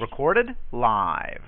Recorded live.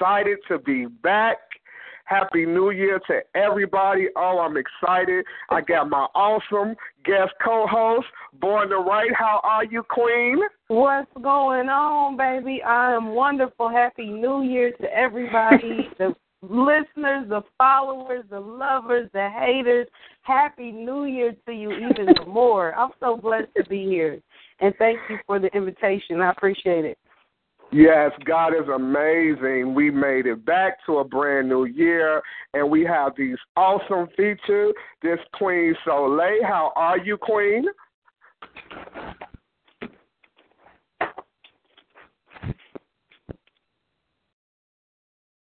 Excited to be back. Happy New Year to everybody. Oh, I'm excited. I got my awesome guest co host, Born to Write. How are you, Queen? What's going on, baby? I am wonderful. Happy New Year to everybody, the listeners, the followers, the lovers, the haters. Happy New Year to you even more. I'm so blessed to be here. And thank you for the invitation. I appreciate it. Yes, God is amazing. We made it back to a brand new year, and we have these awesome features. This Queen Soleil. How are you, Queen?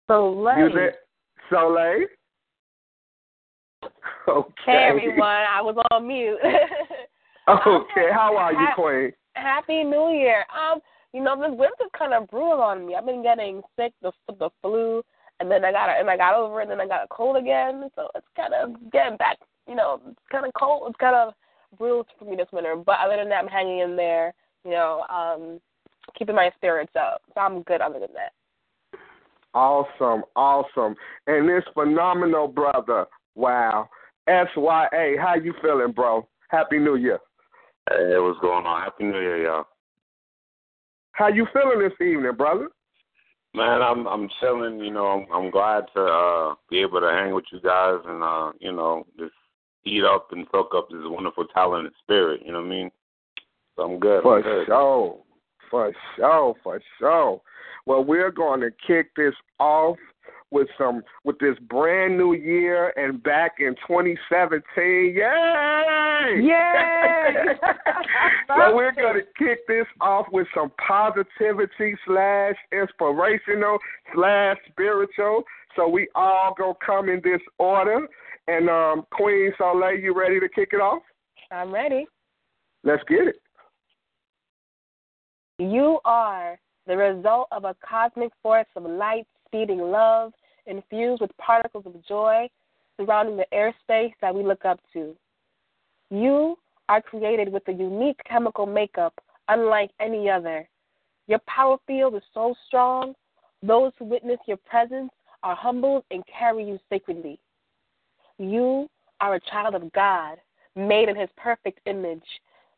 Soleil. Soleil? Okay. Hey everyone, I was on mute. Okay, how are you, Queen? Happy New Year. Um, you know this winter's kind of brutal on me. I've been getting sick, the the flu, and then I got a, and I got over it, and then I got a cold again. So it's kind of getting back. You know, it's kind of cold. It's kind of brutal for me this winter. But other than that, I'm hanging in there. You know, um, keeping my spirits up. So I'm good. Other than that. Awesome, awesome. And this phenomenal brother, wow. SYA, how you feeling, bro? Happy New Year. Hey, what's going on? Happy New Year, y'all. How you feeling this evening, brother? Man, I'm I'm chilling. You know, I'm I'm glad to uh be able to hang with you guys and uh you know just eat up and soak up this wonderful talent and spirit. You know what I mean? So I'm good. For I'm good. sure. For sure, for sure. Well, we're going to kick this off with some with this brand new year and back in 2017. Yay! Yay! so we're going to kick this off with some positivity slash inspirational slash spiritual. So we all gonna come in this order. And um, Queen Soleil, you ready to kick it off? I'm ready. Let's get it. You are the result of a cosmic force of light, speeding love, infused with particles of joy surrounding the airspace that we look up to. You are created with a unique chemical makeup unlike any other. Your power field is so strong, those who witness your presence are humbled and carry you sacredly. You are a child of God, made in his perfect image.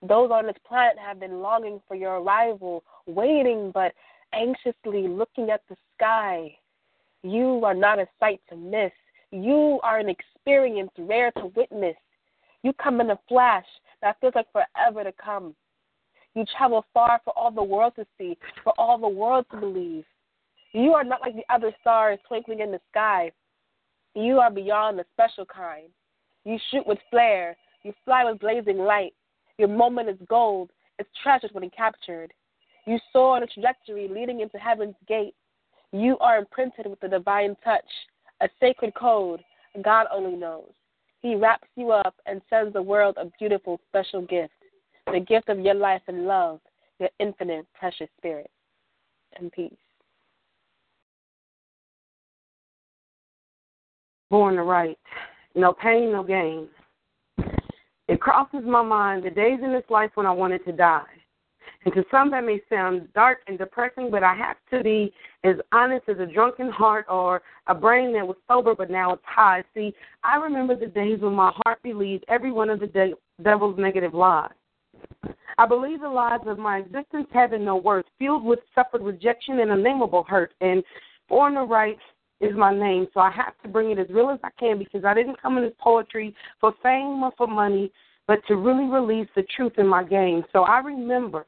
Those on this planet have been longing for your arrival, waiting but anxiously looking at the sky. You are not a sight to miss. You are an experience rare to witness. You come in a flash that feels like forever to come. You travel far for all the world to see, for all the world to believe. You are not like the other stars twinkling in the sky. You are beyond the special kind. You shoot with flare. You fly with blazing light. Your moment is gold. It's treasured when captured. You soar on a trajectory leading into heaven's gate. You are imprinted with the divine touch, a sacred code God only knows. He wraps you up and sends the world a beautiful, special gift the gift of your life and love, your infinite, precious spirit. And peace. Born to write. No pain, no gain. It crosses my mind the days in this life when I wanted to die. And to some that may sound dark and depressing, but I have to be as honest as a drunken heart or a brain that was sober but now it's high. See, I remember the days when my heart believed every one of the de- devil's negative lies. I believe the lies of my existence having no worth, filled with suffered rejection and unnameable hurt. And born to write is my name, so I have to bring it as real as I can because I didn't come in this poetry for fame or for money, but to really release the truth in my game. So I remember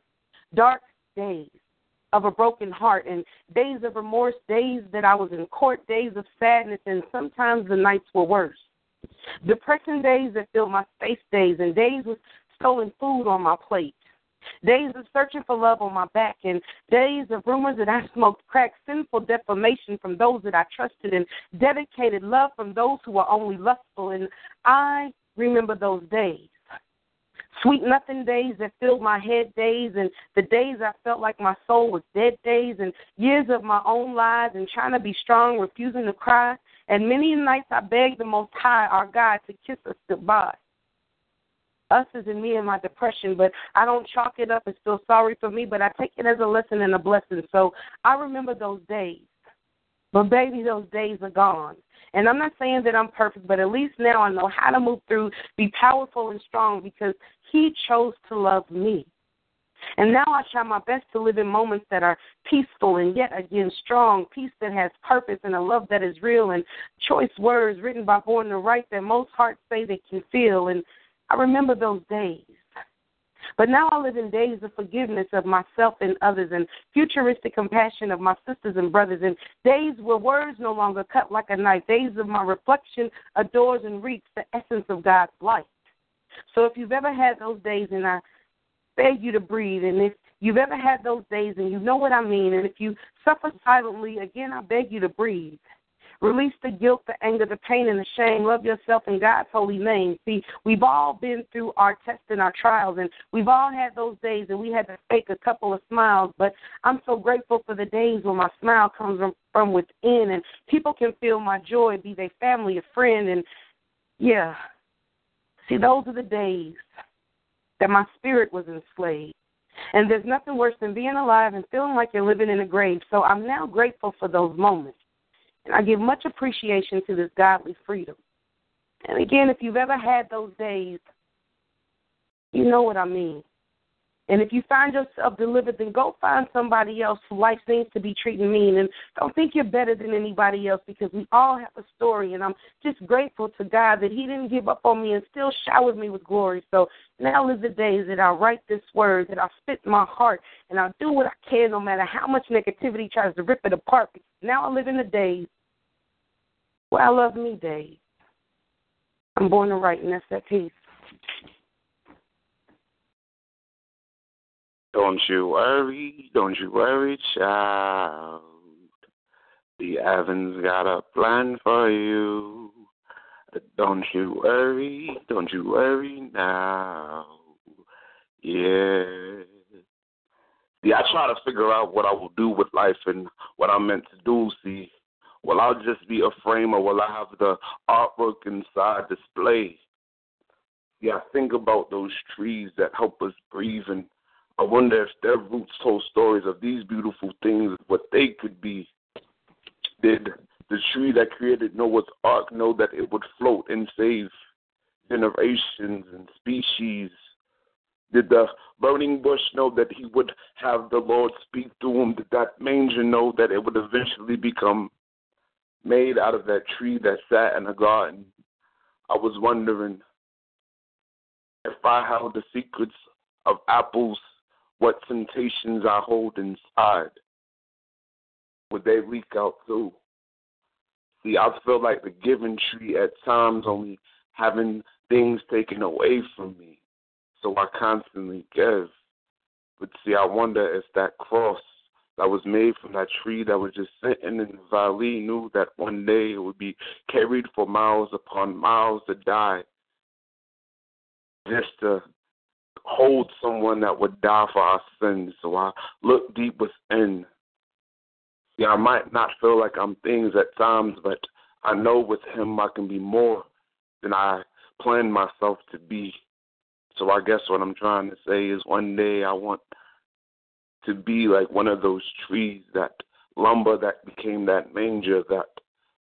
dark days of a broken heart and days of remorse, days that I was in court, days of sadness, and sometimes the nights were worse. Depressing days that filled my space days and days with stolen food on my plate. Days of searching for love on my back and days of rumors that I smoked crack, sinful defamation from those that I trusted, and dedicated love from those who were only lustful. And I remember those days. Sweet nothing days that filled my head days, and the days I felt like my soul was dead days, and years of my own lies, and trying to be strong, refusing to cry. And many nights I begged the Most High, our God, to kiss us goodbye us as in me and my depression, but I don't chalk it up and feel sorry for me, but I take it as a lesson and a blessing. So I remember those days. But baby, those days are gone. And I'm not saying that I'm perfect, but at least now I know how to move through, be powerful and strong because He chose to love me. And now I try my best to live in moments that are peaceful and yet again strong, peace that has purpose and a love that is real, and choice words written by Born to Write that most hearts say they can feel. And I remember those days. But now I live in days of forgiveness of myself and others and futuristic compassion of my sisters and brothers and days where words no longer cut like a knife, days of my reflection adores and reaps the essence of God's light. So if you've ever had those days and I beg you to breathe and if you've ever had those days and you know what I mean and if you suffer silently, again I beg you to breathe. Release the guilt, the anger, the pain, and the shame. Love yourself in God's holy name. See, we've all been through our tests and our trials, and we've all had those days, and we had to fake a couple of smiles. But I'm so grateful for the days when my smile comes from, from within, and people can feel my joy, be they family, a friend, and yeah. See, those are the days that my spirit was enslaved. And there's nothing worse than being alive and feeling like you're living in a grave. So I'm now grateful for those moments. And I give much appreciation to this godly freedom. And again, if you've ever had those days, you know what I mean. And if you find yourself delivered, then go find somebody else who life seems to be treating mean. And don't think you're better than anybody else because we all have a story. And I'm just grateful to God that He didn't give up on me and still showered me with glory. So now is the days that I write this word, that I spit my heart, and I'll do what I can no matter how much negativity tries to rip it apart. Now I live in the days where I love me days. I'm born to write, and that's that peace. Don't you worry, don't you worry, child. The Evans got a plan for you. Don't you worry, don't you worry now. Yeah. See, I try to figure out what I will do with life and what I'm meant to do. See, will I just be a frame or will I have the artwork inside display? Yeah, I think about those trees that help us breathe and I wonder if their roots told stories of these beautiful things, what they could be. Did the tree that created Noah's Ark know that it would float and save generations and species? Did the burning bush know that he would have the Lord speak to him? Did that manger know that it would eventually become made out of that tree that sat in the garden? I was wondering if I held the secrets of apples what temptations I hold inside, would they leak out too? See, I feel like the giving tree at times only having things taken away from me. So I constantly give. But see, I wonder if that cross that was made from that tree that was just sitting in the valley knew that one day it would be carried for miles upon miles to die just to hold someone that would die for our sins. So I look deep within. Yeah, I might not feel like I'm things at times, but I know with Him I can be more than I planned myself to be. So I guess what I'm trying to say is one day I want to be like one of those trees, that lumber that became that manger, that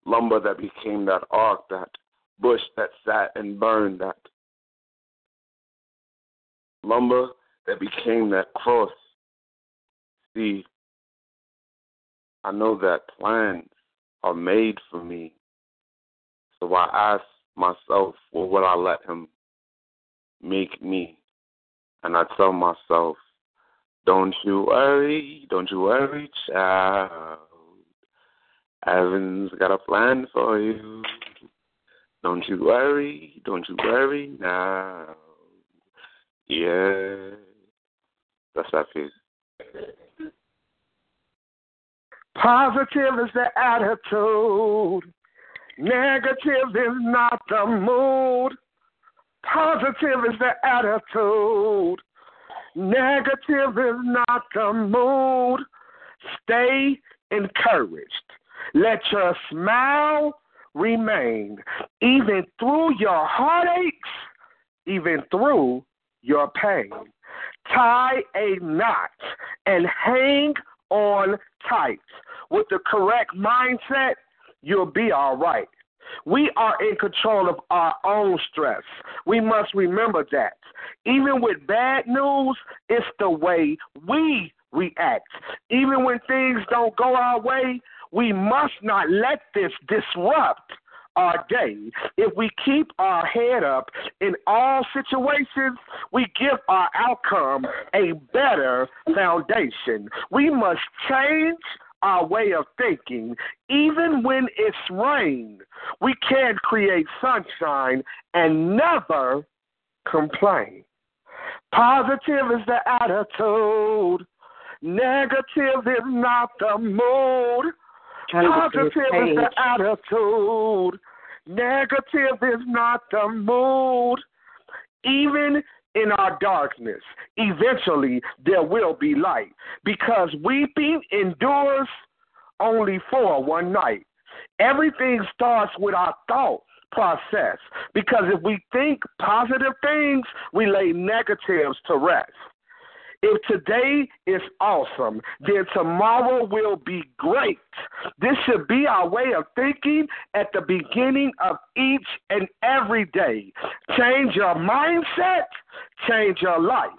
lumber that became that ark, that bush that sat and burned, that lumber that became that cross. See, I know that plans are made for me. So I ask myself, well, would I let him make me? And I tell myself, Don't you worry, don't you worry, child. Heaven's got a plan for you. Don't you worry, don't you worry now. Yeah. That's that piece. Positive is the attitude. Negative is not the mood. Positive is the attitude. Negative is not the mood. Stay encouraged. Let your smile remain, even through your heartaches, even through your pain. Tie a knot and hang on tight. With the correct mindset, you'll be all right. We are in control of our own stress. We must remember that. Even with bad news, it's the way we react. Even when things don't go our way, we must not let this disrupt our day. If we keep our head up in all situations, we give our outcome a better foundation. We must change our way of thinking. Even when it's rain, we can create sunshine and never complain. Positive is the attitude. Negative is not the mood. Positive is the attitude. Negative is not the mood. Even in our darkness, eventually there will be light because weeping endures only for one night. Everything starts with our thought process because if we think positive things, we lay negatives to rest. If today is awesome, then tomorrow will be great. This should be our way of thinking at the beginning of each and every day. Change your mindset, change your life.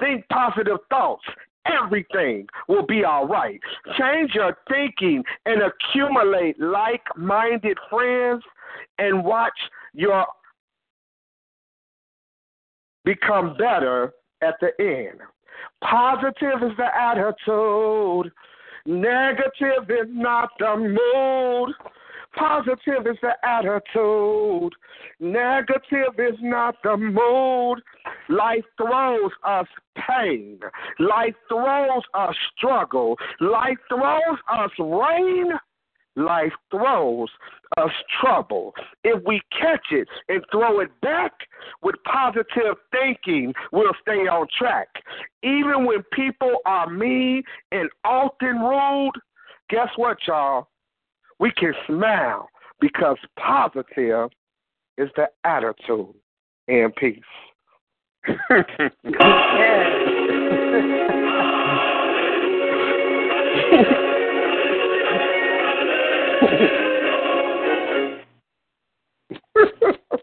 Think positive thoughts. Everything will be all right. Change your thinking and accumulate like minded friends and watch your become better at the end. Positive is the attitude. Negative is not the mood. Positive is the attitude. Negative is not the mood. Life throws us pain. Life throws us struggle. Life throws us rain life throws us trouble. If we catch it and throw it back with positive thinking, we'll stay on track. Even when people are mean and often rude, guess what, y'all? We can smile because positive is the attitude and peace. yes.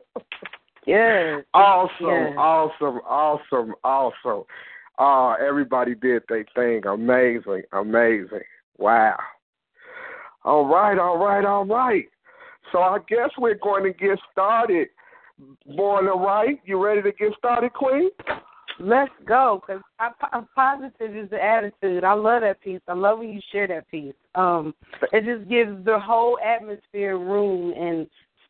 Awesome, yes. awesome, awesome, awesome. Awesome. Uh, everybody did their thing. Amazing, amazing. Wow. All right, all right, all right. So I guess we're going to get started. Born to Write, you ready to get started, Queen? Let's go, because positive is the attitude. I love that piece. I love when you share that piece. Um, it just gives the whole atmosphere room and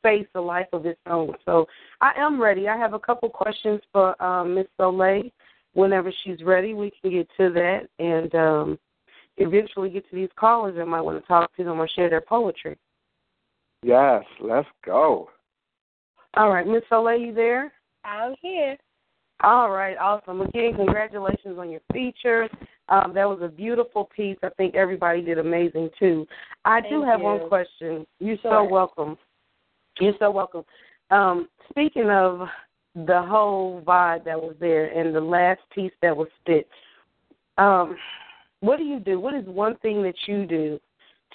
space a life of its own. So I am ready. I have a couple questions for um, Miss Soleil. Whenever she's ready, we can get to that and um, eventually get to these callers that might want to talk to them or share their poetry. Yes, let's go. All right, Miss Soleil, you there? I'm here. All right, awesome. Again, congratulations on your feature. Um, that was a beautiful piece. I think everybody did amazing too. I Thank do have you. one question. You're Sure. so welcome. You're so welcome. Um, speaking of the whole vibe that was there and the last piece that was spit, um, what do you do? What is one thing that you do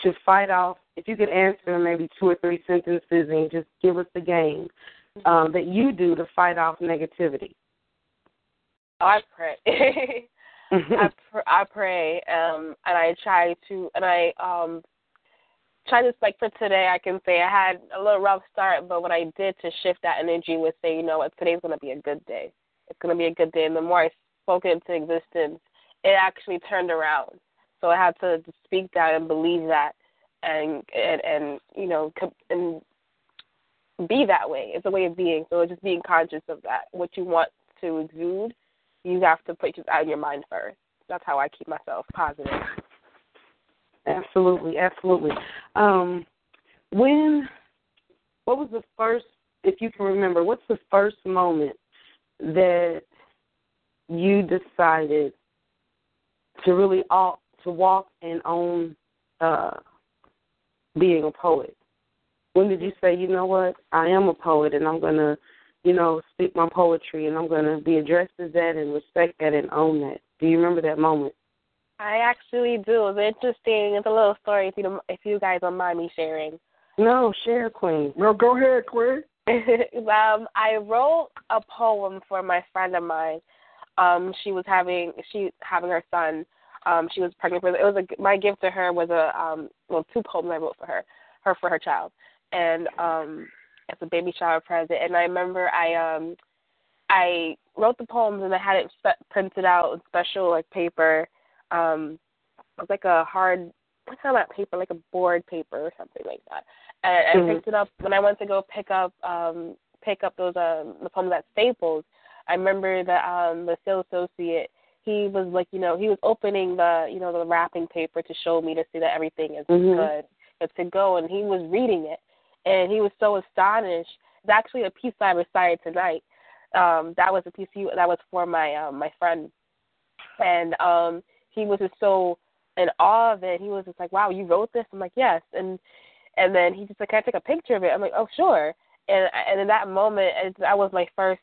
to fight off? If you could answer maybe two or three sentences and just give us the game um, that you do to fight off negativity. I pray. I pr- I pray, um, and I try to, and I um, try to like for today. I can say I had a little rough start, but what I did to shift that energy was say, you know what, today's gonna be a good day. It's gonna be a good day, and the more I spoke it into existence, it actually turned around. So I had to speak that and believe that, and and and you know and be that way. It's a way of being. So just being conscious of that. What you want to exude, you have to put it out of your mind first. That's how I keep myself positive. Absolutely, absolutely. Um, when, what was the first, if you can remember, what's the first moment that you decided to really all to walk and own uh, being a poet? When did you say, you know what, I am a poet and I'm gonna, you know, speak my poetry and I'm gonna be addressed as that and respect that and own that? Do you remember that moment? I actually do. It's interesting. It's a little story if you don't, if you guys don't mind me sharing. No, share, Queen. No, go ahead, Queen. um, I wrote a poem for my friend of mine. Um, she was having she having her son. Um, she was pregnant. For, it was a my gift to her was a um, well two poems I wrote for her, her for her child, and um, as a baby shower present. And I remember I um, I wrote the poems and I had it spe- printed out in special like paper. Um, it was like a hard what's that paper, like a board paper or something like that. And mm-hmm. I picked it up when I went to go pick up um pick up those um the poems at Staples. I remember that um the sales associate he was like, you know, he was opening the you know, the wrapping paper to show me to see that everything is mm-hmm. good. It's to go and he was reading it and he was so astonished. It's actually a piece I recited tonight. Um, that was a piece he, that was for my um my friend. And um he was just so in awe of it. He was just like, "Wow, you wrote this?" I'm like, "Yes." And and then he just like, "Can I take a picture of it?" I'm like, "Oh, sure." And and in that moment, it, that was my first,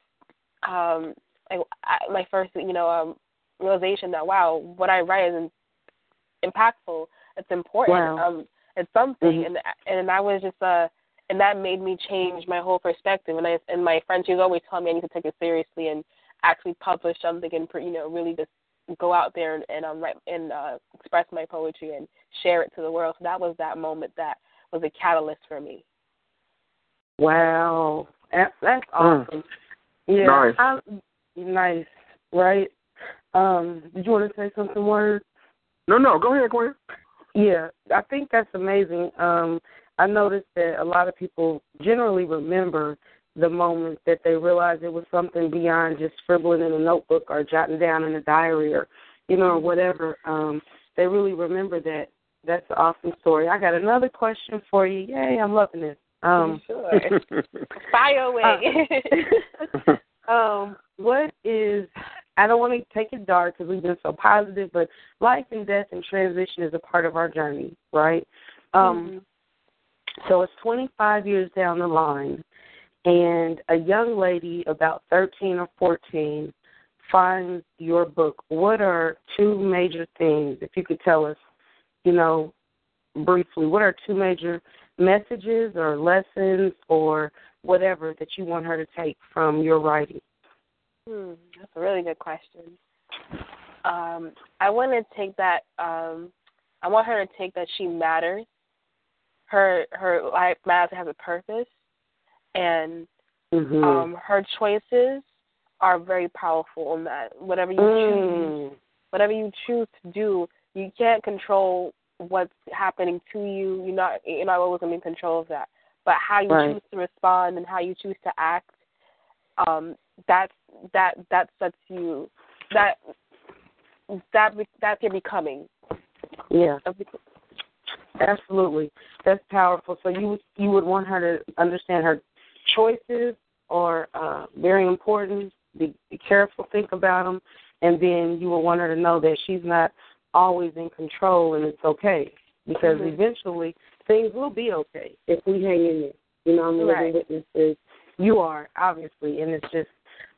um, like, I, my first, you know, um, realization that wow, what I write is impactful. It's important. Wow. Um, it's something. Mm-hmm. And and I was just uh, and that made me change my whole perspective. And I and my friend, she was always telling me I need to take it seriously and actually publish something and you know really just go out there and, and um write and uh, express my poetry and share it to the world. So that was that moment that was a catalyst for me. Wow, that's, that's Mm. awesome. Yeah, Nice. I, nice, right? Um, did you want to say something, word? No, no, go ahead, Queen. Yeah, I think that's amazing. Um, I noticed that a lot of people generally remember the moment that they realized it was something beyond just scribbling in a notebook or jotting down in a diary or you know or whatever. Um, they really remember that. That's an awesome story. I got another question for you. Yay, I'm loving this. Um, sure. Fire away. uh, um, what is? I don't want to take it dark because we've been so positive, but life and death and transition is a part of our journey, right? Um, mm-hmm. So it's 25 years down the line and a young lady about 13 or 14 finds your book, what are two major things, if you could tell us, you know, briefly, what are two major messages or lessons or whatever that you want her to take from your writing? Hmm, that's a really good question. Um, I want to take that. Um, I want her to take that she matters. Her her life matters has a purpose, and mm-hmm. um, her choices are very powerful in that. Whatever you mm. choose whatever you choose to do you can't control what's happening to you. You're not you're not always in control of that. But how you right. choose to respond and how you choose to act um that's that that sets you that that that's your becoming yeah. Absolutely. That's powerful. So you you would want her to understand her choices are uh, very important. Be, be careful, think about them, and then you will want her to know that she's not always in control, and it's okay because mm-hmm. eventually things will be okay if we hang in there. You know, I'm right. living witnesses. You are obviously, and it's just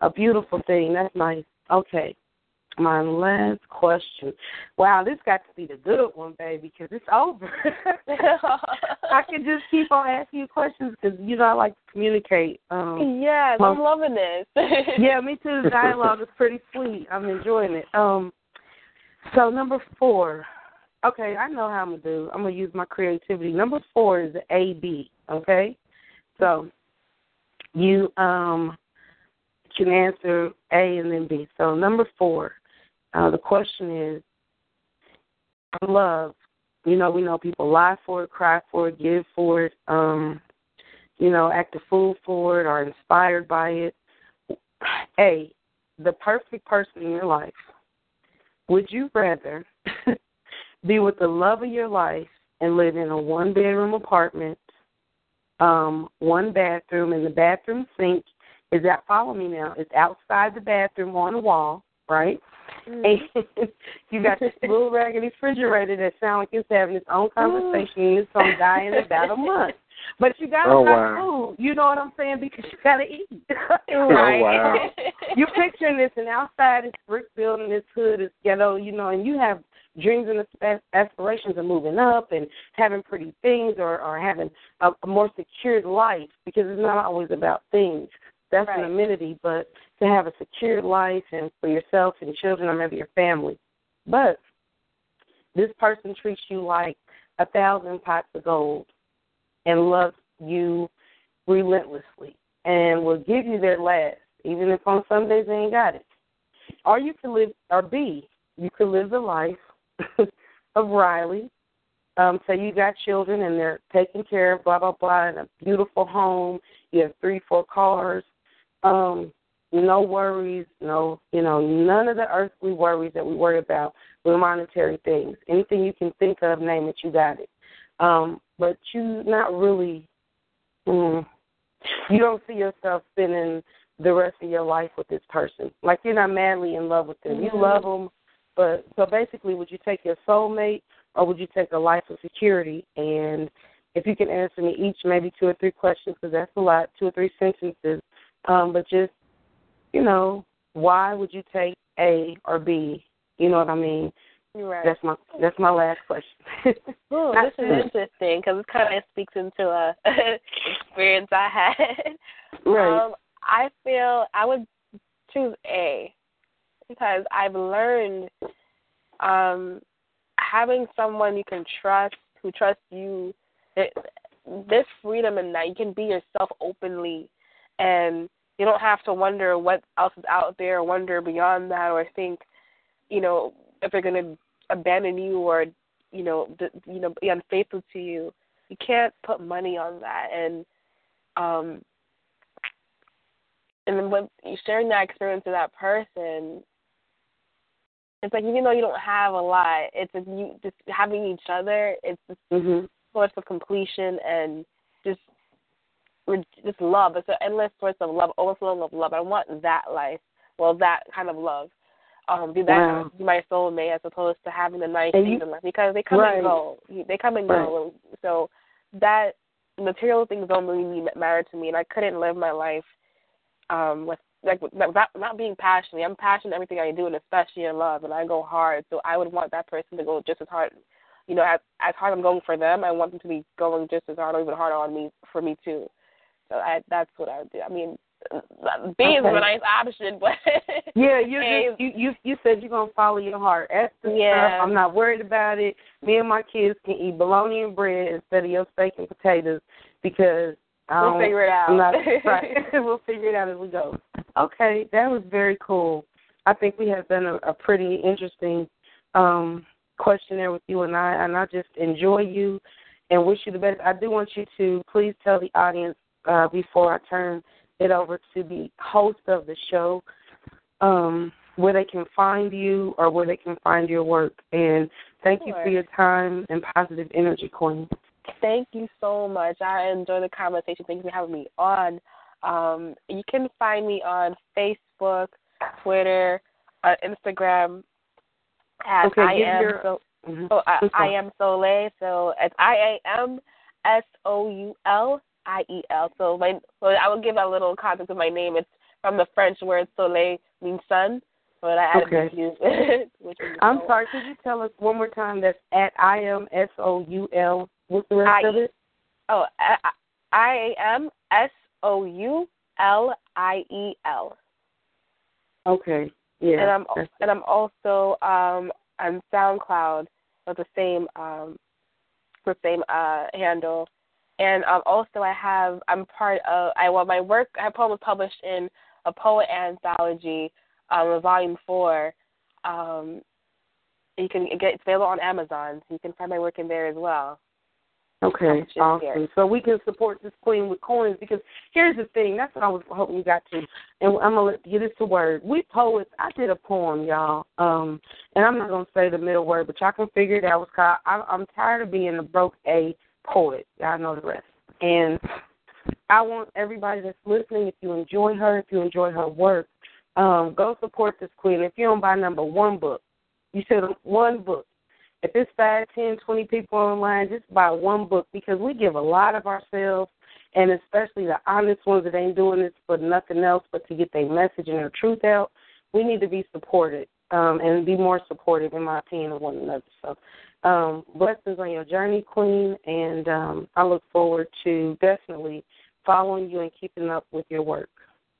a beautiful thing. That's nice. Okay, my last question. Wow, this got to be the good one, baby, because it's over. I can just keep on asking you questions because you know I like to communicate. Um, yes, well, I'm loving this. yeah, me too. The dialogue is pretty sweet. I'm enjoying it. Um, so number four. Okay, I know how I'm gonna do. I'm gonna use my creativity. Number four is A B. Okay, so you um can answer A and then B. So number four, Uh, the question is, love. You know, we know people lie for it, cry for it, give for it, um, you know, act a fool for it, or inspired by it. A, the perfect person in your life. Would you rather be with the love of your life and live in a one bedroom apartment, um, one bathroom, and the bathroom sink is that follow me now? It's outside the bathroom on the wall, right? Mm-hmm. And you got this little raggedy refrigerator that sounds like it's having its own conversation and it's gonna die in about a month. But you gotta oh, have wow. food. You know what I'm saying? Because you gotta eat. right. Oh, wow. you picturing this and outside this brick building, this hood is ghetto, you know, and you have dreams and aspirations of moving up and having pretty things or, or having a, a more secured life because it's not always about things. That's right. an amenity, but to have a secure life and for yourself and children or maybe your family. But this person treats you like a thousand pots of gold and loves you relentlessly and will give you their last, even if on some days they ain't got it. Or you could live, or B, you could live the life of Riley. Um, say you got children and they're taken care of, blah blah blah, in a beautiful home. You have three, four cars. Um, no worries, no, you know, none of the earthly worries that we worry about with monetary things. Anything you can think of, name it, you got it. Um, but you not really, mm, you don't see yourself spending the rest of your life with this person. Like you're not madly in love with them. Mm-hmm. You love them, but so basically, would you take your soulmate or would you take a life of security? And if you can answer me each, maybe two or three questions, because that's a lot, two or three sentences. Um, but just, you know, why would you take A or B? You know what I mean? Right. That's my that's my last question. Ooh, this is interesting because it kind of speaks into a experience I had. Right. Um, I feel I would choose A because I've learned um, having someone you can trust who trusts you. It, this freedom and that you can be yourself openly, and you don't have to wonder what else is out there, or wonder beyond that, or think, you know, if they're going to abandon you or you know, th- you know, be unfaithful to you. You can't put money on that, and um, and then when you sharing that experience with that person, it's like even though you don't have a lot, it's like you just having each other. It's this Mhm. source of completion and just just love. It's an endless source of love, overflowing of love. I want that life. Well, that kind of love. Um, be that Wow. be my soulmate as opposed to having the nice And things in life because they come Right. and go. They come and go. So that material things don't really mean- matter to me, and I couldn't live my life um with like without not not being passionate. I'm passionate in everything I do, and especially in love, and I go hard. So I would want that person to go just as hard. You know, as as hard I'm going for them, I want them to be going just as hard or even harder on me for me too. So I that's what I would do. I mean, B is a nice option, but Yeah, just, you you you said you're gonna follow your heart. Ask the Yeah. stuff. I'm not worried about it. Me and my kids can eat bologna and bread instead of your steak and potatoes because I We'll figure it out. I'm not, right. we'll figure it out as we go. Okay, that was very cool. I think we have done a, a pretty interesting um, questionnaire with you and I, and I just enjoy you and wish you the best. I do want you to please tell the audience uh, before I turn it over to the host of the show um, where they can find you or where they can find your work. And thank you for your time and positive energy, Queen. Thank you so much. I enjoy the conversation. Thank you for having me on. Um, you can find me on Facebook, Twitter, uh, Instagram at Okay, I am your- so Mhm. oh, I, I'm I am Souliel. So it's I A M S O U L I E L. So my so I will give a little context of my name. It's from the French word soleil means sun, but I added Okay. the U, which I'm so- sorry, could you tell us one more time that's at I M S O U L? What's the rest I- of it? Oh, I A M S O U L I E L. Okay. Yeah. and I'm and I'm also um on SoundCloud with the same um the same uh handle. And um also I have I'm part of I well my work my poem was published in a poet anthology, um volume four, Um, you can get it's available on Amazon, so you can find my work in there as well. Okay, awesome. here. So we can support this queen with coins because here's the thing. That's what I was hoping you got to. And I'm gonna get this to word. We poets. I did a poem, y'all. Um, and I'm not gonna say the middle word, but y'all can figure it out. It's called I, I'm tired of being a broke A poet. Y'all know the rest. And I want everybody that's listening, if you enjoy her, if you enjoy her work, um, go support this queen. If you don't buy number one book, you should one book. If it's five, ten, twenty people online, just buy one book because we give a lot of ourselves, and especially the honest ones that ain't doing this for nothing else but to get their message and their truth out. We need to be supported um, and be more supportive, in my opinion, of one another. So, um, blessings on your journey, Queen, and um, I look forward to definitely following you and keeping up with your work.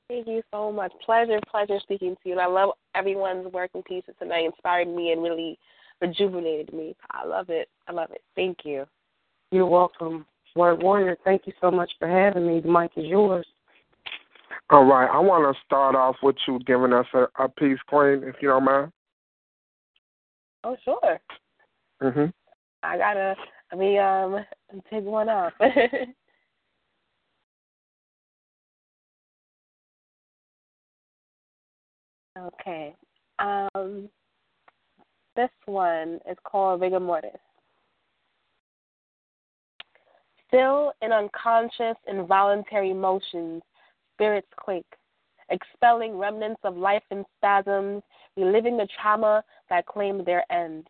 Thank you so much. Pleasure, pleasure speaking to you. And I love everyone's work and pieces tonight. Inspired me and really rejuvenated me. I love it. I love it. Thank you. You're welcome. Word Warrior, thank you so much for having me. The mic is yours. All right, I want to start off with you giving us a, a piece, Queen, if you don't mind. Oh, sure. Mhm. I gotta. Let me um take one off. okay. Um, this one is called rigor mortis. Still in unconscious, involuntary motions, spirits quake, expelling remnants of life in spasms, reliving the trauma that claimed their end.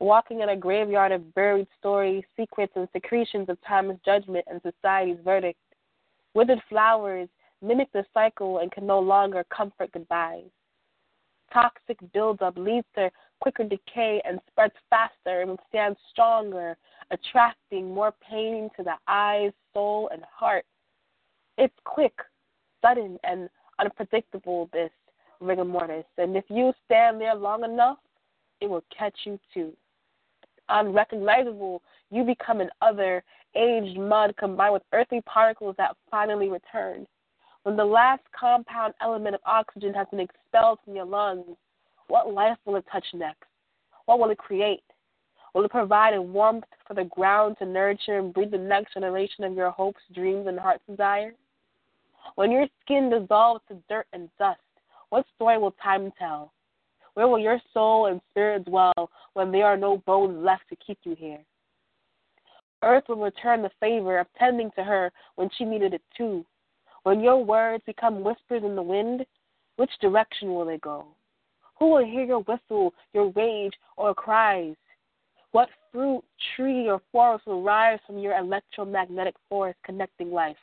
Walking in a graveyard of buried stories, secrets, and secretions of time's judgment and society's verdict. Withered flowers mimic the cycle and can no longer comfort goodbyes. Toxic buildup leads to quicker decay and spreads faster and stands stronger, attracting more pain to the eyes, soul, and heart. It's quick, sudden, and unpredictable, this rigor mortis, and if you stand there long enough, it will catch you too. Unrecognizable, you become an other, aged mud combined with earthy particles that finally return. When the last compound element of oxygen has been expelled from your lungs, what life will it touch next? What will it create? Will it provide a warmth for the ground to nurture and breed the next generation of your hopes, dreams, and heart's desire? When your skin dissolves to dirt and dust, what story will time tell? Where will your soul and spirit dwell when there are no bones left to keep you here? Earth will return the favor of tending to her when she needed it too. When your words become whispers in the wind, which direction will they go? Who will hear your whistle, your rage, or cries? What fruit, tree, or forest will rise from your electromagnetic force connecting life?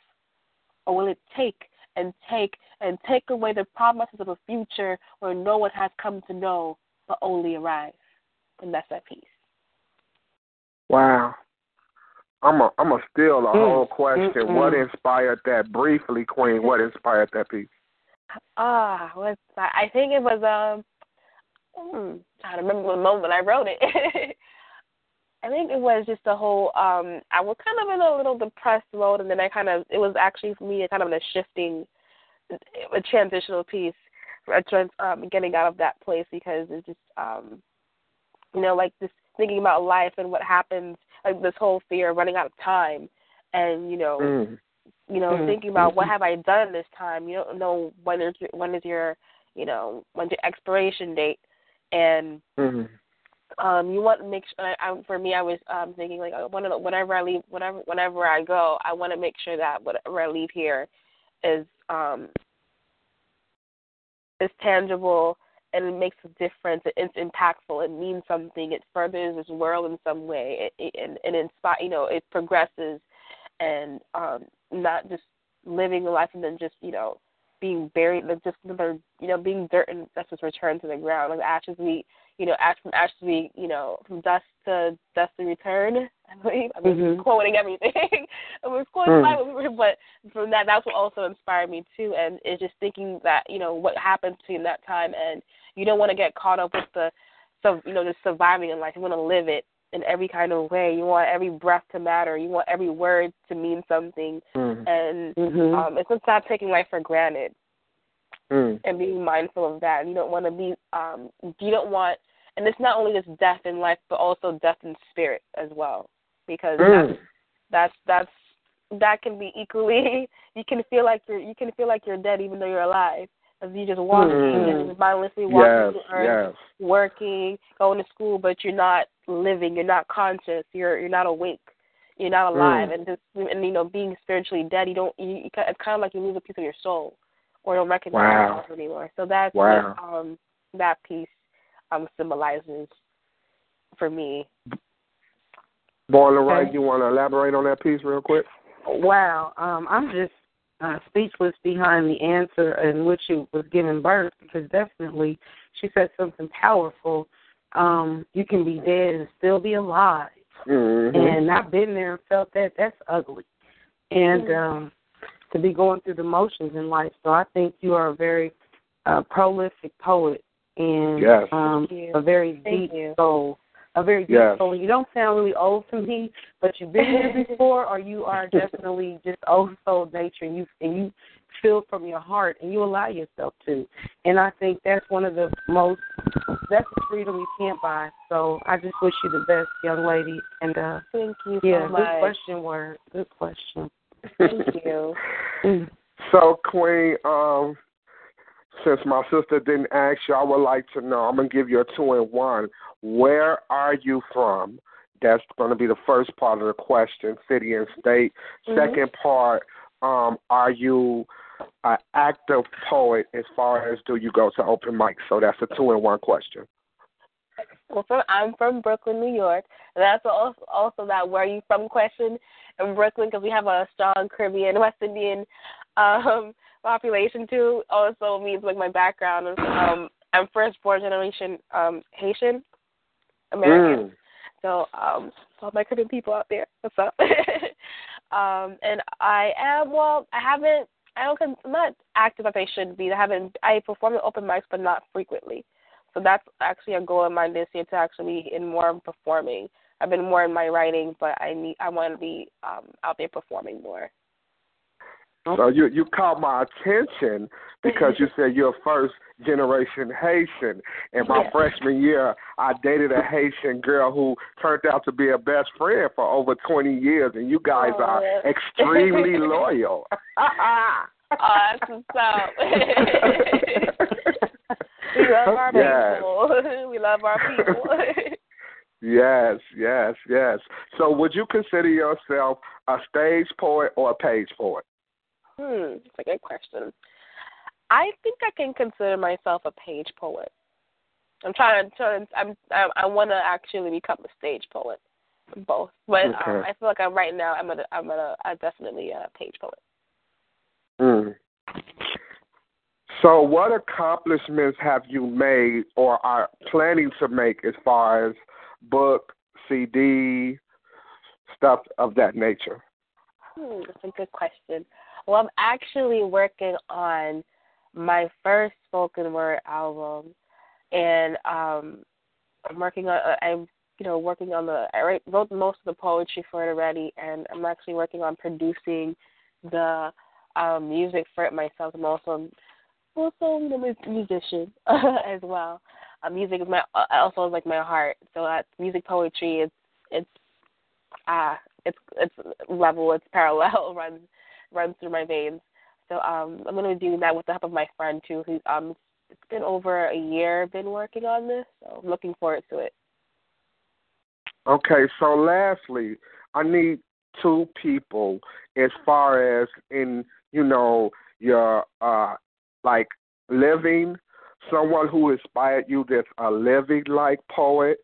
Or will it take and take and take away the promises of a future where no one has come to know but only arrive? And that's that piece. Wow. I'm a I'm a steal the Mm, whole question. mm, What inspired that briefly, Queen? What inspired that piece? Ah, what's that? I think it was um hmm, trying to remember the moment I wrote it. I think it was just the whole um I was kind of in a little depressed mode and then I kind of it was actually for me kind of in a shifting a transitional piece a trans, um getting out of that place because it's just um you know like just thinking about life and what happens like this whole fear of running out of time and you know Mm. you know, Mm. thinking about what have I done this time. You don't know when is your, when is your, you know, when's your expiration date, and Mm. Um, you want to make sure. I, I, for me, I was um, thinking like, I want to, whenever I leave, whenever whenever I go, I want to make sure that whatever I leave here is um is tangible and it makes a difference. It, it's impactful. It means something. It furthers this world in some way. It, it and, and inspire. You know, it progresses and um not just living a life and then just you know being buried like just you know being dirt and that's just returned to the ground like ashes we you know ash from ashes we you know from dust to dust to return i believe i'm Mhm. quoting everything i was quoting Mm. but from that that's what also inspired me too and it's just thinking that you know what happened between that time and you don't want to get caught up with the so you know just surviving in life you want to live it in every kind of way. You want every breath to matter. You want every word to mean something. Mm. And Mhm. um, it's just not taking life for granted. Mm. and being mindful of that. You don't want to be um you don't want and it's not only just death in life but also death in spirit as well. Because Mm. that's that's that's that can be equally you can feel like you're you can feel like you're dead even though you're alive. Because you just walking Mm. and mindlessly walking Yes, earth, yes. working, going to school, but you're not living, you're not conscious, you're you're not awake, you're not alive, Mm. and just and you know being spiritually dead, you don't you, you it's kind of like you lose a piece of your soul, or don't recognize Wow. yourself anymore. So that's Wow. um that piece um symbolizes for me. Born right, you want to elaborate on that piece real quick? Wow, um, I'm just uh, speechless behind the answer in which she was given birth because definitely she said something powerful. Um, you can be dead and still be alive, Mm-hmm. and I've been there and felt that. That's ugly, and um, to be going through the motions in life. So I think you are a very uh, prolific poet and Yes. um, Thank a very Thank deep you. soul. A very deep Yes. soul. You don't sound really old to me, but you've been here before, or you are definitely just old soul nature, and you and you feel from your heart, and you allow yourself to. And I think that's one of the most that's a freedom you can't buy. So I just wish you the best, young lady. And uh Thank you yeah, so good much. question, word. Good question. Thank you. Mm. So, Queen, um, since my sister didn't ask you, I would like to know. I'm gonna give you a two in one. Where are you from? That's going to be the first part of the question, city and state. Mhm. Second part, um, are you an active poet as far as do you go to open mics? So that's a two in one question. Well, from I'm from Brooklyn, New York. And that's also also that where are you from question in Brooklyn because we have a strong Caribbean, West Indian um population too. Also means like my background is um I'm first born generation um Haitian American. Mm. So um all my Caribbean people out there, what's up? um and I am well I haven't I don't I'm not active as I should be. I haven't I perform at open mics but not frequently. So that's actually a goal of mine this year to actually be in more performing. I've been more in my writing, but I need I want to be um out there performing more. So you you caught my attention because you said you're first generation Haitian. And my Yeah. freshman year, I dated a Haitian girl who turned out to be a best friend for over 20 years, and you guys Oh, are yeah. extremely loyal. Oh, that's we love our Yes. people. we love our people. yes, yes, yes. So would you consider yourself a stage poet or a page poet? Hmm, that's a good question. I think I can consider myself a page poet. I'm trying to turn. I'm. I, I want to actually become a stage poet, both. But um, I feel like I'm right now. I'm a. I'm a. I'm definitely a page poet. Mm. So, what accomplishments have you made or are planning to make as far as book, CD, stuff of that nature? Hmm, that's a good question. Well, I'm actually working on my first spoken word album, and um, I'm working on. Uh, I'm you know working on the. I wrote most of the poetry for it already, and I'm actually working on producing the um, music for it myself. I'm also also you know, a musician as well. Uh, music is my uh, also is like my heart. So that's music poetry. It's it's ah it's it's level. It's parallel. runs runs through my veins. So um, I'm going to be doing that with the help of my friend too. Who um, it's been over a year been working on this, so I'm looking forward to it. Okay, so lastly, I need two people as far as in, you know, your uh like living, someone who inspired you that's a living like poet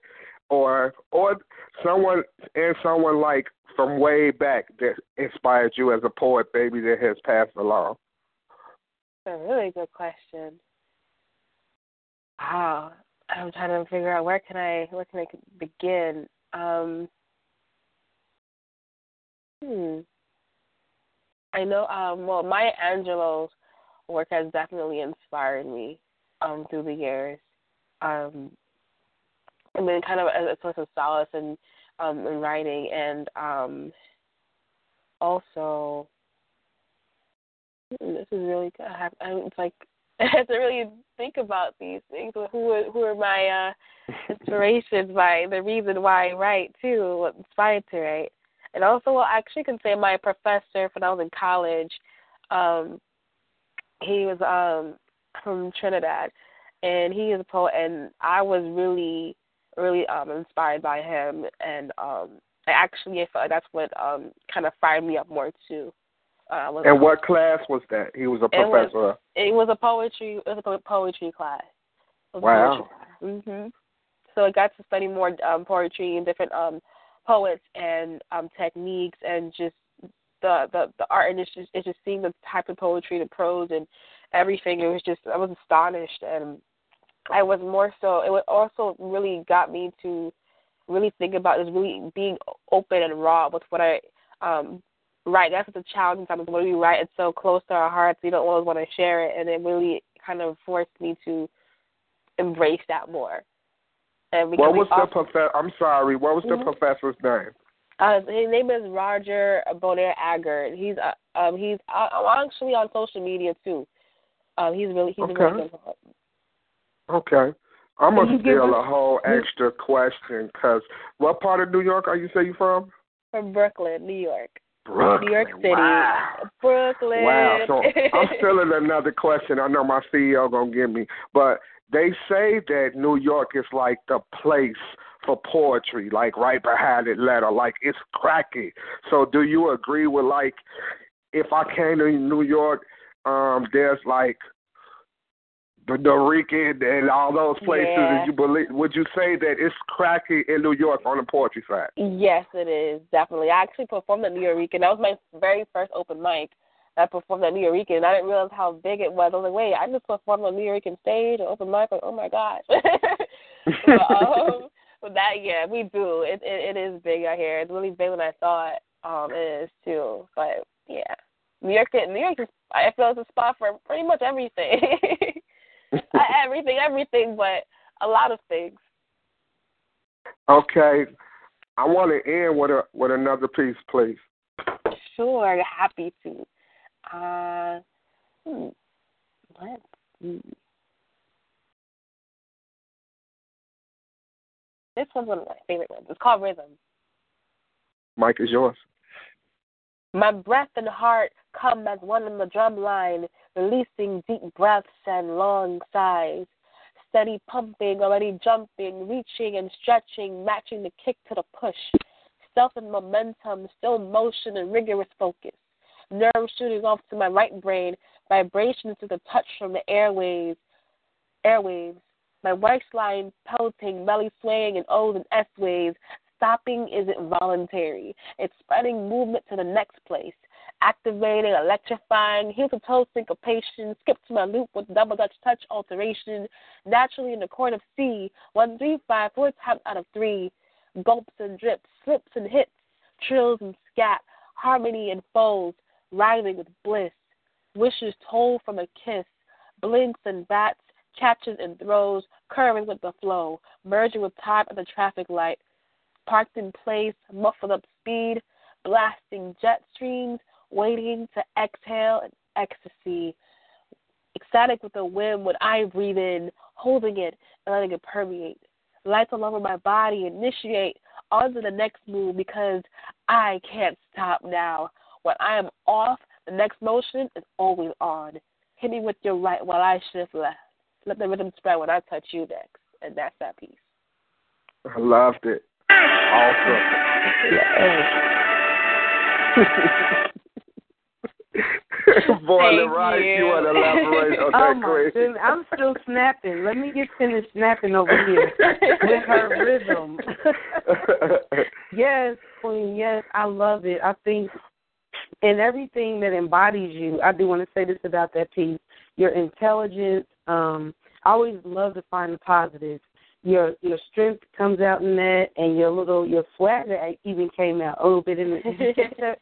or or someone and someone like from way back that inspired you as a poet, baby, that has passed along. That's a really good question. Wow, I'm trying to figure out where can I where can I begin. Um, hmm. I know. Um, well, Maya Angelou's work has definitely inspired me um, through the years. Um, I mean, kind of as a source of solace in um, in writing, and um, also, hmm, this is really good. I have, I, it's like I have to really think about these things. Who are, who are my uh, inspirations? My the reason why I write too. What inspired to write, and also well, I actually can say my professor when I was in college. Um, he was um from Trinidad, and he is a poet, and I was really really um inspired by him, and um I actually I felt like that's what um kind of fired me up more too. Uh, was, and what class was that? He was a professor. It was, it was a poetry. It was a poetry class. wow. Mhm. So I got to study more um, poetry and different um, poets and um, techniques and just the the the art and it's just it's just seeing the type of poetry, the prose and everything. It was just I was astonished and I was more so. It also really got me to really think about is really being open and raw with what I um write. That's what the challenge sometimes when we write it's so close to our hearts we don't always want to share it and it really kind of forced me to embrace that more. And what was also, the professor? I'm sorry. What was mm-hmm. the professor's name? Uh, his name is Roger Bonair-Agard. He's uh, um he's uh, I'm actually on social media too. Um, he's really he's okay. really good. Okay. I'm gonna steal a whole extra question because what part of New York are you say you from? From Brooklyn, New York. Brooklyn, New York City. Wow. Brooklyn. Wow. So I'm stealing another question. I know my CEO gonna give me, but they say that New York is like the place for poetry, like right behind Atlanta, like it's cracky. So do you agree with like if I came to New York, um, there's like the Nuyorican and all those places yeah. you believe would you say that it's cracky in New York on the poetry side? Yes, it is, definitely. I actually performed at Nuyorican. That was my very first open mic. I performed at Nuyorican and I didn't realize how big it was. I was like, wait, I just performed on Nuyorican stage, an open mic, like, oh my gosh. but, um, but that yeah, we do. It, it it is big out here. It's really bigger than I thought um it is too. But yeah. New York New York is I feel it's a spot for pretty much everything. everything, everything, but a lot of things. Okay, I want to end with a with another piece, please. Sure, happy to. Uh, hmm, let's see. This one's one of my favorite ones. It's called Rhythm. Mike is yours. My breath and heart come as one in the drum line, releasing deep breaths and long sighs. Steady pumping, already jumping, reaching and stretching, matching the kick to the push. Stealth and momentum, still motion and rigorous focus. Nerves shooting off to my right brain, vibrations to the touch from the airwaves. Airwaves. My waistline pelting, belly swaying in O's and S waves. Stopping isn't voluntary. It's spreading movement to the next place activating, electrifying, heel to toe syncopation, skip to my loop with double dutch touch alteration, naturally in the chord of C, one, three, five, four times out of three, gulps and drips, slips and hits, trills and scat, harmony and folds, rising with bliss, wishes told from a kiss, blinks and bats, catches and throws, curving with the flow, merging with time at the traffic light, parked in place, muffled up speed, blasting jet streams, waiting to exhale in ecstasy, ecstatic with the whim when I breathe in, holding it and letting it permeate. Lights all over my body, initiate onto the next move because I can't stop now. When I am off, the next motion is always on. Hit me with your right while I shift left. Let the rhythm spread when I touch you next. And that's that piece. I loved it. Awesome. Boiling right. You. you want to elaborate on oh that, my. I'm still snapping. Let me get finished snapping over here with her rhythm. yes, Queen. Yes, I love it. I think in everything that embodies you, I do want to say this about that piece. Your intelligence. Um, I always love to find the positives. Your your strength comes out in that, and your little your swagger even came out a little bit in it. Did you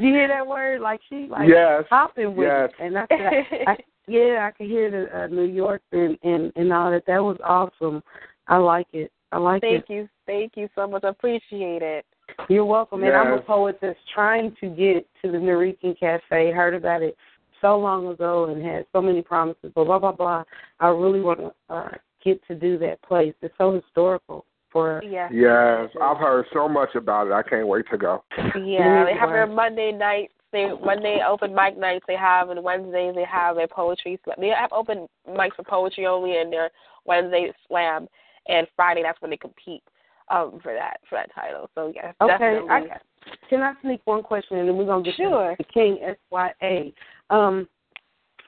hear that word? Like she like yes. hopping with yes. it, and I, I, I yeah, I could hear the uh, New York and, and and all that. That was awesome. I like it. I like Thank it. Thank you. Thank you so much. I appreciate it. You're welcome. Yes. And I'm a poet that's trying to get to the Nuyorican Cafe. Heard about it so long ago and had so many promises. Blah blah blah blah. I really want to uh, get to do that place. It's so historical for. Yeah. Yes, I've heard so much about it. I can't wait to go. Yeah, they have their Monday nights. They Monday open mic nights they have, and Wednesdays they have their poetry. slam. They have open mics for poetry only, and their Wednesday slam, and Friday that's when they compete um for that for that title. So yes, Okay, definitely. I, can I sneak one question and then we're gonna get Sure. to the King SYA. Um,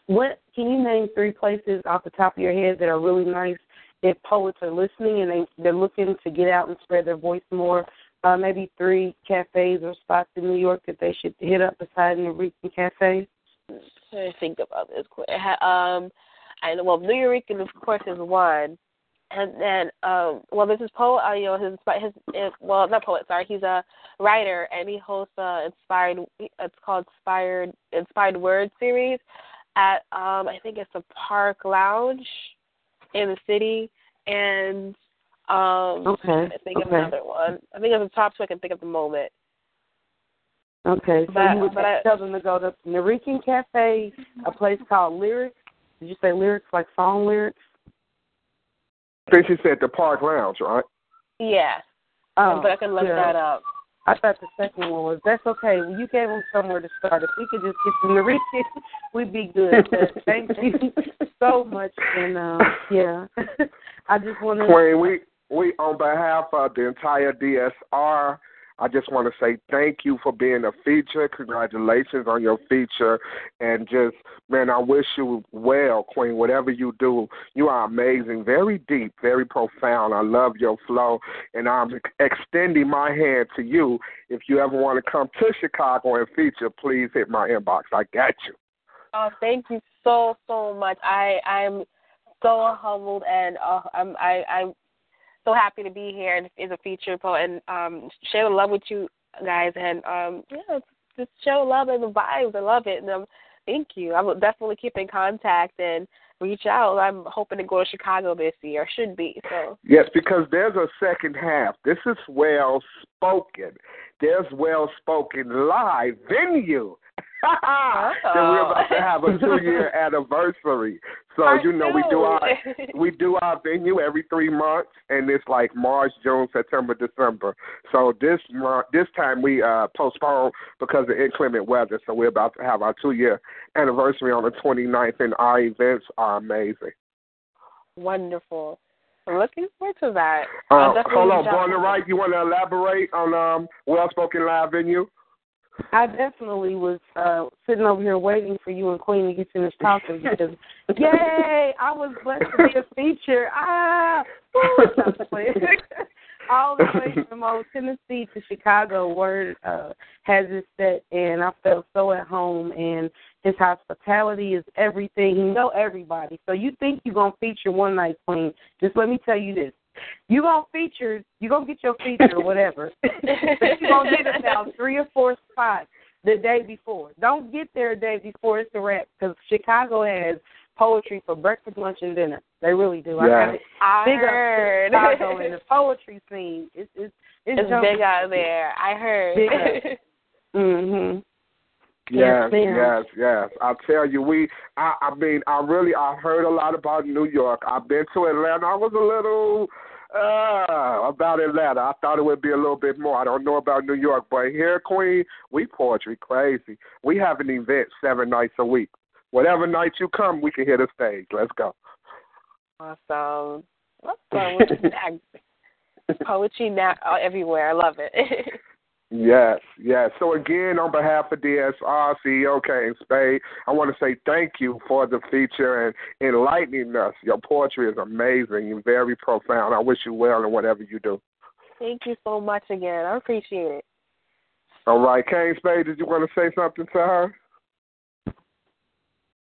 what can you name three places off the top of your head that are really nice if poets are listening and they they're looking to get out and spread their voice more? Uh, maybe three cafes or spots in New York that they should hit up besides the Rican Cafe. to think about this. Um, I. Well, Nuyorican, of course, is one, and then um, well, this is poet. Uh, you know, his his, his well, not poet. Sorry, he's a writer, and he hosts a inspired. It's called Inspired Inspired Word series at um, I think it's a Park Lounge in the city, and um, Okay, I think of okay. another one. I think it's the top two I can think of the moment. Okay, so But- you would but I- tell them to go to Nuyorican Cafe, a place called Lyrics. Did you say lyrics like song lyrics? I think she said the Park Lounge, right? Yeah, Oh, but I can look yeah. that up. I thought the second one was that's okay. Well, you gave them somewhere to start. If we could just get them to reach it, we'd be good. But thank you so much, and um, yeah, I just want to. Queen, we we on behalf of the entire DSR, I just want to say thank you for being a feature. Congratulations on your feature, and just man, I wish you well, Queen. Whatever you do, you are amazing, very deep, very profound. I love your flow, and I'm extending my hand to you. If you ever want to come to Chicago and feature, please hit my inbox. I got you. Oh, thank you so so much. I I'm so humbled and uh, I'm I I'm so happy to be here and is a feature poet and um share the love with you guys and um yeah just show love and the vibes. I love it and um thank you. I will definitely keep in contact and reach out. I'm hoping to go to Chicago this year. Should be so. Yes, because there's a second half. This is well spoken. There's well spoken live venue. That we're about to have a two year anniversary. So Part you know we do our we do our venue every three months and it's like March, June, September, December. So this month this time we uh postponed because of inclement weather. So we're about to have our two year anniversary on the 29th and our events are amazing. Wonderful. I'm looking forward to that. Uh, hold on. Born to Write, you want to elaborate on um, Well Spoken Live venue? I definitely was uh sitting over here waiting for you and Queen to get finished talking because yay, I was blessed to be a feature. Ah, woo, all the way from old Tennessee to Chicago, Word uh, has it set, and I felt so at home. And his hospitality is everything. He know everybody. So you think you're gonna feature one night, Queen? Just let me tell you this: you gonna feature, you gonna get your feature or whatever, but you gonna get about three or four spots the day before. Don't get there the day before it's a wrap because Chicago has poetry for breakfast, lunch, and dinner. They really do. I Yeah. got it. I Big heard. up to Chicago and the poetry scene. It's it's it's, It's big out there. I heard. Big up. Mhm. Yes, Yes, yes, yes. I tell you, we. I, I mean, I really, I heard a lot about New York. I've been to Atlanta. I was a little uh about Atlanta. I thought it would be a little bit more. I don't know about New York, but here, Queen, we poetry crazy. We have an event seven nights a week. Whatever night you come, we can hit a stage. Let's go. Awesome. Let's go Awesome. Poetry now everywhere. I love it. Yes, yes. So again, on behalf of DSR, CEO Kane Spade, I want to say thank you for the feature and enlightening us. Your poetry is amazing and very profound. I wish you well in whatever you do. Thank you so much again. I appreciate it. All right, Kane Spade, did you want to say something to her?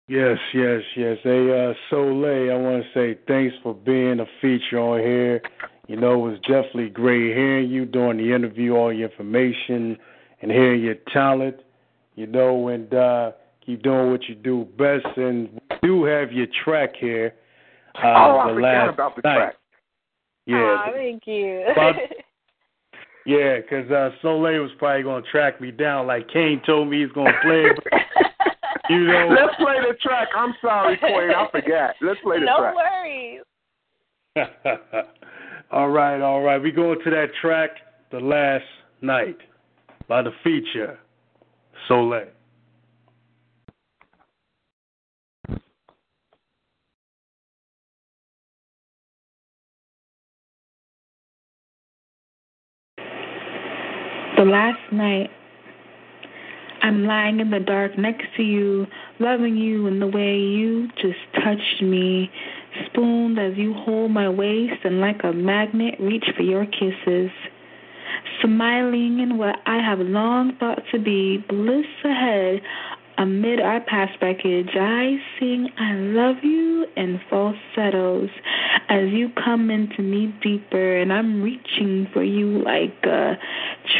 Yes, yes, yes. Hey, uh, Souliel, I want to say thanks for being a feature on here. You know, it was definitely great hearing you during the interview, all your information, and hearing your talent. You know, and uh, keep doing what you do best. And we do have your track here. Uh, oh, I the forgot last about the night. track. Yeah, Aw, thank you. About- yeah, 'cause uh, Souliel was probably going to track me down like Kane told me he's going to play. it. You know. Let's play the track. I'm sorry, Queen. I forgot. Let's play the no track. No worries. all right, all right. We go into that track, The Last Night, by the feature, Souliel. The last night, I'm lying in the dark next to you, loving you in the way you just touched me, spooned as you hold my waist and like a magnet reach for your kisses. Smiling in what I have long thought to be bliss ahead, amid our past wreckage, I sing I love you in falsettos as you come into me deeper, and I'm reaching for you like a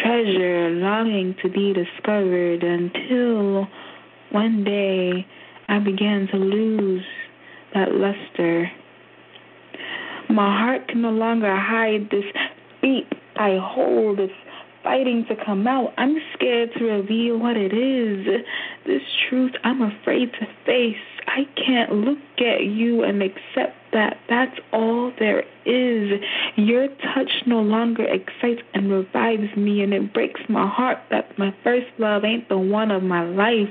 treasure, longing to be discovered until one day I began to lose that luster. My heart can no longer hide this beat I hold. It's fighting to come out. I'm scared to reveal what it is. This truth I'm afraid to face. I can't look at you and accept that that's all there is. Your touch no longer excites and revives me, and it breaks my heart that my first love ain't the one of my life.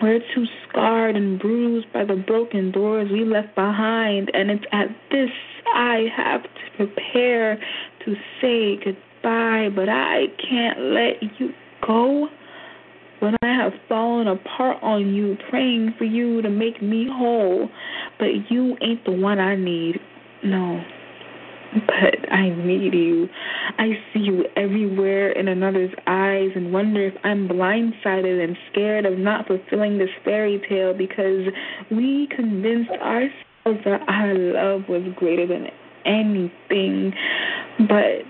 We're too scarred and bruised by the broken doors we left behind, and it's at this I have to prepare to say goodbye, but I can't let you go. When I have fallen apart on you, praying for you to make me whole, but you ain't the one I need. No. But I need you. I see you everywhere in another's eyes and wonder if I'm blindsided and scared of not fulfilling this fairy tale because we convinced ourselves that our love was greater than anything. But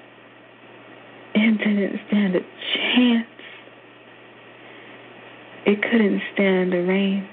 it didn't stand a chance. It couldn't stand the rain.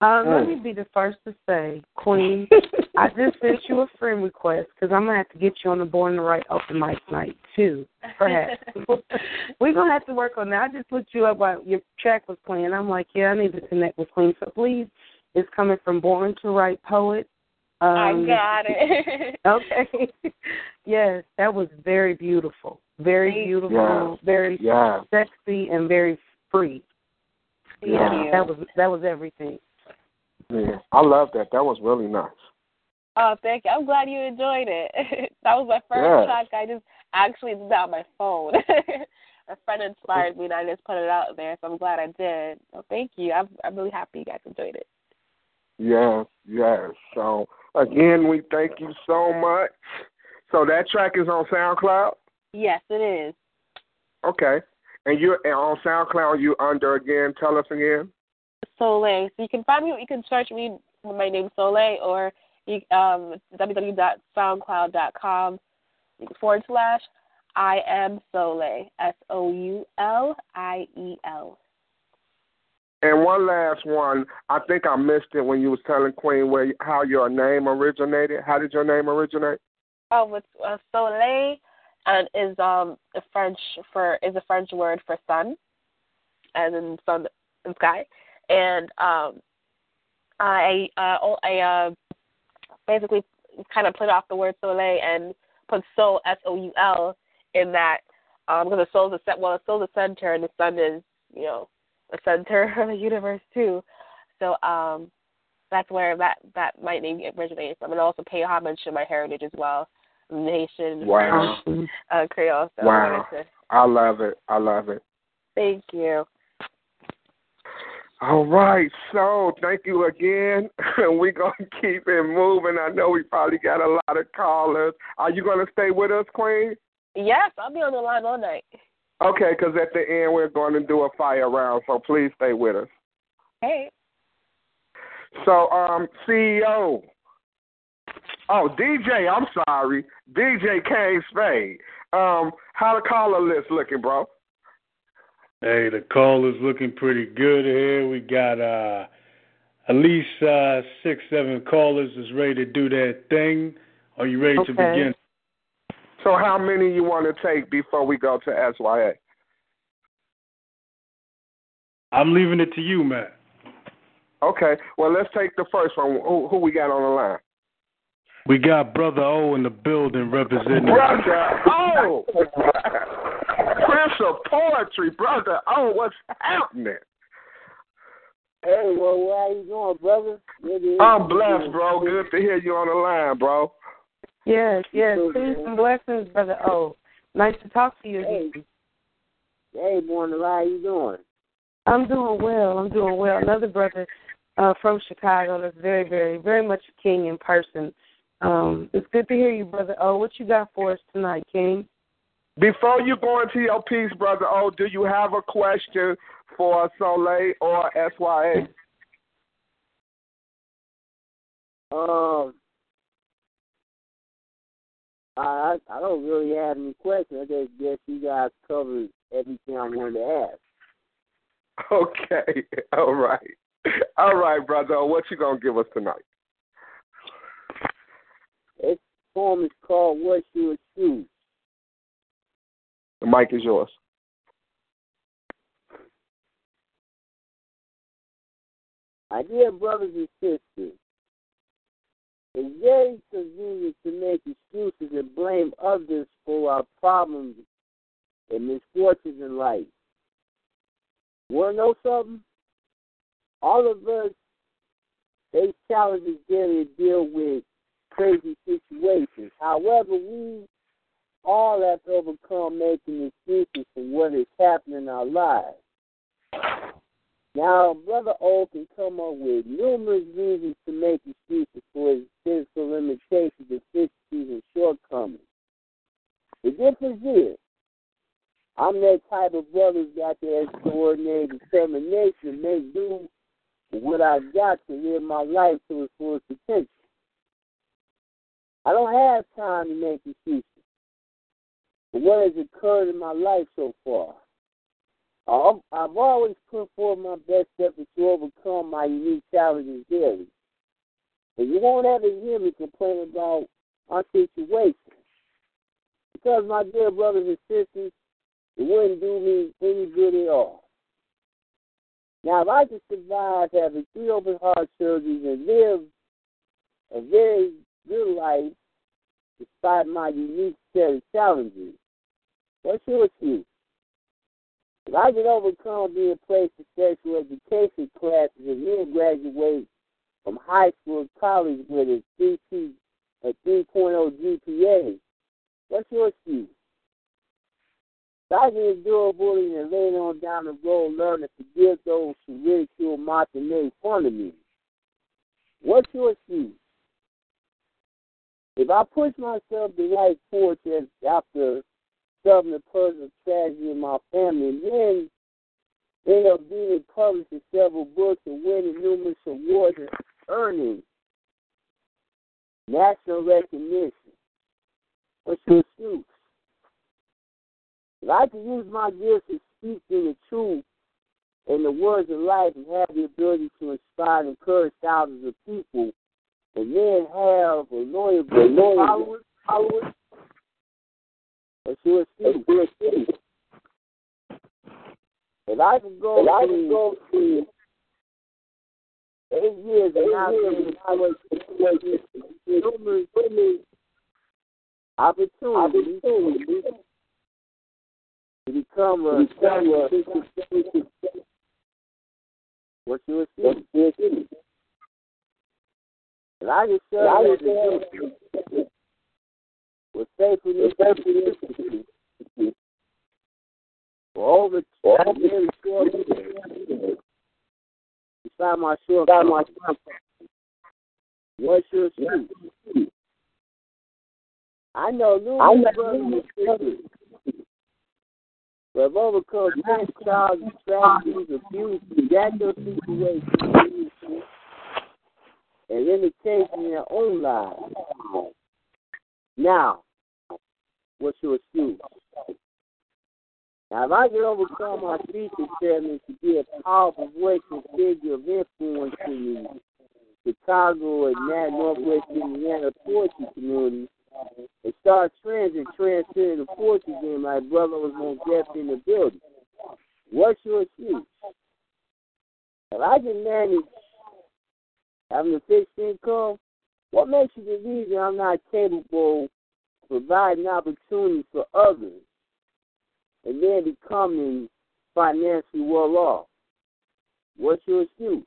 Uh, let me be the first to say, Queen, I just sent you a friend request because I'm gonna have to get you on the Born to Write open mic night too, perhaps. We're gonna have to work on that. I just looked you up while your track was playing. I'm like, yeah, I need to connect with Queen. So please, it's coming from Born to Write poet. Um, I got it. okay. yes, that was very beautiful. Very Thank beautiful. Yes. Very Yes. sexy and very free. Thank Yeah, you. that was that was everything. Yeah. I love that. That was really nice. Oh, thank you. I'm glad you enjoyed it. that was my first Yeah. track. I just actually did that on my phone. a friend inspired me, and I just put it out there. So I'm glad I did. So thank you. I'm I'm really happy you guys enjoyed it. Yes, yes. So again, we thank you so much. So that track is on SoundCloud. Yes, it is. Okay. And you're on SoundCloud. You under again? Tell us again. Souliel. So you can find me. You can search me with my name Souliel or you, um, www.soundcloud.com forward slash I am Souliel. S O U L I E L. And one last one. I think I missed it when you was telling Queen where how your name originated. How did your name originate? Oh, it's uh, Soleil, and is um a French for is a French word for sun, as in sun and sky, and um I uh I uh basically kind of played off the word soleil and put soul S O U L in that um because the soul is the well the soul is the center and the sun is you know the center of the universe too, so um that's where that that my name originates from, and also pay homage to my heritage as well, nation, Wow. French, uh, Creole. So Wow. wanted to I love it. I love it. thank you. All right, so thank you again. We're going to keep it moving. I know we probably got a lot of callers. Are you going to stay with us, Queen? Yes, I'll be on the line all night. Okay, because at the end we're going to do a fire round, so please stay with us. Hey. So, um, CEO. Oh, DJ, I'm sorry. DJ Kane Spade. Um, how the caller list looking, bro? Hey, the call is looking pretty good here. We got uh, at least uh, six, seven callers is ready to do their thing Are you ready Okay. to begin? So how many you want to take before we go to SYA? I'm leaving it to you, man. Okay. Well, let's take the first one. Who, who we got on the line? We got Brother O in the building representing. Brother Oh! Prince of Poetry, Brother Oh, what's happening? Hey, well, how you doing, brother? Good to hear I'm blessed, bro. Good to hear you on the line, bro. Yes, yes. too, Peace man. and blessings, Brother Oh, Nice to talk to you Hey, again. hey, born alive, how you doing? I'm doing well. I'm doing well. Another brother uh, from Chicago that's very, very, very much a king in person. Um, it's good to hear you, Brother Oh, What you got for us tonight, King? Before you go into your piece, Brother O, do you have a question for Souliel or SYA? Um, I I don't really have any questions. I just guess you guys covered everything I wanted to ask. Okay. All right. All right, Brother what you going to give us tonight? This poem is called "What's Your Excuse." The mic is yours. My dear brothers and sisters, it's very convenient to make excuses and blame others for our problems and misfortunes in life. Want to know something? All of us face challenges daily and deal with crazy situations. However, we all have to overcome making excuses for what is happening in our lives. Now, Brother O can come up with numerous reasons to make excuses for his physical limitations, deficiencies, and shortcomings. The difference is, I'm that type of brother who's got the extraordinary determination to make do what I've got to live my life to its fullest potential. I don't have time to make excuses what has occurred in my life so far. I've always put forth my best effort to overcome my unique challenges daily. But you won't ever hear me complain about our situation. Because, my dear brothers and sisters, it wouldn't do me any good at all. Now, if I could survive having three open heart surgeries and live a very good life despite my unique set of challenges, what's your excuse? If I could overcome being placed in special education classes and then graduate from high school and college with a 3 a 3.0 GPA, what's your excuse? If I can endure bullying and later on down the road learn to forgive those who ridicule, mock, and made fun of me, what's your excuse? If I push myself to write poetry after suffering a personal tragedy in my family, and then end up being published in several books and winning numerous awards and earning national recognition. What's your excuse? If I could use my gifts to speak the truth and the words of life and have the ability to inspire and encourage thousands of people, and then have a group of followers, followers, what's your excuse? If I could go, if I could go through eight years and not be numerous opportunities to become a what's your excuse? And I just serve as a gift with faithfulness for over nearly four years. Beside my short, my what's your excuse? I know numerous brothers and sisters who have overcome trials and tragedies, abuse, natural situations, and limitations in their own lives. Now, what's your excuse? Now, if I can overcome my speech impairment to be a powerful voice and figure of influence in Chicago and that Northwest Indiana poetry community and start trends and transcending the poetry game. My brother was most definitely in the building. What's your excuse? If I can manage having a fixed income, what makes you believe that I'm not capable of providing opportunities for others and then becoming financially well off? What's your excuse?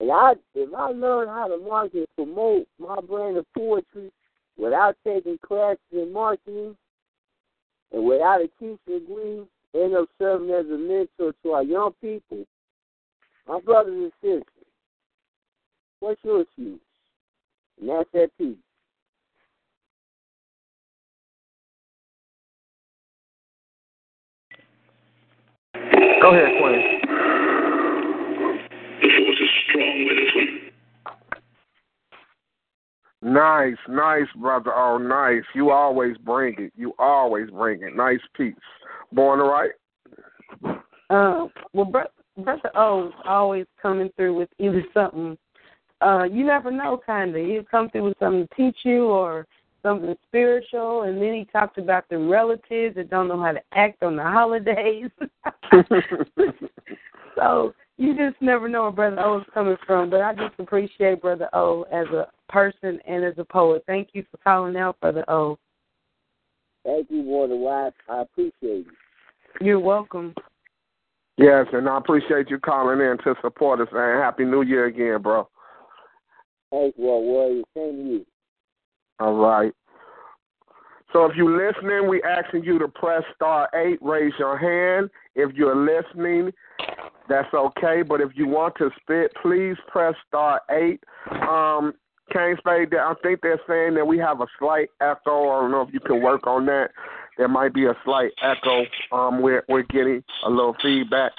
And I, if I learn how to market and promote my brand of poetry without taking classes in marketing and without a teaching degree, end up serving as a mentor to our young people, my brothers and sisters, what's your excuse? And that's that piece. Go ahead, Quinn. The force is strong with this one. Nice, nice, brother. Oh, nice. You always bring it. You always bring it. Nice piece. Born to Write? Uh, well, bro- brother O's always coming through with either something. Uh, you never know, kind of. He'll come through with something to teach you or something spiritual, and then he talks about the relatives that don't know how to act on the holidays. so you just never know where Brother O is coming from. But I just appreciate Brother O as a person and as a poet. Thank you for calling out, Brother O. Thank you, Water Wife. I appreciate you. You're welcome. Yes, and I appreciate you calling in to support us, and Happy New Year again, bro. Thanks, War Warrior. Same to you. All right. So if you're listening, we're asking you to press star eight, raise your hand. If you're listening, that's okay. But if you want to spit, please press star eight. Um, Kane Spade, I think they're saying that we have a slight echo. I don't know if you can work on that. There might be a slight echo. Um, we're we're getting a little feedback.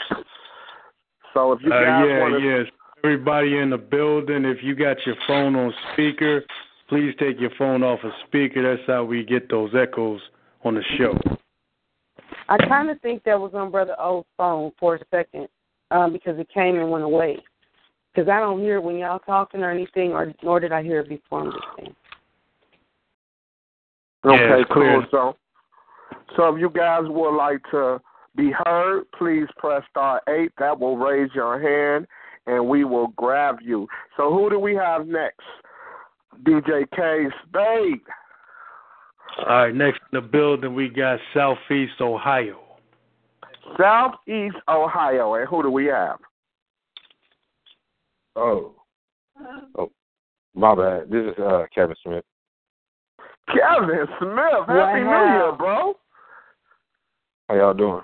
So if you Uh, guys yeah, want to, yes. Everybody in the building, if you got your phone on speaker, please take your phone off of speaker. That's how we get those echoes on the show. I kind of think that was on Brother O's phone for a second um, because it came and went away. Because I don't hear it when y'all talking or anything, or nor did I hear it before. I'm just saying. Okay, Yeah, cool. clear. So, so if you guys would like to be heard, please press star eight. That will raise your hand, and we will grab you. So, who do we have next? DJ K Spade. All right, next in the building, we got Southeast Ohio. Southeast Ohio, and who do we have? Oh. Oh, my bad. This is uh, Kevin Smith. Kevin Smith. Happy New Year, bro. How y'all doing?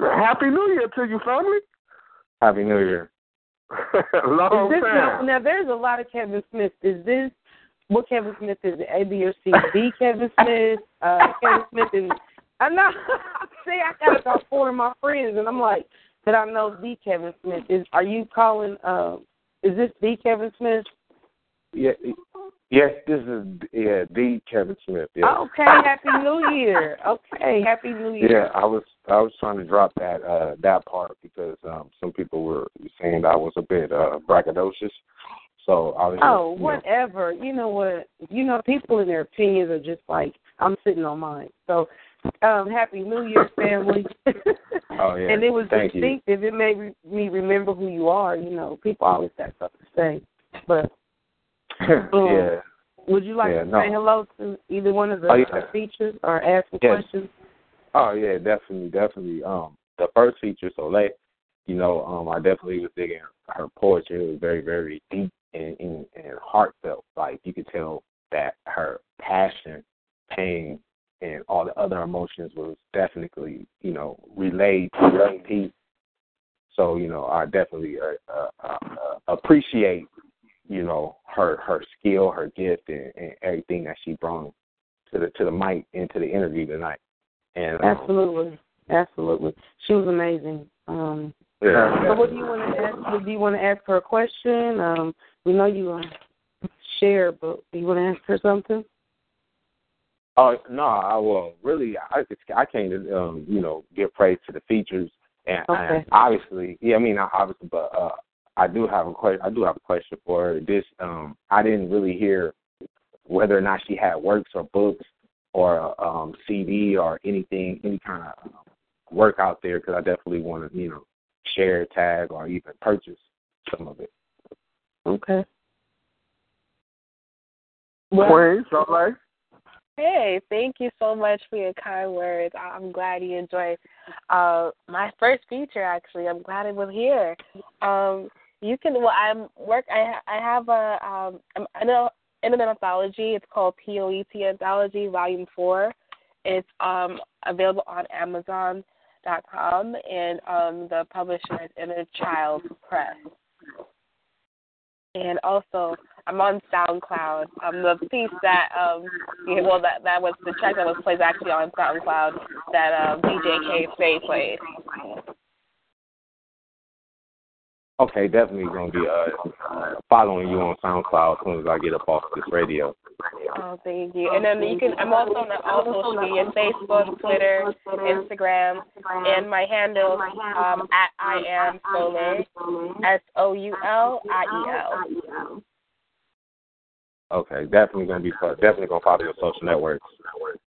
Happy New Year to you, family. Happy New Year. Long Is this time. now, there's a lot of Kevin Smith. Is this what Kevin Smith is? A, B, or C? D. Kevin Smith. Uh, Kevin Smith and I'm not. See, I got about four of my friends, and I'm like that. I know the Kevin Smith. Is are you calling? Uh, is this the Kevin Smith? Yeah, yes, this is yeah the Kevin Smith. Yeah. Okay, Happy New Year. Okay, Happy New Year. Yeah, I was I was trying to drop that uh that part because um some people were saying I was a bit uh braggadocious. So I was just, Oh, you know, whatever. You know what? You know, people and their opinions are just like I'm sitting on mine. So, um, happy New Year, family. Oh, yeah. And it was Thank you. distinctive. It made me remember who you are. You know, people always have something to say. But yeah. would you like Yeah, to no. say hello to either one of the Oh, yeah. features or ask some Yes. questions? Oh yeah, definitely, definitely. Um, the first feature, Souliel, you know, um, I definitely was digging her poetry. It was very, very deep and, and, and heartfelt. Like you could tell that her passion, pain, and all the other emotions was definitely, you know, relayed to the piece. So you know, I definitely uh, uh, uh, uh, appreciate, you know, her her skill, her gift, and, and everything that she brought to the to the mic and to the interview tonight. And um, Absolutely, absolutely. She was amazing. Um, Yeah. So, what do you want to ask? Do you want to ask her a question? Um, we know you want to share, but do you want to ask her something? Oh no, I will really I it's, I came to um you know give praise to the features and, Okay. and obviously yeah I mean I- obviously but uh I do have a question. I do have a question for her. This um, I didn't really hear whether or not she had works or books or um, CD or anything, any kind of um, work out there, because I definitely want to, you know, share, tag, or even purchase some of it. Okay. Queen, Souliel. Hey, thank you so much for your kind words. I'm glad you enjoyed uh, my first feature. Actually, I'm glad it was here. Um, you can. Well, I'm work. I I have a um. I know in an anthology. It's called POET Anthology Volume Four. It's um available on Amazon dot com and um the publisher is Inner Child Press. And also, I'm on SoundCloud. Um, the piece that um, well, that that was the track that was played actually on SoundCloud that um, DJ K played. Okay, definitely gonna be uh following you on SoundCloud as soon as I get up off this radio. Oh, thank you. And then you can. I'm also on all social media: Facebook, Twitter, Instagram, and my handle um, at I am Souliel, S O U L I E L. Okay, definitely gonna be. Definitely gonna follow your social networks.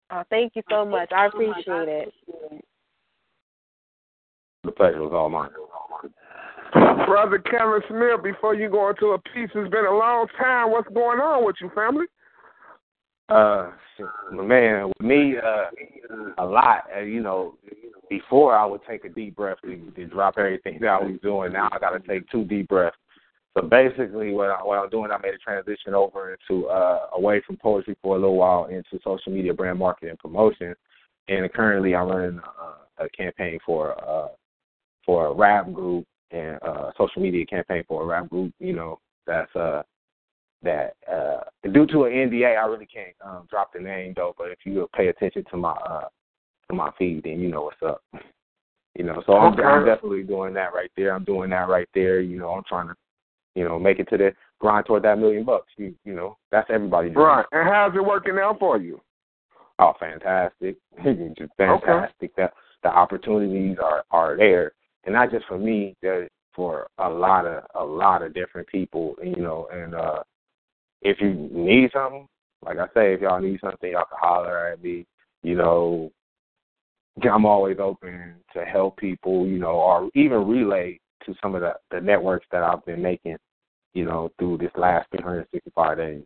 Oh, thank you so much. I appreciate it. The pleasure was all mine. Brother Kevin Smith, before you go into a piece, it's been a long time. What's going on with you, family? Uh, man, with me, uh, a lot. Uh, you know, before I would take a deep breath to, drop everything that I was doing. Now I got to take two deep breaths. So basically, what, I, what I'm doing, I made a transition over into uh, away from poetry for a little while into social media brand marketing and promotion, and currently I'm running uh, a campaign for uh, for a rap group and uh, social media campaign for a rap group. You know, that's uh, that uh, due to an NDA, I really can't um, drop the name though. But if you pay attention to my uh, to my feed, then you know what's up. You know, so I'm, Okay. I'm definitely doing that right there. I'm doing that right there. You know, I'm trying to, you know, make it to the grind toward that million bucks. You, you know, that's everybody's dream. Right. And how's it working out for you? Oh, fantastic! just fantastic. That the opportunities are are there, and not just for me, they're for a lot of a lot of different people. You know, and uh if you need something, like I say, if y'all need something, y'all can holler at me. You know, I'm always open to help people. You know, or even relay to some of the the networks that I've been making. You know, through this last 365 days.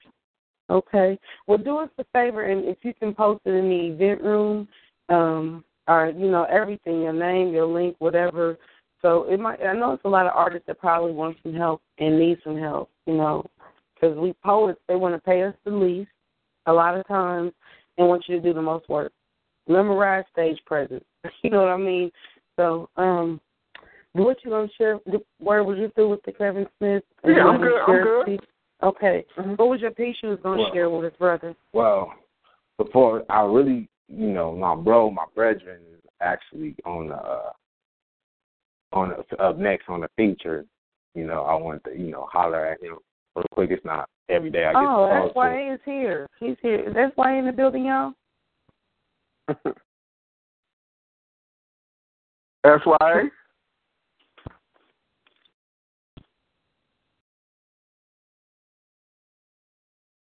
Okay. Well, do us a favor, and if you can post it in the event room, um, or you know everything, your name, your link, whatever. So it might. I know it's a lot of artists that probably want some help and need some help. You know, because we poets they want to pay us the least a lot of times and want you to do the most work. Memorize stage presence. You know what I mean? So, um, what you gonna share? Where was you through with the Kevin Smith? Yeah, I'm good, I'm good. a piece? Okay. What was your piece you was gonna Well- share with his brother? Well, before I really, you know, my bro, my brethren is actually on the uh, on the, up next on the feature. You know, I want to, you know, holler at him real quick. It's not every day I get Oh, to that's talk why to him. he is here. He's here. That's why he in the building, y'all. That's why.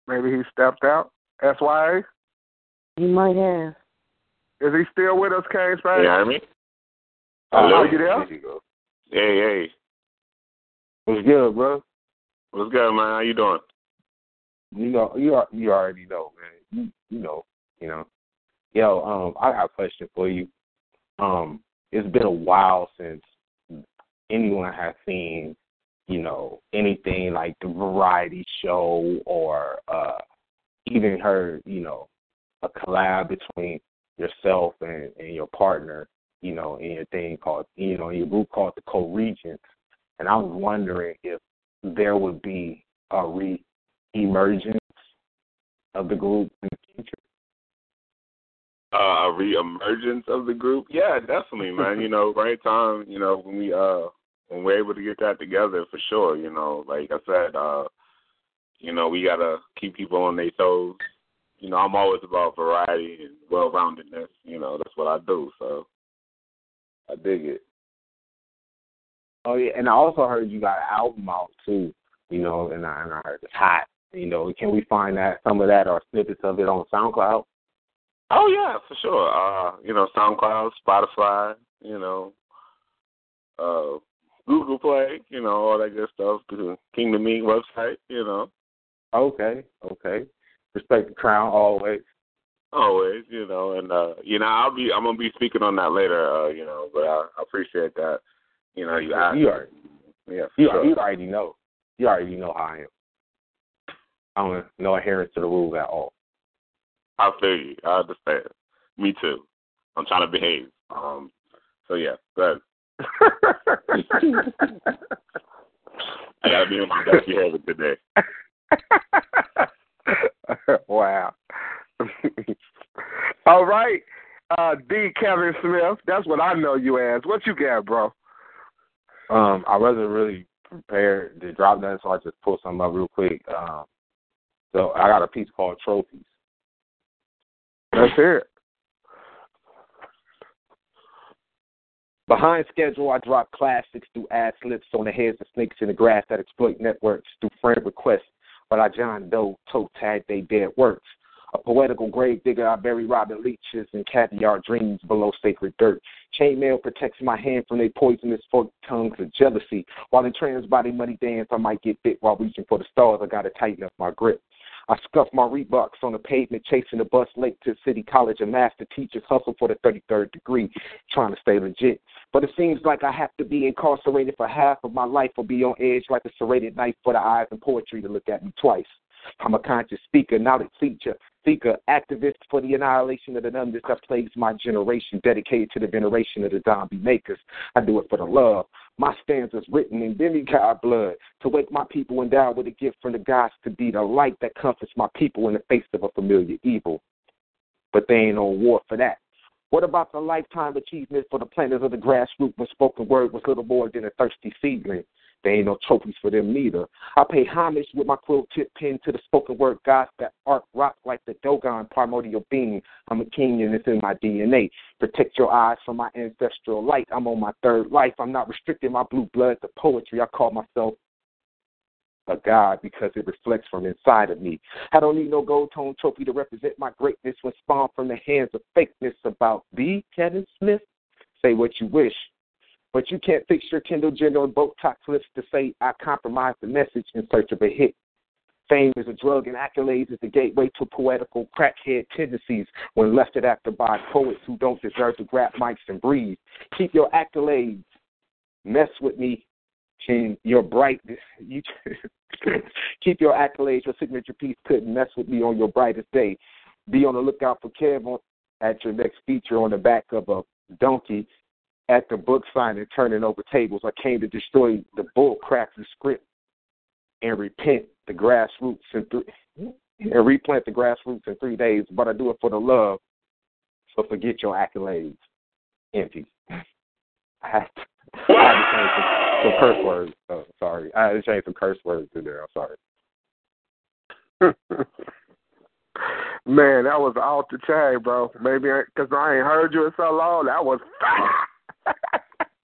Maybe he stepped out. That's why. You might have. Is he still with us, Kane Spade? You hear me? Oh, Hello? you there? There you go. Hey, hey. What's good, bro? What's good, man? How you doing? You know, you al- you already know, man. You you know, you know. Yo, um, I got a question for you. Um, it's been a while since anyone has seen, you know, anything like the variety show or uh even heard, you know, a collab between yourself and, and your partner, you know, in your thing called you know, in your group called the Co Regents. And I was wondering if there would be a re emergence of the group in the future. Uh, a re-emergence of the group? Yeah, definitely, man. you know, right time. You know, when we uh when we're able to get that together, for sure. You know, like I said, uh, you know, we gotta keep people on their toes. You know, I'm always about variety and well-roundedness. You know, that's what I do. So I dig it. Oh yeah, and I also heard you got an album out too. You know, and I, and I heard it's hot. You know, can we find that some of that or snippets of it on SoundCloud? Oh yeah, for sure. Uh, you know, SoundCloud, Spotify, you know, uh, Google Play, you know, all that good stuff. The Kingdom Me website, you know. Okay, okay. Respect the crown always. Always, you know, and uh, you know, I'll be I'm gonna be speaking on that later, uh, you know, but I, I appreciate that. You know, you asked. You already, yeah, you, sure. you already know. You already know how I am. I don't no adherence to the rules at all. I feel you. I understand. Me too. I'm trying to behave. Um, so yeah, go. I gotta be on my best behavior today. wow. All right. Uh, D. Kevin Smith. That's what I know you as. What you got, bro? Um, I wasn't really prepared to drop that, so I just pulled something up real quick. Um, so I got a piece called Trophies. Let's hear it. Behind schedule, I drop classics through ad slips on the heads of snakes in the grass that exploit networks through friend requests. But I John Doe toe tag they dead works. A poetical grave digger, I bury Robin Leach's and caviar dreams below sacred dirt. Chainmail protects my hand from their poisonous forked tongues of jealousy. While in trans body money dance, I might get bit while reaching for the stars. I gotta tighten up my grip. I scuff my Reeboks on the pavement, chasing the bus late to City College. And master teachers hustle for the 33rd degree, trying to stay legit. But it seems like I have to be incarcerated for half of my life or be on edge like a serrated knife for the eyes and poetry to look at me twice. I'm a conscious speaker, knowledge teacher, seeker, activist for the annihilation of the numbness that plagues my generation, dedicated to the veneration of the zombie makers. I do it for the love. My stanzas written in demigod blood to wake my people endowed with a gift from the gods to be the light that comforts my people in the face of a familiar evil. But they ain't on war for that. What about the lifetime achievement for the planters of the grassroots when spoken word was little more than a thirsty seedling? There ain't no trophies for them neither. I pay homage with my quill tip pen to the spoken word gods that art rock like the Dogon primordial being. I'm a king and it's in my DNA. Protect your eyes from my ancestral light. I'm on my third life. I'm not restricting my blue blood to poetry. I call myself a god because it reflects from inside of me. I don't need no gold tone trophy to represent my greatness when spawned from the hands of fakeness about the Kevin Smith. Say what you wish. But you can't fix your Kendall Jenner and Botox lips to say I compromised the message in search of a hit. Fame is a drug and accolades is the gateway to poetical crackhead tendencies when left it after by poets who don't deserve to grab mics and breathe. Keep your accolades. Mess with me and your bright you keep your accolades, your signature piece couldn't mess with me on your brightest day. Be on the lookout for Kev at your next feature on the back of a donkey at the book signing turning over tables. I came to destroy the bull cracks and script and repent the grassroots and replant the grassroots in three days, but I do it for the love. So forget your accolades. Empty. I had to, I to change some, some curse words. Oh, sorry. I had to change some curse words in there. I'm sorry. Man, that was off the chain, bro. Maybe because I ain't heard you in so long. That was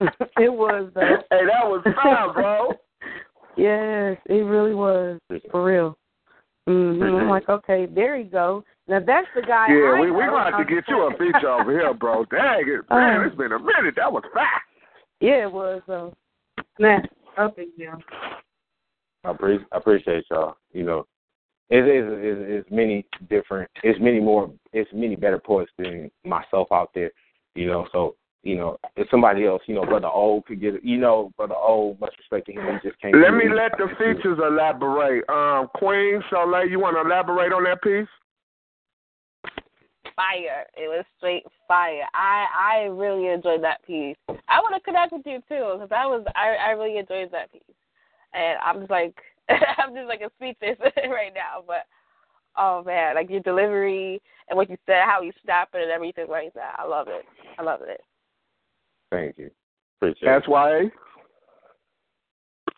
it was though. Hey, that was fun, bro. yes, it really was for real. Mm-hmm. I'm like, okay, there you go. Now that's the guy. Yeah, I we we know. gonna have to get you a feature over here, bro. Dang it, man! It's been a minute. That was fast. Yeah, it was though. Nah, okay, yeah. I appreciate, I appreciate y'all. You know, it is it's, it's many different, it's many more, it's many better poets than myself out there. You know, so you know, if somebody else, you know, Brother O could get it, you know, Brother O, much respect to him, he just can't. Let me let the features elaborate. Um, Queen Souliel, you want to elaborate on that piece? Fire! It was straight fire. I I really enjoyed that piece. I want to connect with you too because I was I I really enjoyed that piece, and I'm just like I'm just like a speechless right now. But oh man, like your delivery and what you said, how you snap it and everything like that. I love it. I love it. Thank you. Appreciate That's why.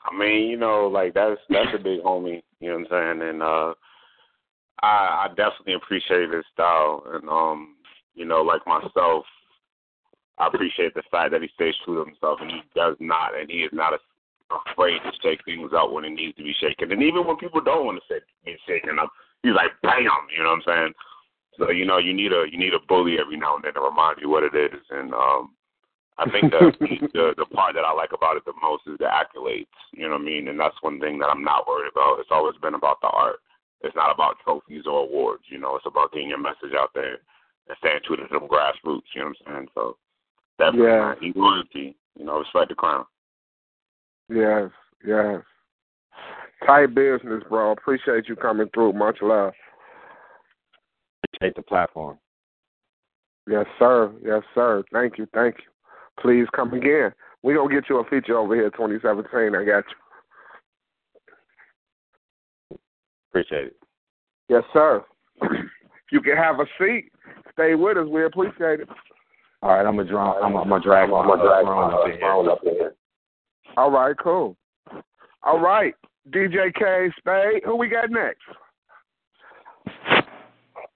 I mean, you know, like that's that's a big homie. You know what I'm saying? And uh, I I definitely appreciate his style. And um, you know, like myself, I appreciate the fact that he stays true to himself and he does not, and he is not afraid to shake things up when it needs to be shaken. And even when people don't want to shake, get shaken up, he's like, bam, you know what I'm saying? So you know, you need a you need a bully every now and then to remind you what it is. And um, I think the, the the part that I like about it the most is the accolades. You know what I mean? And that's one thing that I'm not worried about. It's always been about the art. It's not about trophies or awards. You know, it's about getting your message out there and staying true to them grassroots. You know what I'm saying? So definitely, Yeah. yeah. loyalty. You know, respect the crown. Yes, yes. Tight business, bro. Appreciate you coming through. Much love. Appreciate the platform. Yes, sir. Yes, sir. Thank you. Thank you. Please come again. We're going to get you a feature over here 2017. I got you. Appreciate it. Yes, sir. you can have a seat. Stay with us. We appreciate it. All right, I'm gonna draw. I'm, I'm gonna drag my I'm gonna drag phone up in up here. All right, cool. All right, DJ K Spade. Who we got next?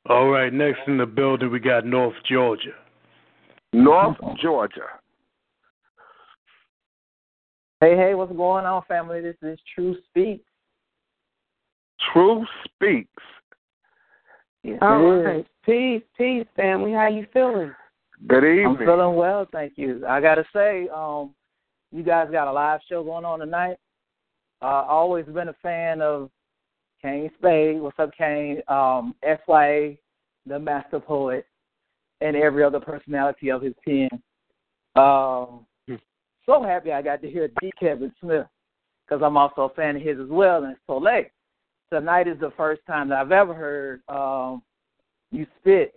All right, next in the building we got North Georgia. North Georgia. Hey, hey, what's going on, family? This is True Speaks. True Speaks. Yes, All it is. right. Peace, peace, family. How you feeling? Good evening. I'm feeling well, thank you. I gotta say, um, you guys got a live show going on tonight. Uh, always been a fan of Kane Spade. What's up, Kane? Um, SYA, the master poet, and every other personality of his pen. Um, so happy I got to hear D. Kevin Smith because I'm also a fan of his as well. And Souliel, tonight is the first time that I've ever heard um, you spit,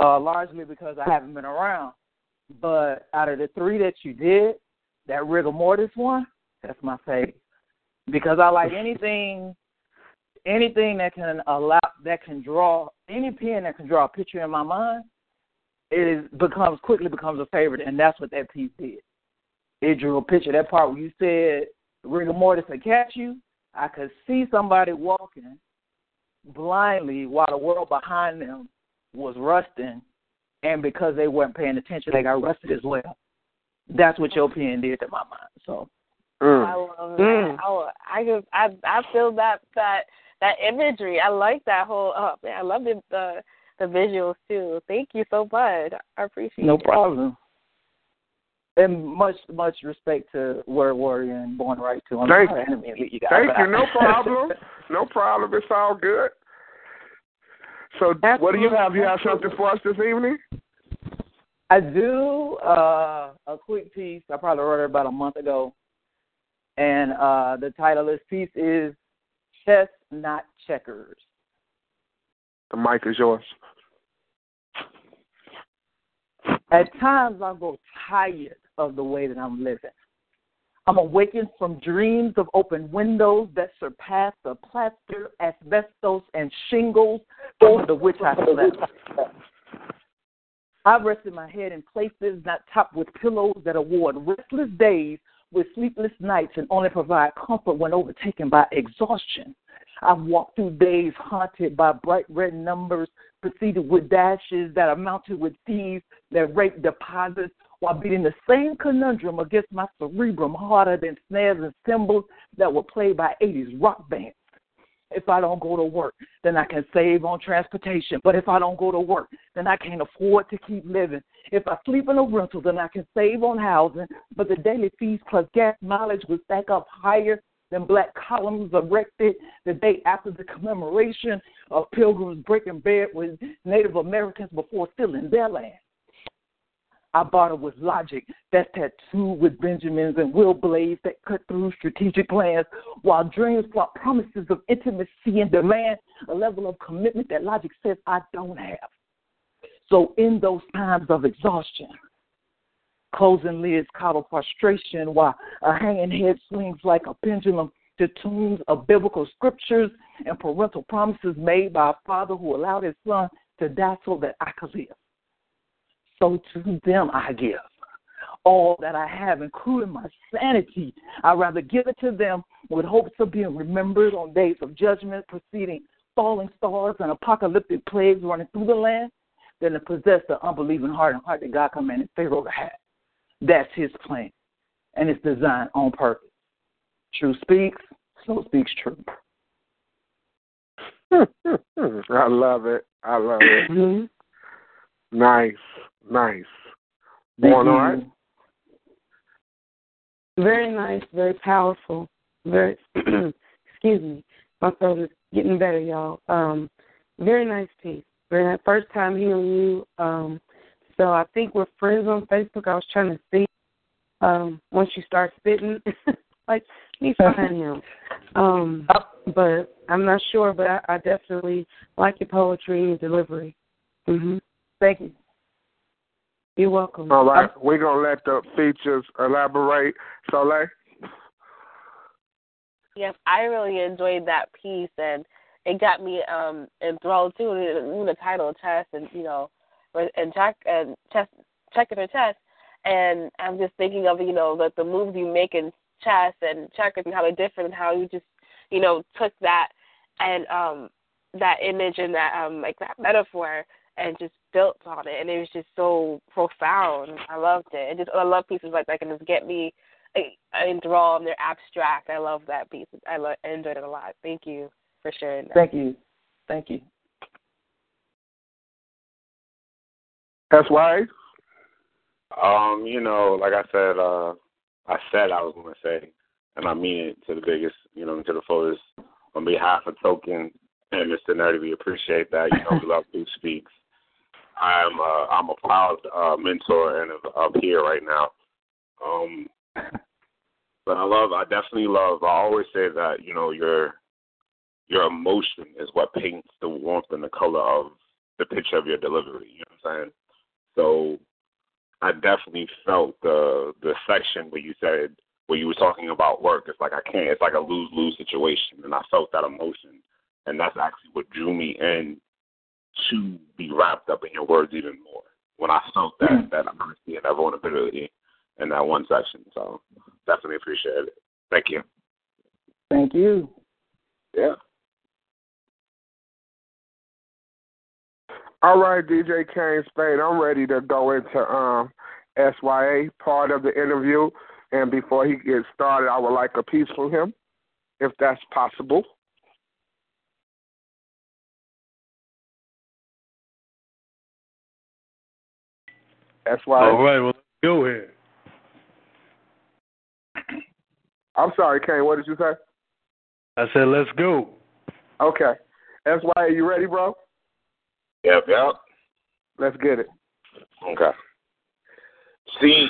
uh, largely because I haven't been around. But out of the three that you did, that rigor mortis one, that's my favorite because I like anything, anything that can allow that can draw any pen that can draw a picture in my mind. It is becomes quickly becomes a favorite, and that's what that piece did. It drew a picture. That part where you said rigor mortis to catch you, I could see somebody walking blindly while the world behind them was rusting, and because they weren't paying attention, they got rusted as well. That's what your pen did to my mind. So Mm. I love that. I, I just I I feel that that that imagery. I like that whole. Oh man, I love the the, the visuals too. Thank you so much. I appreciate no it. problem. And much much respect to Word Warrior and Born Right too. I'm Thank you. didn't mean to leave you guys Thank you. No problem. no problem. It's all good. So, what do you have? You have something for us this evening? I do uh, a quick piece. I probably wrote it about a month ago, and uh, the title of this piece is "Chess Not Checkers." The mic is yours. At times, I grow tired of the way that I'm living. I'm awakened from dreams of open windows that surpass the plaster, asbestos, and shingles under which I slept. I've rested my head in places not topped with pillows that award restless days with sleepless nights and only provide comfort when overtaken by exhaustion. I've walked through days haunted by bright red numbers, preceded with dashes that are mounted with thieves that rape deposits while beating the same conundrum against my cerebrum harder than snares and cymbals that were played by 80s rock bands. If I don't go to work, then I can save on transportation. But if I don't go to work, then I can't afford to keep living. If I sleep in a rental, then I can save on housing. But the daily fees plus gas mileage will stack up higher than black columns erected the day after the commemoration of pilgrims breaking bread with Native Americans before stealing their land. I barter with logic. That's tattooed with Benjamins and will blades that cut through strategic plans, while dreams plot promises of intimacy and demand a level of commitment that logic says I don't have. So, in those times of exhaustion, closing lids coddle frustration while a hanging head swings like a pendulum to tunes of biblical scriptures and parental promises made by a father who allowed his son to die so that I could live so to them I give. All that I have, including my sanity, I rather give it to them with hopes of being remembered on days of judgment, preceding falling stars and apocalyptic plagues running through the land, than to possess the unbelieving heart and heart that God commanded Pharaoh to have. That's his plan. And it's designed on purpose. True speaks, so speaks true. I love it. I love it. Mm-hmm. Nice. Nice. Born all right? Very nice, very powerful. Very excuse me. My throat is getting better, y'all. Um, very nice piece. Very nice. First time hearing you. Um, so I think we're friends on Facebook. I was trying to see um, once you start spitting, like me find him. Um, but I'm not sure. But I, I definitely like your poetry and your delivery. hmm Thank you. You're welcome. All right. We're going to let the features elaborate. Souliel? Yes, I really enjoyed that piece, and it got me um enthralled too. Even the title, chess, and you know, and check and chess, checkers or chess, and I'm just thinking of you know the the moves you make in chess and checkers and how they're different, and how you just you know took that and um that image and that um like that metaphor and just built on it, and it was just so profound. I loved it. And just I love pieces like that can just get me enthralled. And they're abstract. I love that piece. I, lo- I enjoyed it a lot. Thank you for sharing that. Thank you. Thank you. That's why. Um, you know, like I said, uh I said I was gonna say, and I mean it to the biggest, you know, to the fullest. On behalf of Token and Mr. Nerdy, we appreciate that. You know, we love who speaks. I'm uh, I'm a proud uh, mentor and up here right now. Um, but I love, I definitely love. I always say that you know your your emotion is what paints the warmth and the color of the picture of your delivery. You know what I'm saying? So I definitely felt the the section where you said where you were talking about work. It's like I can't. It's like a lose lose situation, and I felt that emotion, and that's actually what drew me in to be wrapped up in your words even more. When I felt that that honesty and that vulnerability in that one section, so definitely appreciate it. Thank you. Thank you. Yeah. All right, DJ Kane Spade, I'm ready to go into um, SYA part of the interview. And before he gets started, I would like a piece from him, if that's possible. SYA. All right, well, let's go ahead. I'm sorry, Kane. What did you say? I said, let's go. Okay. That's why. Are you ready, bro? Yep, yep. Let's get it. Okay. See,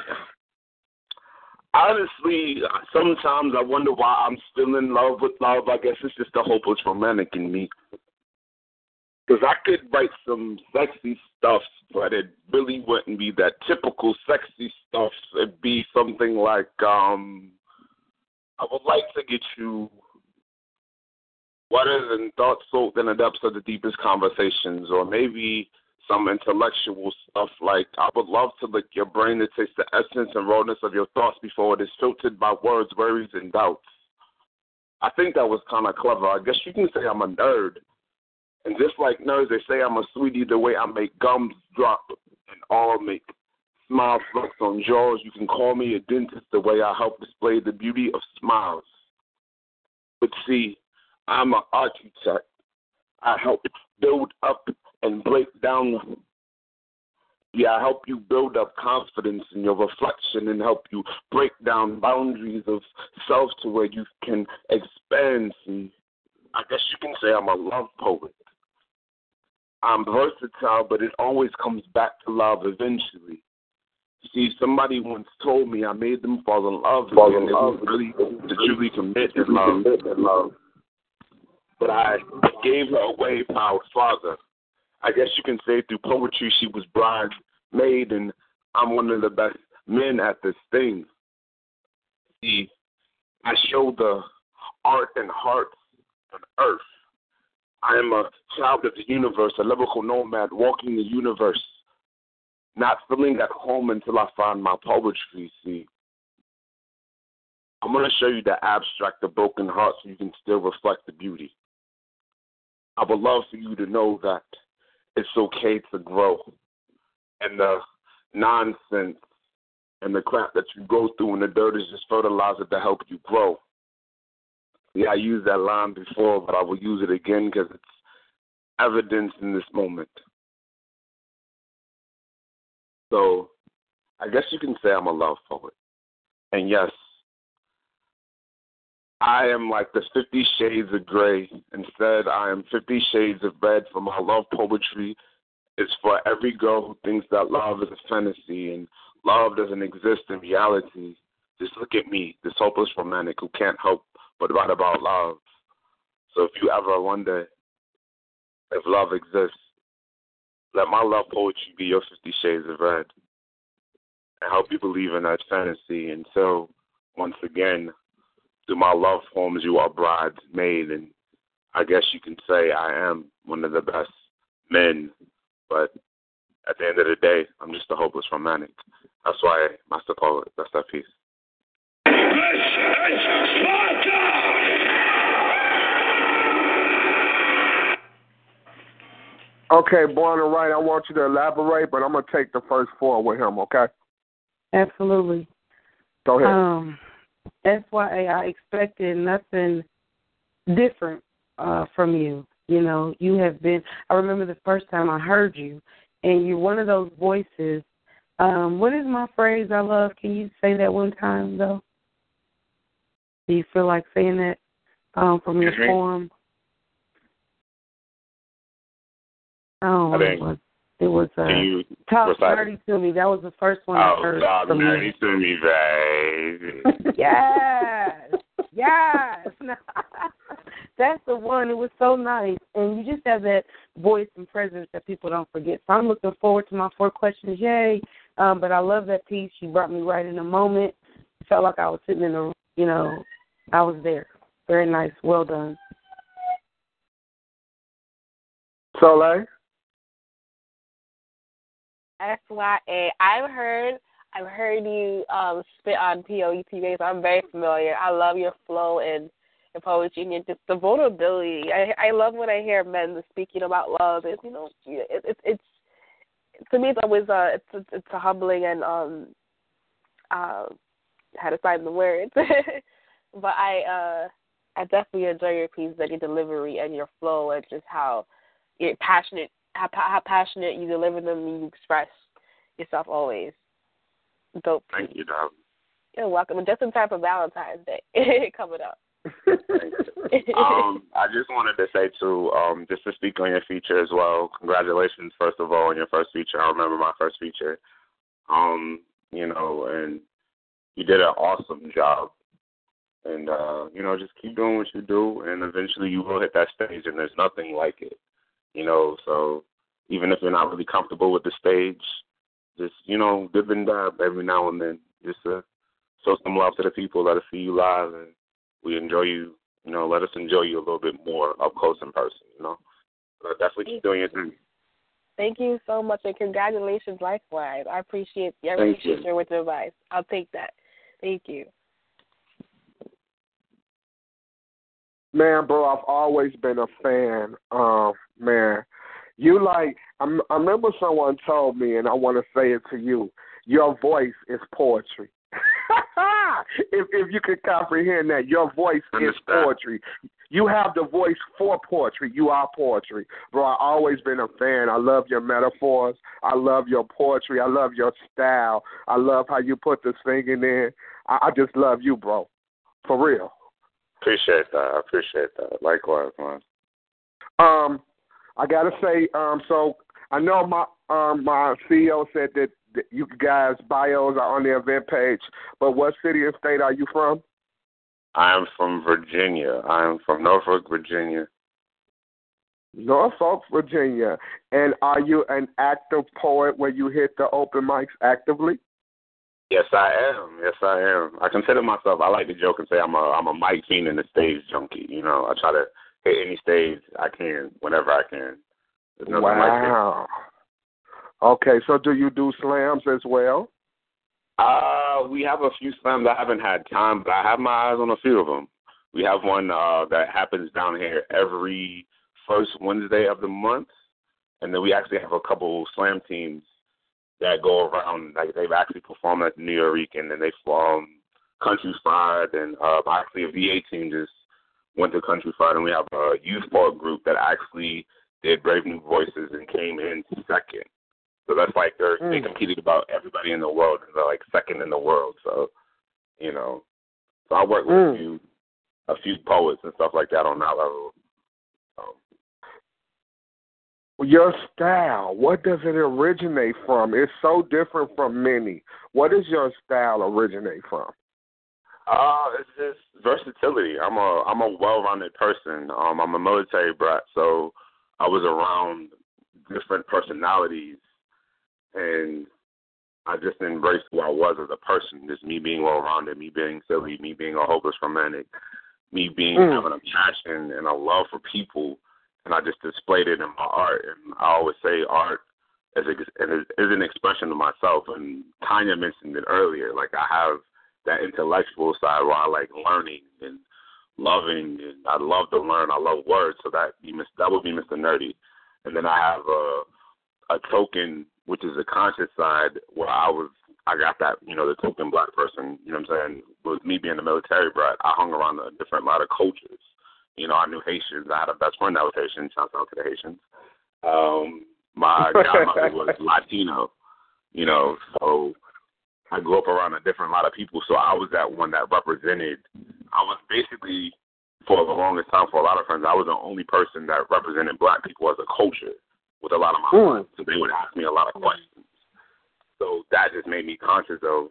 honestly, sometimes I wonder why I'm still in love with love. I guess it's just the hopeless romantic in me. Because I could write some sexy stuff, but it really wouldn't be that typical sexy stuff. It'd be something like, um, I would like to get you wetter than thoughts soaked in the depths of the deepest conversations, or maybe some intellectual stuff like I would love to lick your brain to taste the essence and rawness of your thoughts before it is filtered by words, worries, and doubts. I think that was kind of clever. I guess you can say I'm a nerd. And just like nerds, they say I'm a sweetie the way I make gums drop and all make smile flex on jaws. You can call me a dentist the way I help display the beauty of smiles. But see, I'm an architect. I help build up and break down. Yeah, I help you build up confidence in your reflection and help you break down boundaries of self to where you can expand. See, I guess you can say I'm a love poet. I'm versatile, but it always comes back to love eventually. See, somebody once told me I made them fall in love, fall in love, really to truly commit in love. But I gave her away by our father. I guess you can say through poetry she was bridesmaid, and I'm one of the best men at this thing. See, I show the art and heart on earth. I am a child of the universe, a lyrical nomad walking the universe, not feeling at home until I find my poetry. See, I'm going to show you the abstract, the broken heart, so you can still reflect the beauty. I would love for you to know that it's okay to grow. and the nonsense and the crap that you go through and the dirt is just fertilizer to help you grow. Yeah, I used that line before, but I will use it again because it's evidence in this moment. So I guess you can say I'm a love poet. And yes, I am like the Fifty Shades of Grey. Instead, I am Fifty Shades of Red for my love poetry. It's for every girl who thinks that love is a fantasy and love doesn't exist in reality. Just look at me, this hopeless romantic who can't help but write about love. So if you ever wonder if love exists, let my love poetry be your Fifty Shades of Red and help you believe in that fantasy until, once again, through my love poems, you are bridesmaid. And I guess you can say I am one of the best men. But at the end of the day, I'm just a hopeless romantic. That's why Master Poet, that's that piece. Okay, born and right. I want you to elaborate, but I'm gonna take the first four with him. Okay. Absolutely. Go ahead. Um, SYA, I expected nothing different uh, from you. You know, you have been. I remember the first time I heard you, and you're one of those voices. Um, what is my phrase I love? Can you say that one time though? Do you feel like saying that um, from your Mhm. poem? Oh, I it think- was it was uh, you talk recite dirty to me. That was the first one I Oh, heard God, from man, you. you to me, baby. yes, yes. That's the one. It was so nice, and you just have that voice and presence that people don't forget. So I'm looking forward to my four questions. Yay! Um, but I love that piece. You brought me right in the moment. It felt like I was sitting in a, you know, I was there. Very nice. Well done. Souliel. SYA, I've heard I've heard you um spit on POET days. I'm very familiar. I love your flow and your poetry and just the vulnerability. I I love when I hear men speaking about love. It's you know it, it, it's to me it's always uh it's it's, it's a humbling and um uh how to find the words. but I uh I definitely enjoy your pieces and your delivery and your flow and just how you're passionate how, how passionate you deliver them and you express yourself always. Dope. Thank you, dog. You're welcome. And just in time for Valentine's Day coming up. um, I just wanted to say too, um, just to speak on your feature as well. Congratulations, first of all, on your first feature. I remember my first feature. Um, you know, and you did an awesome job. And uh, you know, just keep doing what you do, and eventually you will hit that stage, and there's nothing like it. You know, so even if you're not really comfortable with the stage, just you know, dip and dab every now and then, just to show some love to the people that see you live, and we enjoy you. You know, let us enjoy you a little bit more up close in person. You know, but definitely keep doing your thing. Thank you so much and congratulations likewise. I appreciate I appreciate you. your advice. I'll take that. Thank you. Man, bro, I've always been a fan. Um, man, you like. I'm, I remember someone told me, and I want to say it to you. Your voice is poetry. if if you can comprehend that, your voice is poetry. You have the voice for poetry. You are poetry, bro. I've always been a fan. I love your metaphors. I love your poetry. I love your style. I love how you put the singing in. I, I just love you, bro. For real. Appreciate that. I appreciate that. Likewise, man. Um, I gotta say, um, so I know my um my CEO said that, that you guys bios are on the event page, but what city and state are you from? I am from Virginia. I am from Norfolk, Virginia. Norfolk, Virginia. And are you an active poet where you hit the open mics actively? Yes, I am. Yes, I am. I consider myself. I like to joke and say I'm a I'm a mic fiend and a stage junkie. You know, I try to hit any stage I can whenever I can. There's nothing like it. Wow. Okay, so do you do slams as well? Uh, we have a few slams. I haven't had time, but I have my eyes on a few of them. We have one uh, that happens down here every first Wednesday of the month, and then we actually have a couple slam teams that go around. Like they've actually performed at the New York and then they um, Country Fried and uh, actually a VA team just went to Country Fried and we have a youth pop group that actually did Brave New Voices and came in second. So that's like they're mm. they competed about everybody in the world and they're like second in the world. So you know, so I work with mm. a few a few poets and stuff like that on that level. Um, your style, what does it originate from? It's so different from many. What does your style originate from? Uh, it's just versatility. I'm a I'm a well-rounded person. Um, I'm a military brat, so I was around different personalities, and I just embraced who I was as a person. Just me being well-rounded, me being silly, me being a hopeless romantic, me being mm. having a passion and a love for people, and I just displayed it in my art. And I always say art is, is an expression of myself. And Tanya mentioned it earlier. Like I have that intellectual side where I like learning and loving, and I love to learn. I love words, so that be that would be Mr. Nerdy. And then I have a a token, which is a conscious side, where I was I got that, you know, the token black person, you know what I'm saying? With me being a military brat, I hung around a different lot of cultures. You know, I knew Haitians. I had a best friend that was Haitian. Shout out to the Haitians. Um, my grandmother was Latino, you know, so I grew up around a different lot of people. So I was that one that represented. I was basically, for the longest time, for a lot of friends, I was the only person that represented black people as a culture with a lot of my mm. friends. So they would ask me a lot of questions. So that just made me conscious of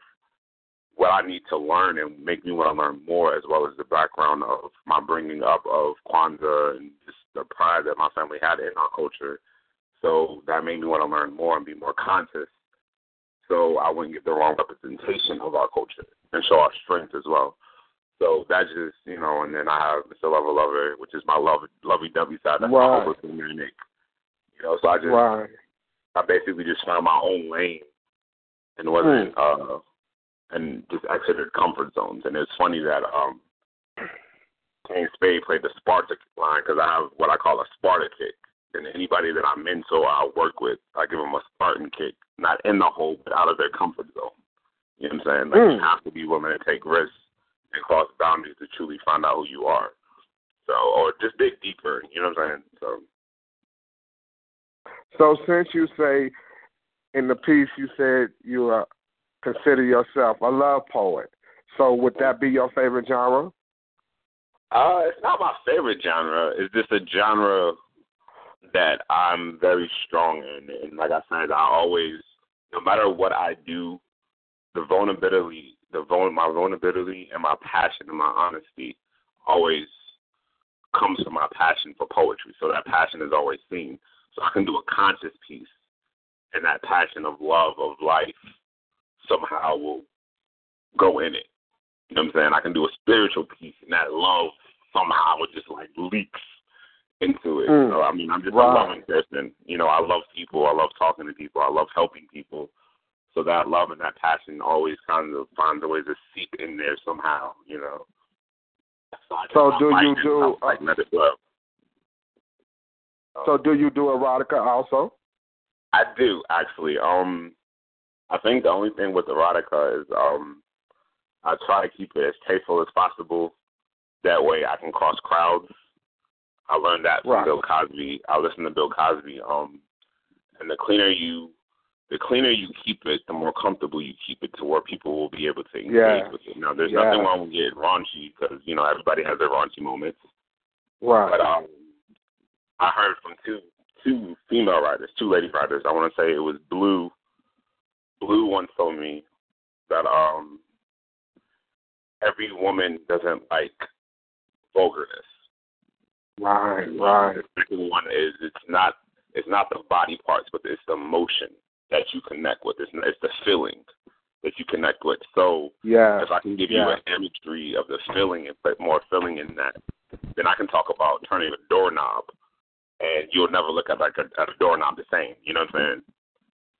what I need to learn and make me want to learn more, as well as the background of my bringing up of Kwanzaa and just the pride that my family had in our culture. So that made me want to learn more and be more conscious, so I wouldn't get the wrong representation of our culture and show our strength as well. So that's just you know, and then I have Mr. Lover Lover, which is my love lovey dovey side. That's right. my. You know, so I just right. I basically just found my own lane and wasn't mm. uh and just exited comfort zones. And it's funny that um Kane Spade played the Sparta line because I have what I call a Sparta kick. And anybody that I mentor, I work with, I give them a Spartan kick, not in the hole, but out of their comfort zone. You know what I'm saying? Like mm. you have to be willing to take risks and cross boundaries to truly find out who you are. So, or just dig deeper. You know what I'm saying? So. So since you say in the piece you said you uh, consider yourself a love poet. So would that be your favorite genre? Uh, it's not my favorite genre. It's just a genre that I'm very strong in. And like I said, I always, no matter what I do, the vulnerability, the vul- my vulnerability and my passion and my honesty always comes from my passion for poetry. So that passion is always seen. So I can do a conscious piece and that passion of love of life somehow will go in it. You know what I'm saying? I can do a spiritual piece and that love somehow it just like leaks into it. Mm. So I mean I'm just right. a loving person. You know, I love people, I love talking to people, I love helping people. So that love and that passion always kind of finds a way to seep in there somehow, you know. So, so do you do uh, So do you do erotica also? I do actually. Um, I think the only thing with erotica is um, I try to keep it as tasteful as possible. That way, I can cross crowds. I learned that from right. Bill Cosby. I listen to Bill Cosby. Um, and the cleaner you, the cleaner you keep it, the more comfortable you keep it to where people will be able to engage yeah. with it. Now, there's yeah. nothing wrong with getting raunchy because you know everybody has their raunchy moments. Right. But um, I heard from two two female writers, two lady writers. I want to say it was Blue. Blue once told me that um every woman doesn't like vulgarness. Right, right. The second one is it's not it's not the body parts, but it's the emotion that you connect with. It's, it's the feeling that you connect with. So yeah, if I can give yeah. you an imagery of the feeling and put more feeling in that, then I can talk about turning a doorknob and you'll never look at like a, at a doorknob the same. You know what I'm saying?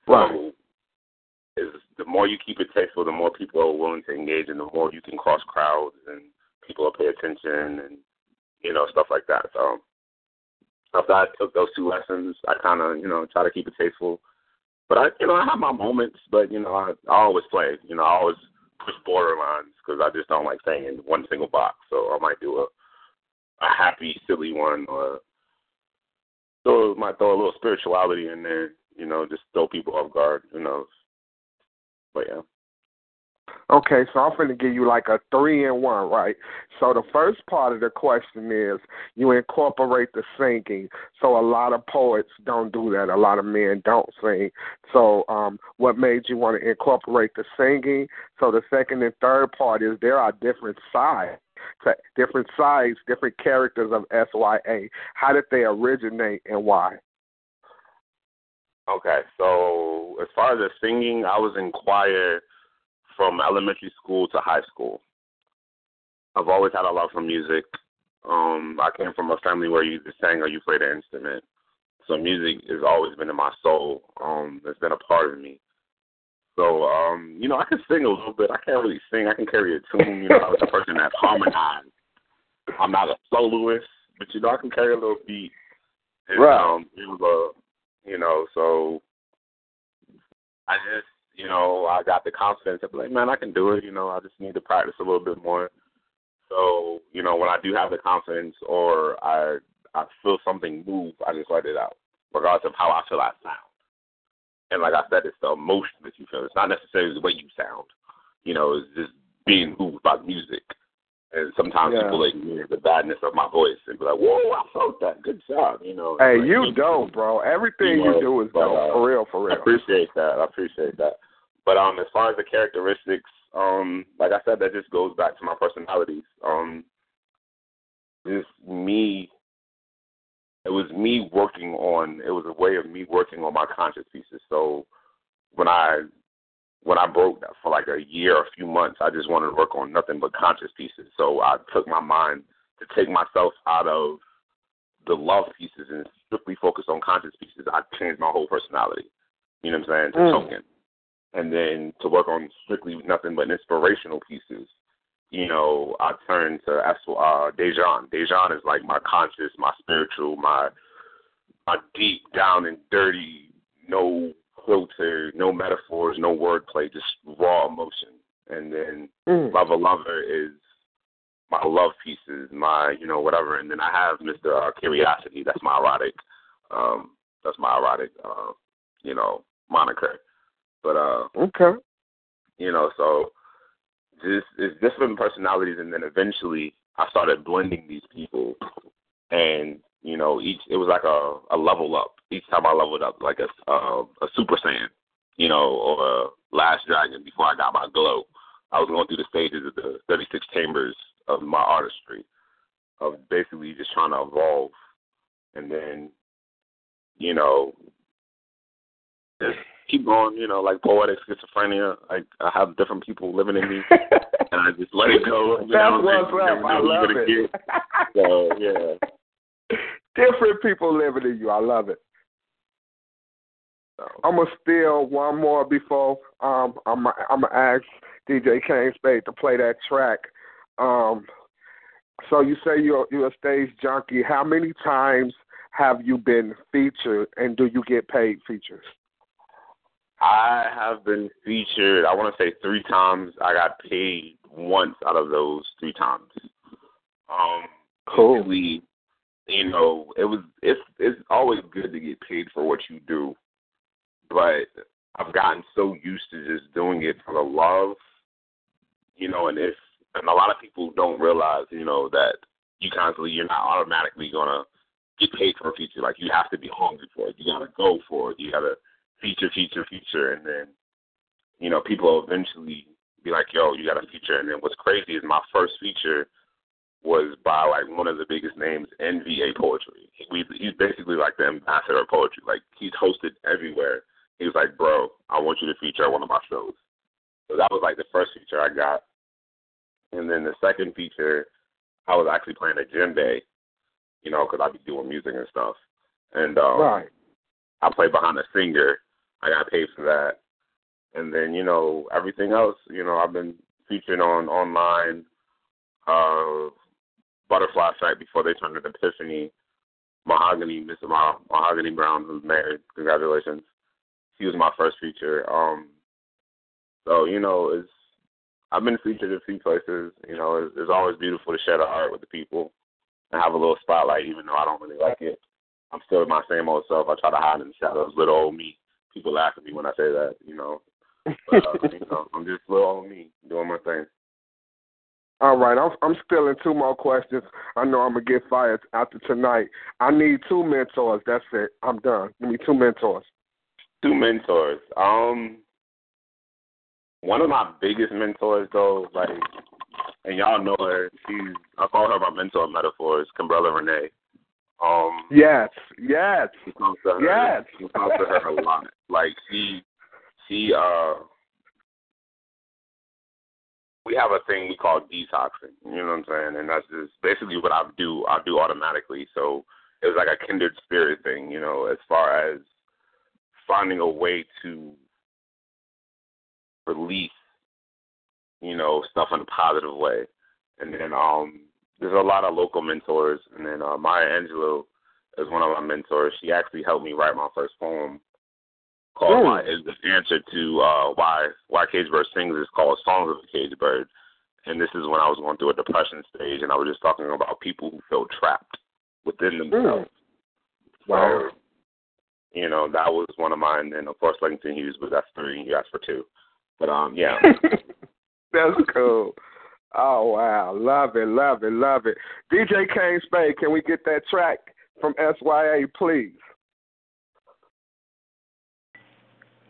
Right. So, is the more you keep it tasteful, the more people are willing to engage, and the more you can cross crowds, and people will pay attention, and you know stuff like that. So after I took those two lessons, I kind of you know try to keep it tasteful. But I, you know, I have my moments. But you know, I, I always play. You know, I always push borderlines because I just don't like staying in one single box. So I might do a a happy, silly one, or throw might throw a little spirituality in there. You know, just throw people off guard. Who knows? But yeah. Okay, so I'm going to give you like a three in one, right? So the first part of the question is you incorporate the singing. So a lot of poets don't do that. A lot of men don't sing. So um, what made you want to incorporate the singing? So the second and third part is there are different sides. Different sides, different characters of SYA. How did they originate and why? Okay, so as far as the singing, I was in choir from elementary school to high school. I've always had a love for music. Um, I came from a family where you either sang or you played an instrument. So music has always been in my soul. Um, it's been a part of me. So, um, you know, I can sing a little bit. I can't really sing. I can carry a tune. You know, I was a person that harmonized. I'm not a soloist, but you know, I can carry a little beat. And, right. Um, it was a, you know, so I just you know, I got the confidence be like, man, I can do it. You know, I just need to practice a little bit more. So, you know, when I do have the confidence or I I feel something move, I just let it out, regardless of how I feel I sound. And like I said, it's the emotion that you feel. It's not necessarily the way you sound. You know, it's just being moved by music. And sometimes yeah. people ignore the badness of my voice and be like, "Whoa, I felt that. Good job." You know. Hey, like, you dope, bro. Everything you, know, you do is but, dope. Uh, for real, for real. I appreciate that. I appreciate that. But um, as far as the characteristics, um, like I said, that just goes back to my personalities. Um, just me. It was me working on. It was a way of me working on my conscious pieces. So when I when I broke that for like a year, a few months, I just wanted to work on nothing but conscious pieces. So I took my mind to take myself out of the love pieces and strictly focus on conscious pieces. I changed my whole personality. You know what I'm saying? To Mm. token. And then to work on strictly nothing but inspirational pieces, you know, I turned to uh, Dejan. Dejan is like my conscious, my spiritual, my my deep down and dirty, no filter, no metaphors, no wordplay, just raw emotion. And then Mm. Love Lover is my love pieces, my you know whatever. And then I have Mr. Uh, Curiosity. That's my erotic. Um, that's my erotic. Uh, you know moniker. But uh, Okay. you know, so just it's different personalities, and then eventually I started blending these people, and you know, each it was like a a level up. Each time I leveled up, like a uh, a Super Saiyan, you know, or a Last Dragon. Before I got my glow, I was going through the stages of the 36 chambers of my artistry, of basically just trying to evolve, and then, you know, just keep going. You know, like poetic schizophrenia. Like I have different people living in me, and I just let it go. You That's know, what's up. I love it. get. So yeah. Different people living in you. I love it. I'm gonna steal one more before um I'm I'm gonna ask DJ Kane Spade to play that track. Um, so you say you're you're a stage junkie. How many times have you been featured, and do you get paid features? I have been featured. I want to say three times. I got paid once out of those three times. Um, Cool. basically, you know, it was it's it's always good to get paid for what you do, but I've gotten so used to just doing it for the love, you know, and if and a lot of people don't realize, you know, that you constantly you're not automatically gonna get paid for a feature. Like you have to be hungry for it. You gotta go for it. You gotta feature, feature, feature, and then you know people eventually be like, "Yo, you got a feature." And then what's crazy is my first feature was by like one of the biggest names, NVA Poetry. He, we, he's basically like the ambassador of poetry. Like he's hosted everywhere. He was like, "Bro, I want you to feature one of my shows." So that was like the first feature I got, and then the second feature, I was actually playing a djembe, you know, because I be doing music and stuff, and um, Right. I played behind a singer. I got paid for that. And then, you know, everything else, you know, I've been featured on online, uh Butterfly Effect before they turned to Epiphany, Mahogany, Mr. Mah- Mahogany Brown who's married. Congratulations. he was my first feature. Um, so you know, it's I've been featured a few places. You know, it's, it's always beautiful to share the art with the people and have a little spotlight, even though I don't really like it. I'm still my same old self. I try to hide in the shadows. Little old me. People laugh at me when I say that. You know, but, uh, you know I'm just little old me doing my thing. All right, I'm I'm still in two more questions. I know I'm gonna get fired after tonight. I need two mentors. That's it. I'm done. Give me two mentors. Two mentors. Um, one of my biggest mentors though, like, and y'all know her. She's I call her my mentor metaphors, Kimbrella Renee. Um, yes, yes, her, yes. She talks to her a lot. Like she, she, uh, we have a thing we call detoxing. You know what I'm saying? And that's just basically what I do. I do automatically. So it was like a kindred spirit thing. You know, as far as finding a way to release, you know, stuff in a positive way. And then um there's a lot of local mentors and then uh Maya Angelou is one of my mentors. She actually helped me write my first poem called Mm. Is the answer to uh why why Cage Bird sings is called Songs of a Cage Bird. And this is when I was going through a depression stage and I was just talking about people who feel trapped within themselves. Wow. So, you know, that was one of mine. And of course Langston Hughes, but that's three. You asked for two. But um, yeah. That's cool. Oh wow, love it, love it, love it. DJ Kane Spade, can we get that track from SYA, please?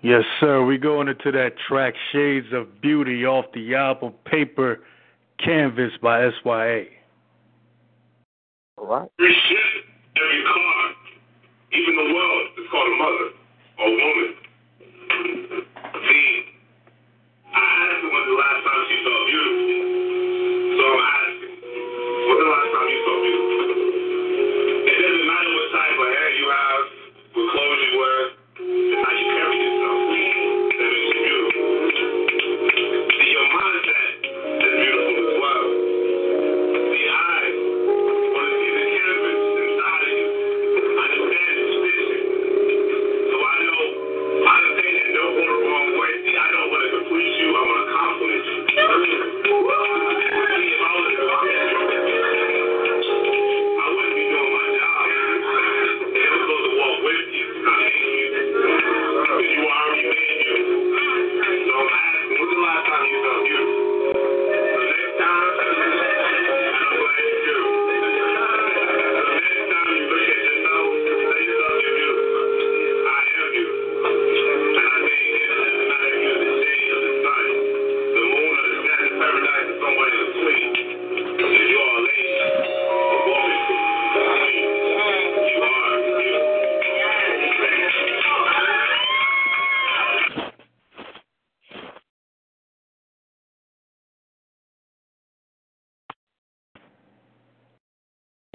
Yes, sir. We going into that track Shades of Beauty off the album Paper Canvas by SYA. All right. Every ship, every car, even the world is called a mother or woman.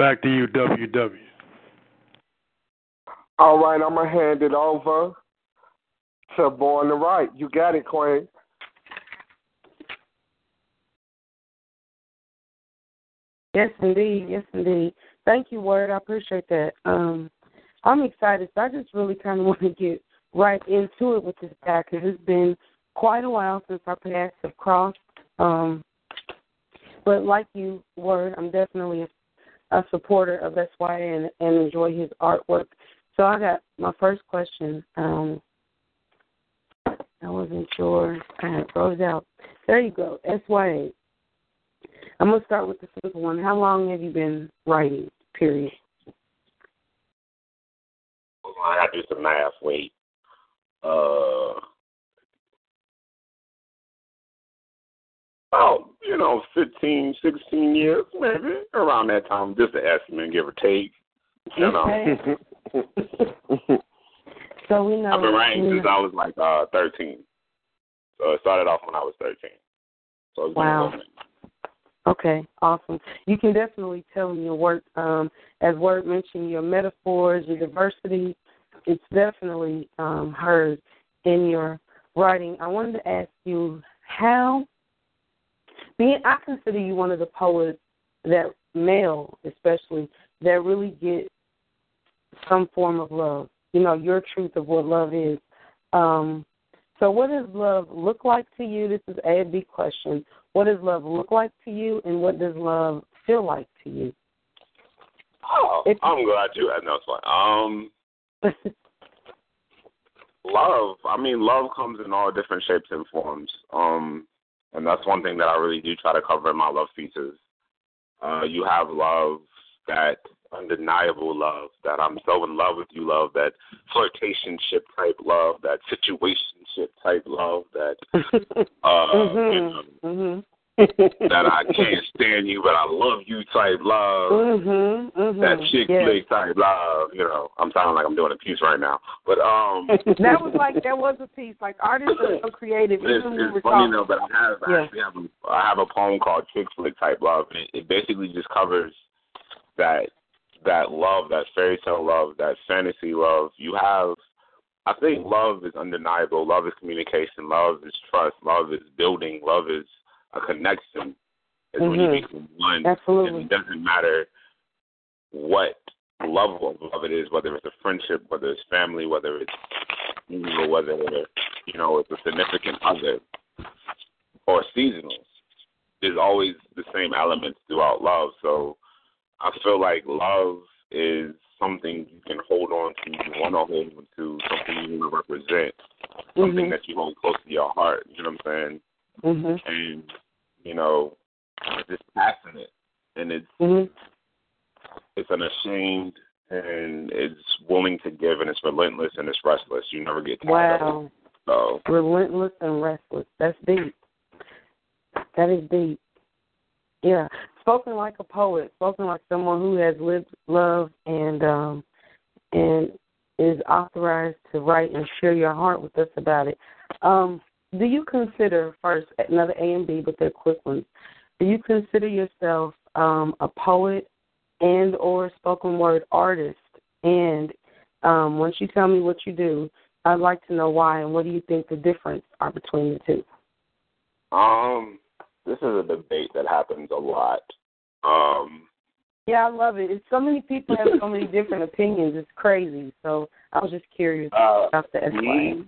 Back to you, WW. All right, I'm gonna hand it over to Born to Write. You got it, Queen. Yes, indeed. Yes, indeed. Thank you, Word. I appreciate that. Um, I'm excited. So I just really kind of want to get right into it with this guy because it's been quite a while since our paths have crossed. Um, but like you, Word, I'm definitely a, a supporter of SYA and, and enjoy his artwork. So I got my first question. Um, I wasn't sure. I had froze out. There you go. SYA. I'm gonna start with the simple one. How long have you been writing? Period. I got to do some math. Wait. Uh, about, you know, 15, 16 years, maybe, around that time. Just an estimate, give or take. You know. so we know. I've been writing since know- I was like uh 13. So it started off when I was 13. So it's Wow. Okay, awesome. You can definitely tell in your work, um, as Word mentioned, your metaphors, your diversity, it's definitely um, heard in your writing. I wanted to ask you how, being, I consider you one of the poets that, male especially, that really get some form of love. You know, your truth of what love is. Um, so, what does love look like to you? This is A and B question. What does love look like to you, and what does love feel like to you? Oh, I'm glad you. No, it's fine. Um, love. I mean, love comes in all different shapes and forms. Um, and that's one thing that I really do try to cover in my love pieces. Uh, you have love that undeniable love, that I'm so in love with you love, that flirtationship type love, that situationship type love, that uh mm-hmm. you know, mm-hmm. That I can't stand you but I love you type love. Mm-hmm. Mm-hmm. That chick yes. flick type love, you know. I'm sounding like I'm doing a piece right now. But um that was like that was a piece. Like artists are so creative. It's, we it's funny talking. though, but I have I actually have a, I have a poem called Chick Flick Type Love, and it, it basically just covers that that love, that fairy tale love, that fantasy love. You have, I think, love is undeniable. Love is communication. Love is trust. Love is building. Love is a connection. It's when you Mhm. become one. Absolutely. And it doesn't matter what level of love it is, whether it's a friendship, whether it's family, whether it's you know, whether you know it's a significant other or seasonal. There's always the same elements throughout love. So I feel like love is something you can hold on to, you want to hold on to, something you want to represent, something Mhm. that you hold close to your heart. You know what I'm saying? Mhm. And you know, it's just passionate, and it's Mhm. it's unashamed, and it's willing to give, and it's relentless, and it's restless. You never get tired of Wow. it. So Relentless and restless. That's deep. That is deep. Yeah. Spoken like a poet, spoken like someone who has lived love and um and is authorized to write and share your heart with us about it. Um, do you consider first another A and B, but they're quick ones. Do you consider yourself um, a poet and or spoken word artist? And um, once you tell me what you do, I'd like to know why and what do you think the difference are between the two? um, this is a debate that happens a lot. Um, Yeah, I love it. It's so many people have so many different opinions. It's crazy. So I was just curious Uh, about the me,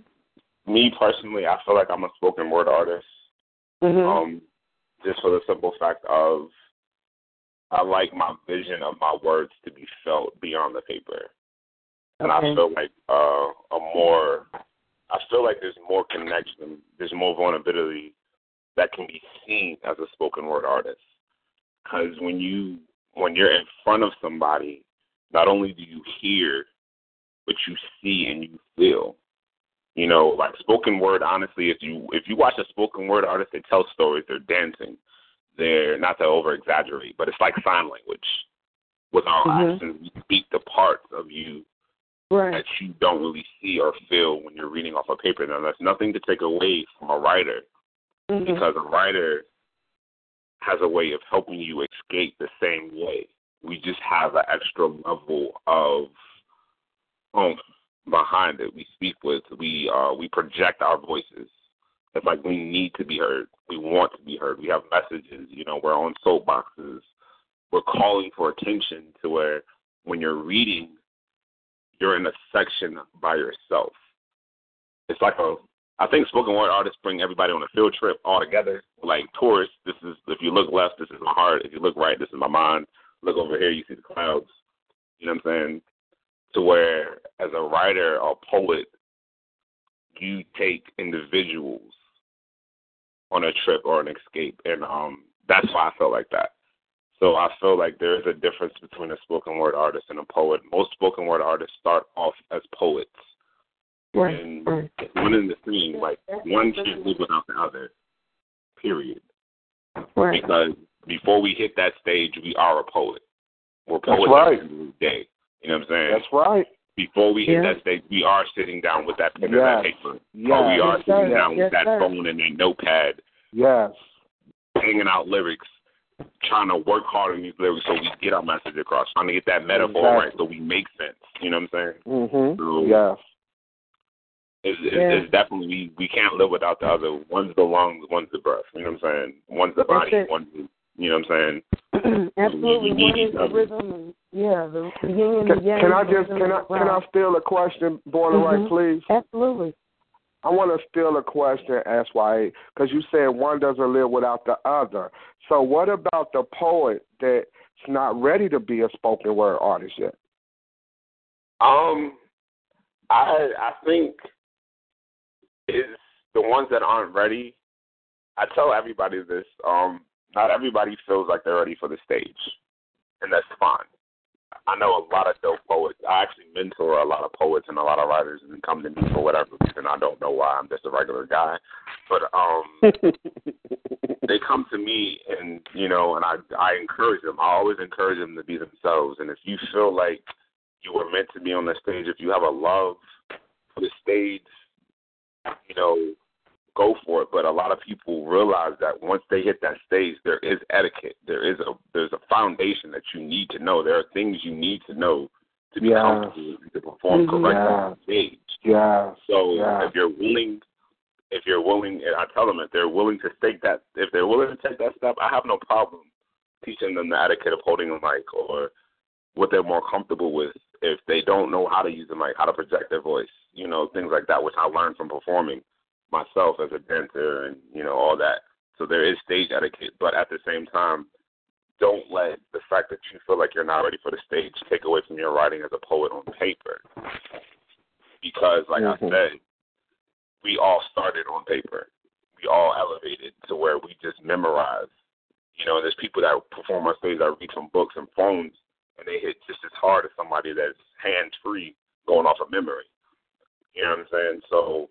me personally, I feel like I'm a spoken word artist. Mhm. Um, just for the simple fact of I like my vision of my words to be felt beyond the paper, and I feel like uh, a more, I feel like there's more connection, there's more vulnerability that can be seen as a spoken word artist. Because when you when you're in front of somebody, not only do you hear, but you see and you feel. You know, like spoken word. Honestly, if you if you watch a spoken word artist, they tell stories. They're dancing. They're not to over exaggerate, but it's like sign language. With our Mhm. actions, we speak the parts of you Right. that you don't really see or feel when you're reading off a paper. Now, that's nothing to take away from a writer Mhm. because a writer has a way of helping you escape the same way. We just have an extra level of oomph behind it. We speak with, we uh, we project our voices. It's like we need to be heard. We want to be heard. We have messages. You know, we're on soapboxes. We're calling for attention to where when you're reading, you're in a section by yourself. It's like a I think spoken word artists bring everybody on a field trip all together. Like tourists, this is if you look left, this is my heart. If you look right, this is my mind. Look over here, you see the clouds. You know what I'm saying? To where as a writer or poet, you take individuals on a trip or an escape and um that's why I felt like that. So I feel like there is a difference between a spoken word artist and a poet. Most spoken word artists start off as poets. Right. And right. one and the same. Like one can't live without the other. Period. Right. Because before we hit that stage, we are a poet. We're That's poets right. every single day. You know what I'm saying? That's right. Before we hit Yeah. that stage, we are sitting down with that pen and that paper. Or Yes. we are Yes, sitting sir. down Yes, with that sir. phone and that notepad, Yes. hanging out lyrics, trying to work hard on these lyrics so we get our message across, trying to get that metaphor Exactly. right so we make sense. You know what I'm saying? Mhm. So Yes. it's, it's, Yeah. it's definitely we, we can't live without the other. One's the lungs, one's the breath. You know what I'm saying? One's the body, one's the, you know what I'm saying? Absolutely. One is the rhythm and yeah, the, the yin Can, yang. can I just can I and can I steal a question, Boiler Mhm. Right, please? Absolutely. I want to steal a question, SYA, because you said one doesn't live without the other. So, what about the poet that's not ready to be a spoken word artist yet? Um, I I think is the ones that aren't ready. I tell everybody this. Um, not everybody feels like they're ready for the stage, and that's fine. I know a lot of dope poets. I actually mentor a lot of poets and a lot of writers, and come to me for whatever reason. I don't know why. I'm just a regular guy, but um, they come to me, and you know, and I I encourage them. I always encourage them to be themselves. And if you feel like you were meant to be on the stage, if you have a love for the stage, you know, go for it. But a lot of people realize that once they hit that stage, there is etiquette. There is a there's a foundation that you need to know. There are things you need to know to be comfortable to perform correctly on stage. Yeah. So if you're willing, if you're willing, and I tell them if they're willing to take that, if they're willing to take that step, I have no problem teaching them the etiquette of holding a mic or what they're more comfortable with. If they don't know how to use the mic, how to project their voice, you know, things like that, which I learned from performing myself as a dancer and you know all that. So there is stage etiquette, but at the same time, don't let the fact that you feel like you're not ready for the stage take away from your writing as a poet on paper. Because, like I mm-hmm. said, we all started on paper. We all elevated to where we just memorize. You know, there's people that perform on stage that read from books and phones, and they hit just as hard as somebody that's hands free going off of memory. You know what I'm saying? So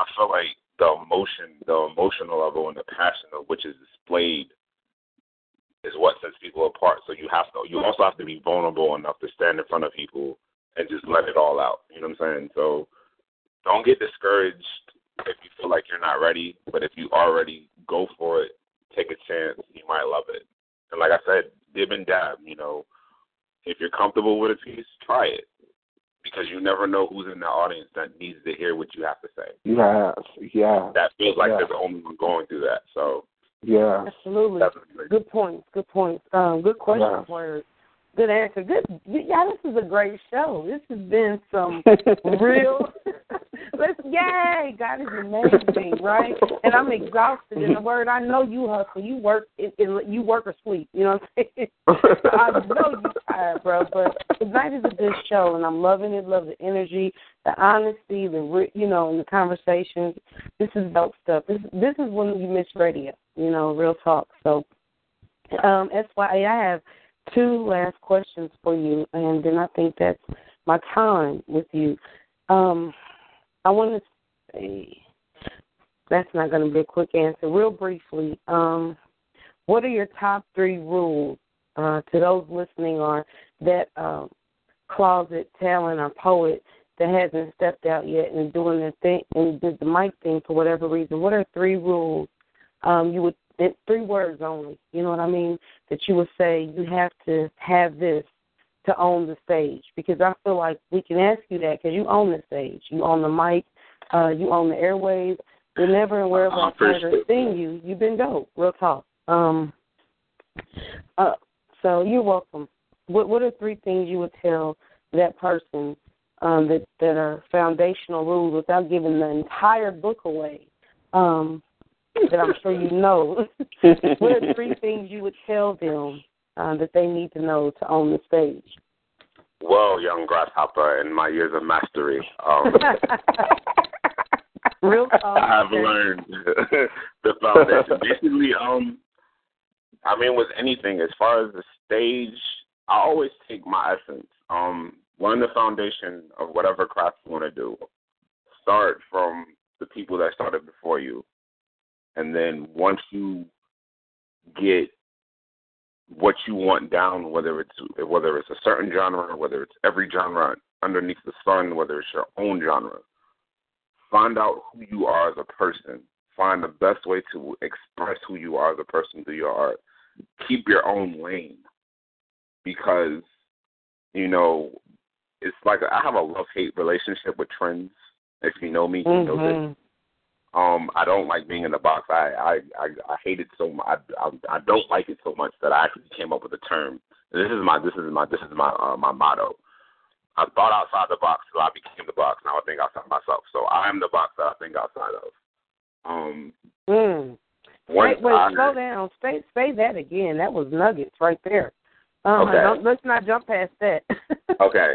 I feel like the emotion, the emotional level, and the passion of which is displayed is what sets people apart. So you have to, you also have to be vulnerable enough to stand in front of people and just let it all out. You know what I'm saying? So don't get discouraged if you feel like you're not ready, but if you are ready, go for it. Take a chance. You might love it. And like I said, dib and dab. You know, if you're comfortable with a piece, try it because you never know who's in the audience that needs to hear what you have to say. Yes. Yeah. That feels like Yeah. they're the only one going through that. So Yeah. Absolutely. definitely. Good points. Good points. Um, good question, Yeah. Word. Good answer. Good. Yeah, this is a great show. This has been some real. Let's yay! God is amazing, right? And I'm exhausted. In the word, I know you hustle. You work. It, you work or sleep. You know what I'm saying? I know you tired, bro. But tonight is a good show, and I'm loving it. Love the energy, the honesty, the you know, and the conversations. This is dope stuff. This this is when you miss radio. You know, real talk. So, um, SYA, I have two last questions for you, and then I think that's my time with you. Um, I want to say that's not going to be a quick answer. Real briefly, um, what are your top three rules uh, to those listening or that um, closet talent or poet that hasn't stepped out yet and doing the thing and did the mic thing for whatever reason? What are three rules um, you would three words only? You know what I mean? That you would say you have to have this to own the stage because I feel like we can ask you that because you own the stage, you own the mic, uh, you own the airwaves. Whenever and wherever I've or seen you, you've been dope. Real talk. Um, uh, so you're welcome. What What are three things you would tell that person um, that that are foundational rules without giving the entire book away? Um, that I'm sure you know. what are three things you would tell them uh, that they need to know to own the stage? Well, young grasshopper, in my years of mastery, um, Real. I have learned the foundation. Basically, um, I mean, with anything, as far as the stage, I always take my essence. Um, learn the foundation of whatever craft you want to do. Start from the people that started before you, and then once you get what you want down, whether it's whether it's a certain genre, whether it's every genre underneath the sun, whether it's your own genre, find out who you are as a person. Find the best way to express who you are as a person through your art. Keep your own lane because you know it's like I have a love hate relationship with trends. If you know me, you know this. Mm-hmm. Um, I don't like being in the box. I I I, I hate it so much. I, I I don't like it so much that I actually came up with a term. This is my this is my this is my uh, my motto. I thought outside the box, so I became the box. Now I think outside myself. So I am the box that I think outside of. Um. Mm. Wait, wait, I- slow down. Say say that again. That was nuggets right there. Uh-huh. Okay. Don't, let's not jump past that. Okay.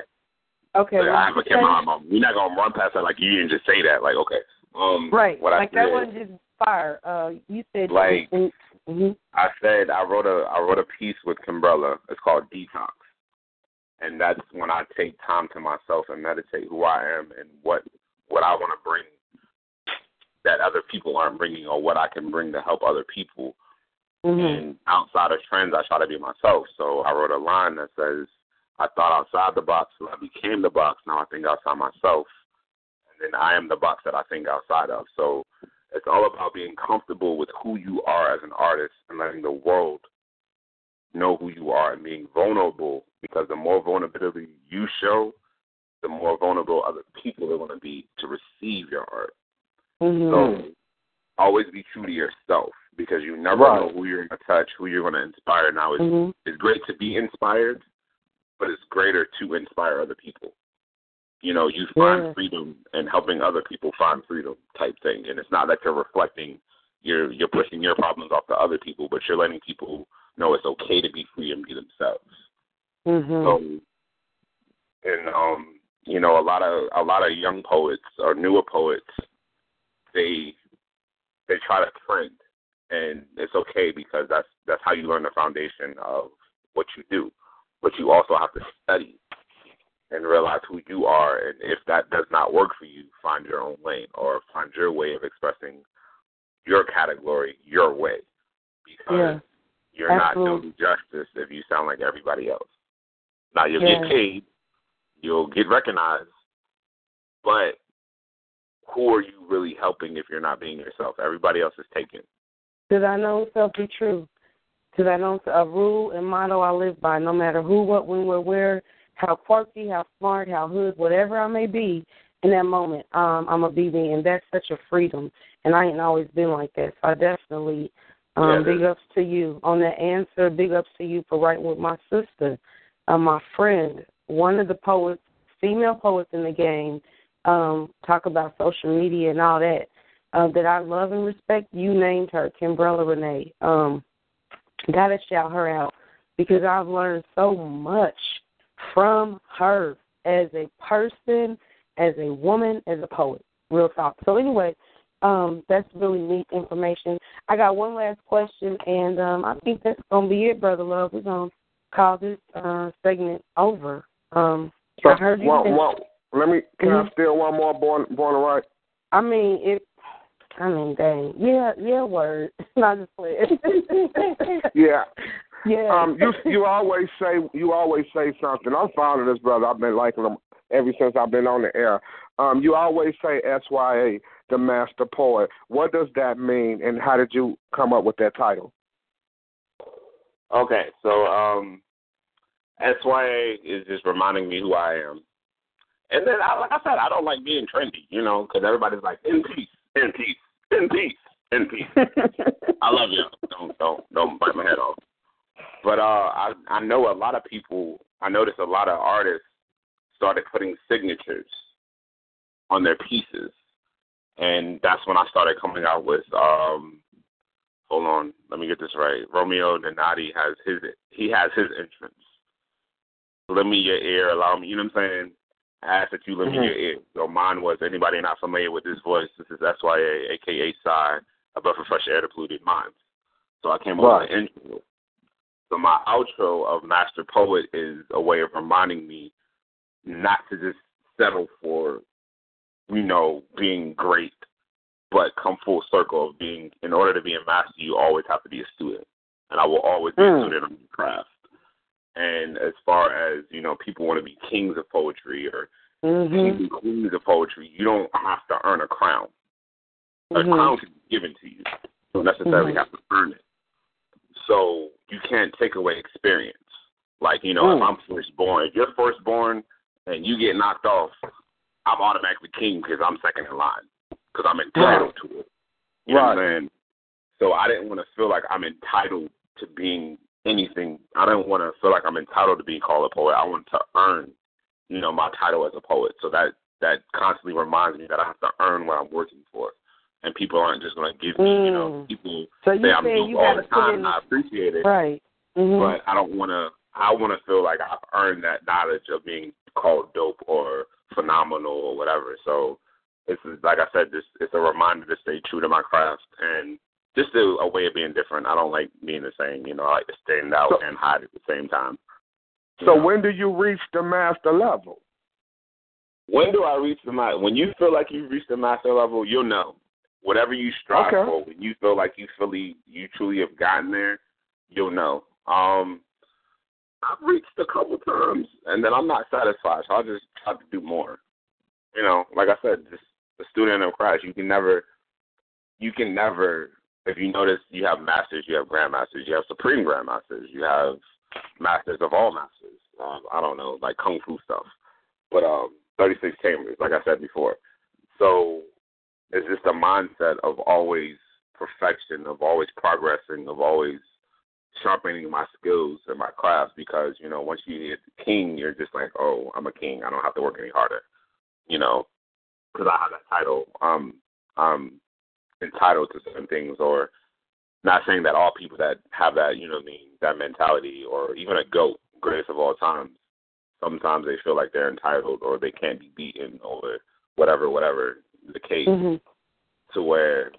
okay. Like, what I say? my mom. We're not gonna run past that like you didn't just say that. Like okay. Um. Right. What like I that said, wasn't just fire. Uh, you said Like- mm-hmm. I said I wrote a I wrote a piece with Kimbrella. It's called Detox, and that's when I take time to myself and meditate who I am and what what I want to bring that other people aren't bringing, or what I can bring to help other people. Mm-hmm. And outside of trends, I try to be myself. So I wrote a line that says, "I thought outside the box, so I became the box. Now I think outside myself, and then I am the box that I think outside of." So it's all about being comfortable with who you are as an artist and letting the world know who you are and being vulnerable because the more vulnerability you show, the more vulnerable other people are going to be to receive your art. Mm-hmm. So always be true to yourself because you never Right. know who you're going to touch, who you're going to inspire. Now, it's, Mhm. it's great to be inspired, but it's greater to inspire other people. You know, you find Yeah. freedom and helping other people find freedom type thing. And it's not that you're reflecting, you're you're pushing your problems off to other people, but you're letting people know it's okay to be free and be themselves. Mm-hmm. So, and um, you know, a lot of a lot of young poets or newer poets, they they try to trend, and it's okay because that's that's how you learn the foundation of what you do. But you also have to study and realize who you are, and if that does not work for you, find your own lane or find your way of expressing your category your way, because Yeah. you're Absolutely. not doing justice if you sound like everybody else. Now you'll Yeah. get paid, you'll get recognized, but who are you really helping if you're not being yourself? Everybody else is taken. Did I know self be true? Did I know a rule and motto I live by? No matter who, what, when, where, where, how quirky, how smart, how hood, whatever I may be in that moment, um, I'm a be me, and that's such a freedom. And I ain't always been like that, so I definitely um, Yeah, big ups to you on that answer. Big ups to you for writing with my sister, uh, my friend, one of the poets, female poets in the game. Um, talk about social media and all that uh, that I love and respect. You named her, Kimbrella Renee. Um, gotta shout her out because I've learned so much from her as a person, as a woman, as a poet. Real talk. So anyway, um, that's really neat information. I got one last question, and um, I think that's gonna be it, brother love. We're gonna call this uh, segment over. Um, So, I heard you. say- one, let me. Can I Mhm. steal one more? Born, born right. I mean, it. I mean, dang. Yeah, yeah. Word. Not just play Yeah. Yeah. Um, you you always say you always say something. I'm fond of this brother. I've been liking him ever since I've been on the air. Um, you always say SYA, the master poet. What does that mean, and how did you come up with that title? Okay, so um, SYA is just reminding me who I am. And then, I, like I said, I don't like being trendy, you know, because everybody's like, in peace, in peace, in peace, in peace. I love you. Don't don't don't bite my head off. But uh, I I know a lot of people. I noticed a lot of artists started putting signatures on their pieces, and that's when I started coming out with. um Hold on, let me get this right. Romeo Donati has his he has his entrance. Lend me your ear, allow me. You know what I'm saying? I ask that you lend me Mhm. your ear. So mine was anybody not familiar with this voice. This is SYA, aka Psy, a breath of fresh air to polluted minds. So I came up Right. with an intro. So my outro of Master Poet is a way of reminding me not to just settle for, you know, being great, but come full circle of being. In order to be a master, you always have to be a student, and I will always be Mm. a student of your craft. And as far as you know, people want to be kings of poetry or Mhm. kings and queens of poetry. You don't have to earn a crown. A Mhm. crown can be given to you. You don't necessarily Mhm. have to earn it. So you can't take away experience. Like, you know, if Mm. I'm firstborn, if you're firstborn and you get knocked off, I'm automatically king because I'm second in line because I'm entitled to it. You know what I'm saying? So I didn't want to feel like I'm entitled to being anything. I didn't want to feel like I'm entitled to being called a poet. I wanted to earn you know, my title as a poet. So that that constantly reminds me that I have to earn what I'm working for. And people aren't just going to give me, you know, Mm. people So say I'm dope all the time, in and I appreciate it. Right. Mhm. But I don't want to. I want to feel like I've earned that knowledge of being called dope or phenomenal or whatever. So it's like I said, this it's a reminder to stay true to my craft and just a, a way of being different. I don't like being the same. You know, I like to stand out So- and hide at the same time. So know? when do you reach the master level? When do I reach the master? When you feel like you've reached the master level, you'll know. Whatever you strive Okay. for, when you feel like you fully, you truly have gotten there, you'll know. Um, I've reached a couple times, and then I'm not satisfied, so I just try to do more. You know, like I said, just the student of Christ. You can never, you can never. If you notice, you have masters, you have grandmasters, you have supreme grandmasters, you have masters of all masters. Um, I don't know, like kung fu stuff, but um, 36 chambers, like I said before. So it's just a mindset of always perfection, of always progressing, of always sharpening my skills and my crafts. Because you know, once you hit king, you're just like, oh, I'm a king. I don't have to work any harder. You know, because I have that title. Um, I'm entitled to certain things, or not saying that all people that have that, you know, I mean, that mentality, or even a goat, greatest of all times, sometimes they feel like they're entitled or they can't be beaten or whatever, whatever the case, Mhm. to where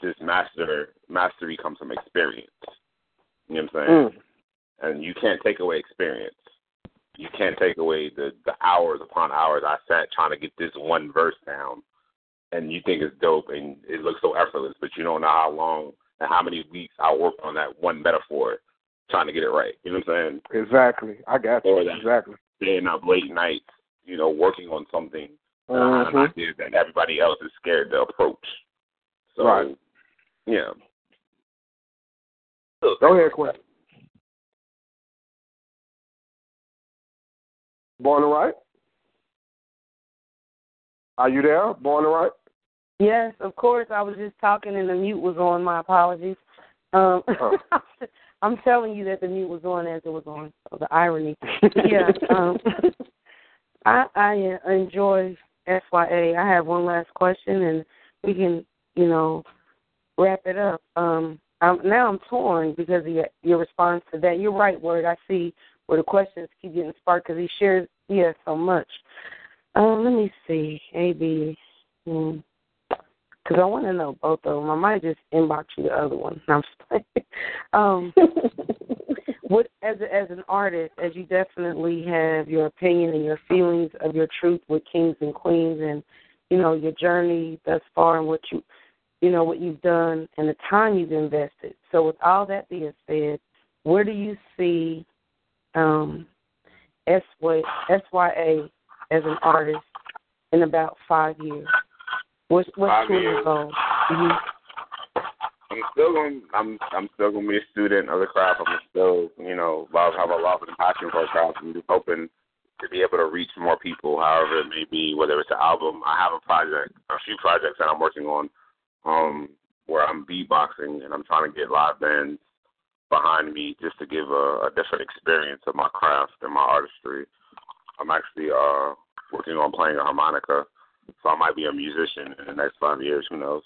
this master mastery comes from experience. You know what I'm saying? Mm. And you can't take away experience. You can't take away the the hours upon hours I sat trying to get this one verse down, and you think it's dope and it looks so effortless, but you don't know how long and how many weeks I worked on that one metaphor trying to get it right. You know what I'm saying? Exactly. I got you. Or that Exactly. staying up late nights, you know, working on something that I had an Mhm. idea that everybody else is scared to approach. So, Right. yeah. Go ahead, Quinn. Born to Write? Are you there? Born to Write? Yes, of course. I was just talking and the mute was on. My apologies. Um, Oh. I'm telling you that the mute was on as it was on. So the irony. yeah. Um, I I uh, enjoy SYA. I have one last question, and we can, you know, wrap it up. Um, I'm, now I'm torn because of your, your response to that. You're right, word. I see where the questions keep getting sparked because he shares he has so much. Um, let me see. A B. Hmm because I want to know both of them. I might just inbox you the other one. I'm just um, what as as an artist, as you definitely have your opinion and your feelings of your truth with kings and queens, and you know your journey thus far and what you you know what you've done and the time you've invested. So, with all that being said, where do you see um, SY, SYA as an artist in about five years? What's what's Five your years. goal? hmm I'm still gonna I'm I'm still gonna be a student of the craft. I'm still, you know, love have a love and passion for the craft. I'm just hoping to be able to reach more people, however it may be, whether it's an album. I have a project, a few projects that I'm working on, um, where I'm beatboxing and I'm trying to get live bands behind me just to give a, a different experience of my craft and my artistry. I'm actually uh working on playing a harmonica, so I might be a musician in the next five years. Who knows?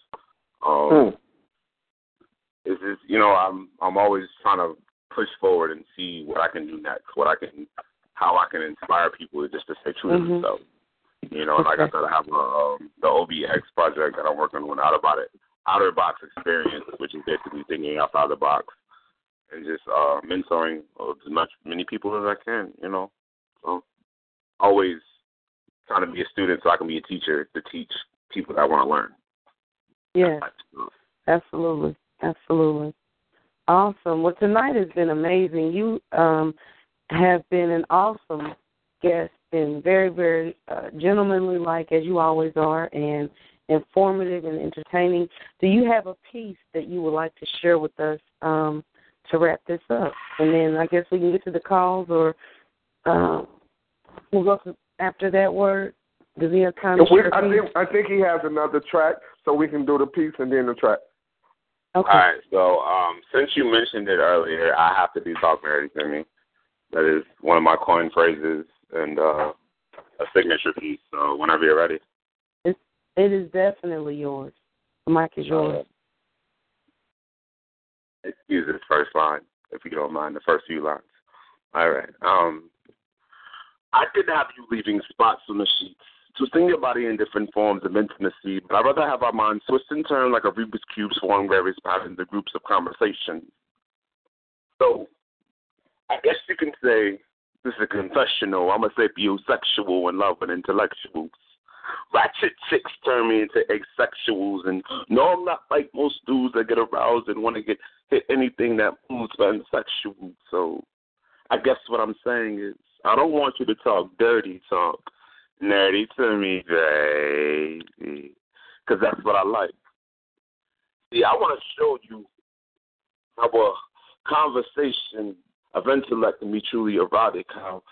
Um, Hmm. It's just you know I'm I'm always trying to push forward and see what I can do next, what I can, how I can inspire people just to stay true to Mm-hmm. Mhm. themselves. You know, and like I said, I have a, um, the OBX project that I'm working on, out about it, outer box experience, which is basically thinking outside the box and just uh mentoring as much many people as I can. You know, so always trying to be a student so I can be a teacher to teach people that want to learn. Yeah, absolutely, absolutely. Awesome. Well, tonight has been amazing. You um, have been an awesome guest and very, very uh, gentlemanly, like as you always are, and informative and entertaining. Do you have a piece that you would like to share with us um, to wrap this up? And then I guess we can get to the calls, or um, we'll go to, after that word. Does he have time to we, I think I think he has another track, so we can do the piece and then the track. Okay. All right. So um, since you mentioned it earlier, I have to be talking already to me. That is one of my coin phrases, and uh, a signature piece. So whenever you're ready. It, it is definitely yours. The mic is yours. Excuse this first line, if you don't mind, the first few lines. All right. Um, I could have you leaving spots on the sheets, twisting your body in different forms of intimacy, but I'd rather have our minds twist and turn like a Rubik's Cube swarm various patterns of groups of conversation. So, I guess you can say this is a confessional. I'm a sapiosexual in love with intellectuals. Ratchet chicks turn me into asexuals, and no, I'm not like most dudes that get aroused and want to get hit anything that moves but sexual. So, I guess what I'm saying is, I don't want you to talk dirty talk, nerdy to me, baby, because eh, that's what I like. See, I want to show you how a conversation of intellect can be truly erotic, how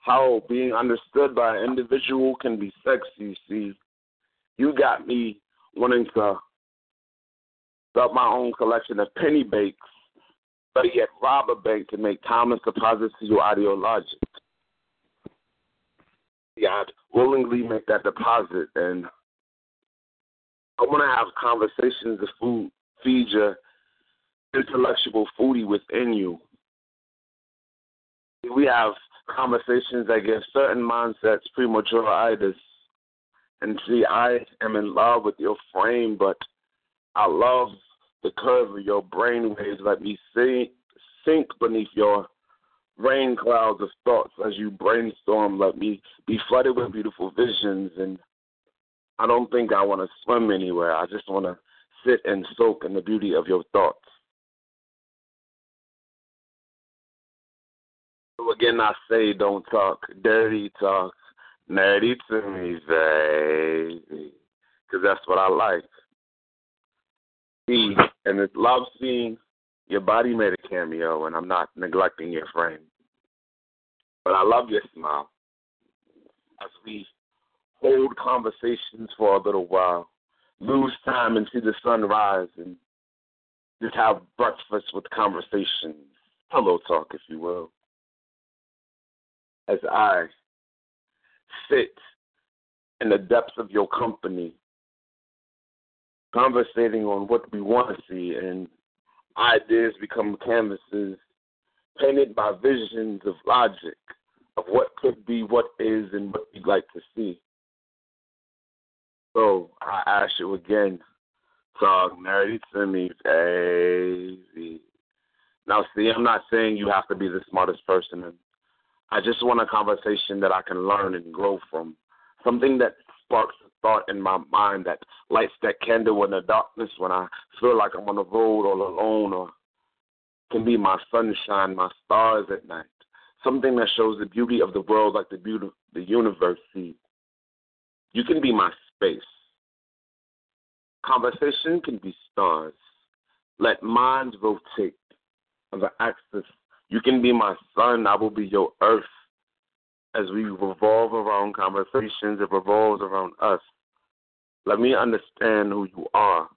how being understood by an individual can be sexy. See, you got me wanting to start my own collection of penny bakes, but yet rob a bank to make Thomas deposits to your ideologic. I'd willingly make that deposit, and I want to have conversations to food, feed your intellectual foodie within you. We have conversations that give certain mindsets premature. And see, I am in love with your frame, but I love the curve of your brain waves. Let me sink, sink beneath your rain clouds of thoughts as you brainstorm. Let me be flooded with beautiful visions. And I don't think I want to swim anywhere. I just want to sit and soak in the beauty of your thoughts. So again, I say don't talk dirty talk, nerdy to me, baby, because that's what I like. See, and it's love scene, your body made a cameo, and I'm not neglecting your frame. But I love your smile. As we hold conversations for a little while, lose time and see the sun rise, and just have breakfast with conversations, hello talk, if you will as I sit in the depths of your company, conversating on what we want to see, and ideas become canvases painted by visions of logic of what could be, what is, and what we'd like to see. So I ask you again, talk nerdy to me, baby. Now, see, I'm not saying you have to be the smartest person in I just want a conversation that I can learn and grow from. Something that sparks thought in my mind that lights that candle in the darkness when I feel like I'm on the road all alone or can be my sunshine, my stars at night. Something that shows the beauty of the world like the beauty the universe sees. You can be my space. Conversation can be stars. Let minds rotate on the axis you can be my sun, I will be your earth. As we revolve around conversations, it revolves around us. Let me understand who you are.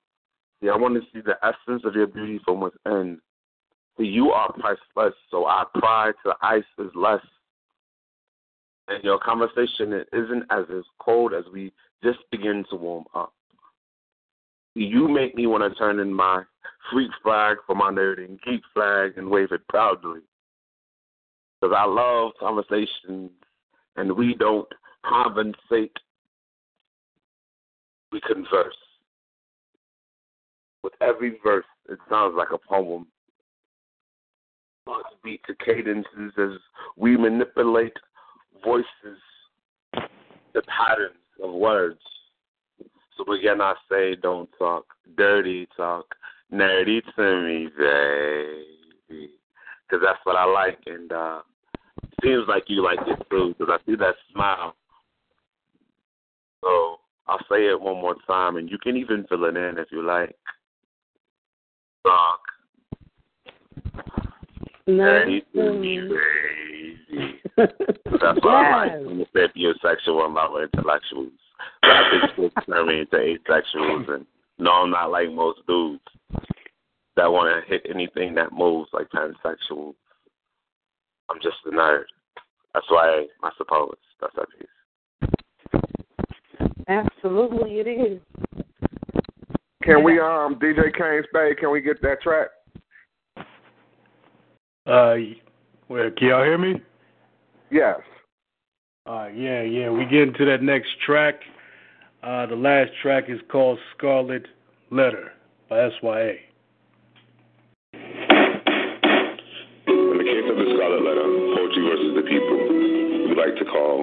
See, I want to see the essence of your beauty from within. See, you are priceless, so our pride to the ice is less. And your conversation isn't as as cold as we just begin to warm up. You make me want to turn in my freak flag for my nerd and geek flag and wave it proudly. Because I love conversations and we don't compensate, we converse. With every verse, it sounds like a poem. Thoughts beat to cadences as we manipulate voices, the patterns of words. So again, I say, don't talk dirty talk, nerdy to me, baby, because that's what I like, and uh, seems like you like it too, because I see that smile. So I'll say it one more time, and you can even fill it in if you like. To me, baby. That's what I like. When you say sexual, I'm not intellectuals. I think turn me into asexuals, and no, I'm not like most dudes that want to hit anything that moves like pansexuals. I'm just a nerd. That's why I suppose that's that piece. Absolutely, it is. Can we, um, DJ Kane Spade, can we get that track? Uh, well, can y'all hear me? Yes. Uh, yeah, yeah. We get into that next track. Uh, the last track is called Scarlet Letter by SYA.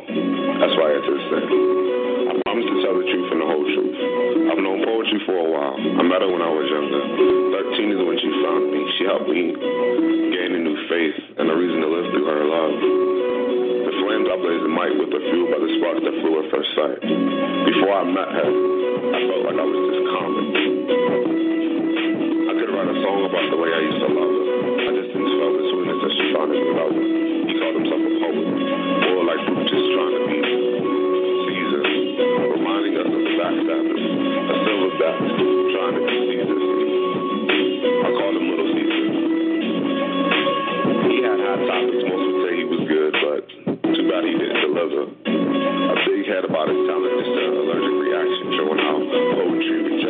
Call SYA to the stand. I promise to tell the truth and the whole truth. I've known poetry for a while. I met her when I was younger. 13 is when she found me. She helped me gain a new faith and a reason to live through her love. The flames I blaze and might with the fuel by the sparks that flew at first sight. Before I met her, I felt like I was just common. I could write a song about the way I used to love her. I just didn't smell the sweetness that she found in love. He called himself a poet, be Caesar, reminding us of the backstabbers, a silverback trying to be Caesar. I called him Little Caesar. He had high topics. Most would say he was good, but too bad he didn't deliver. A big head about his talent, just an allergic reaction showing how poetry rejected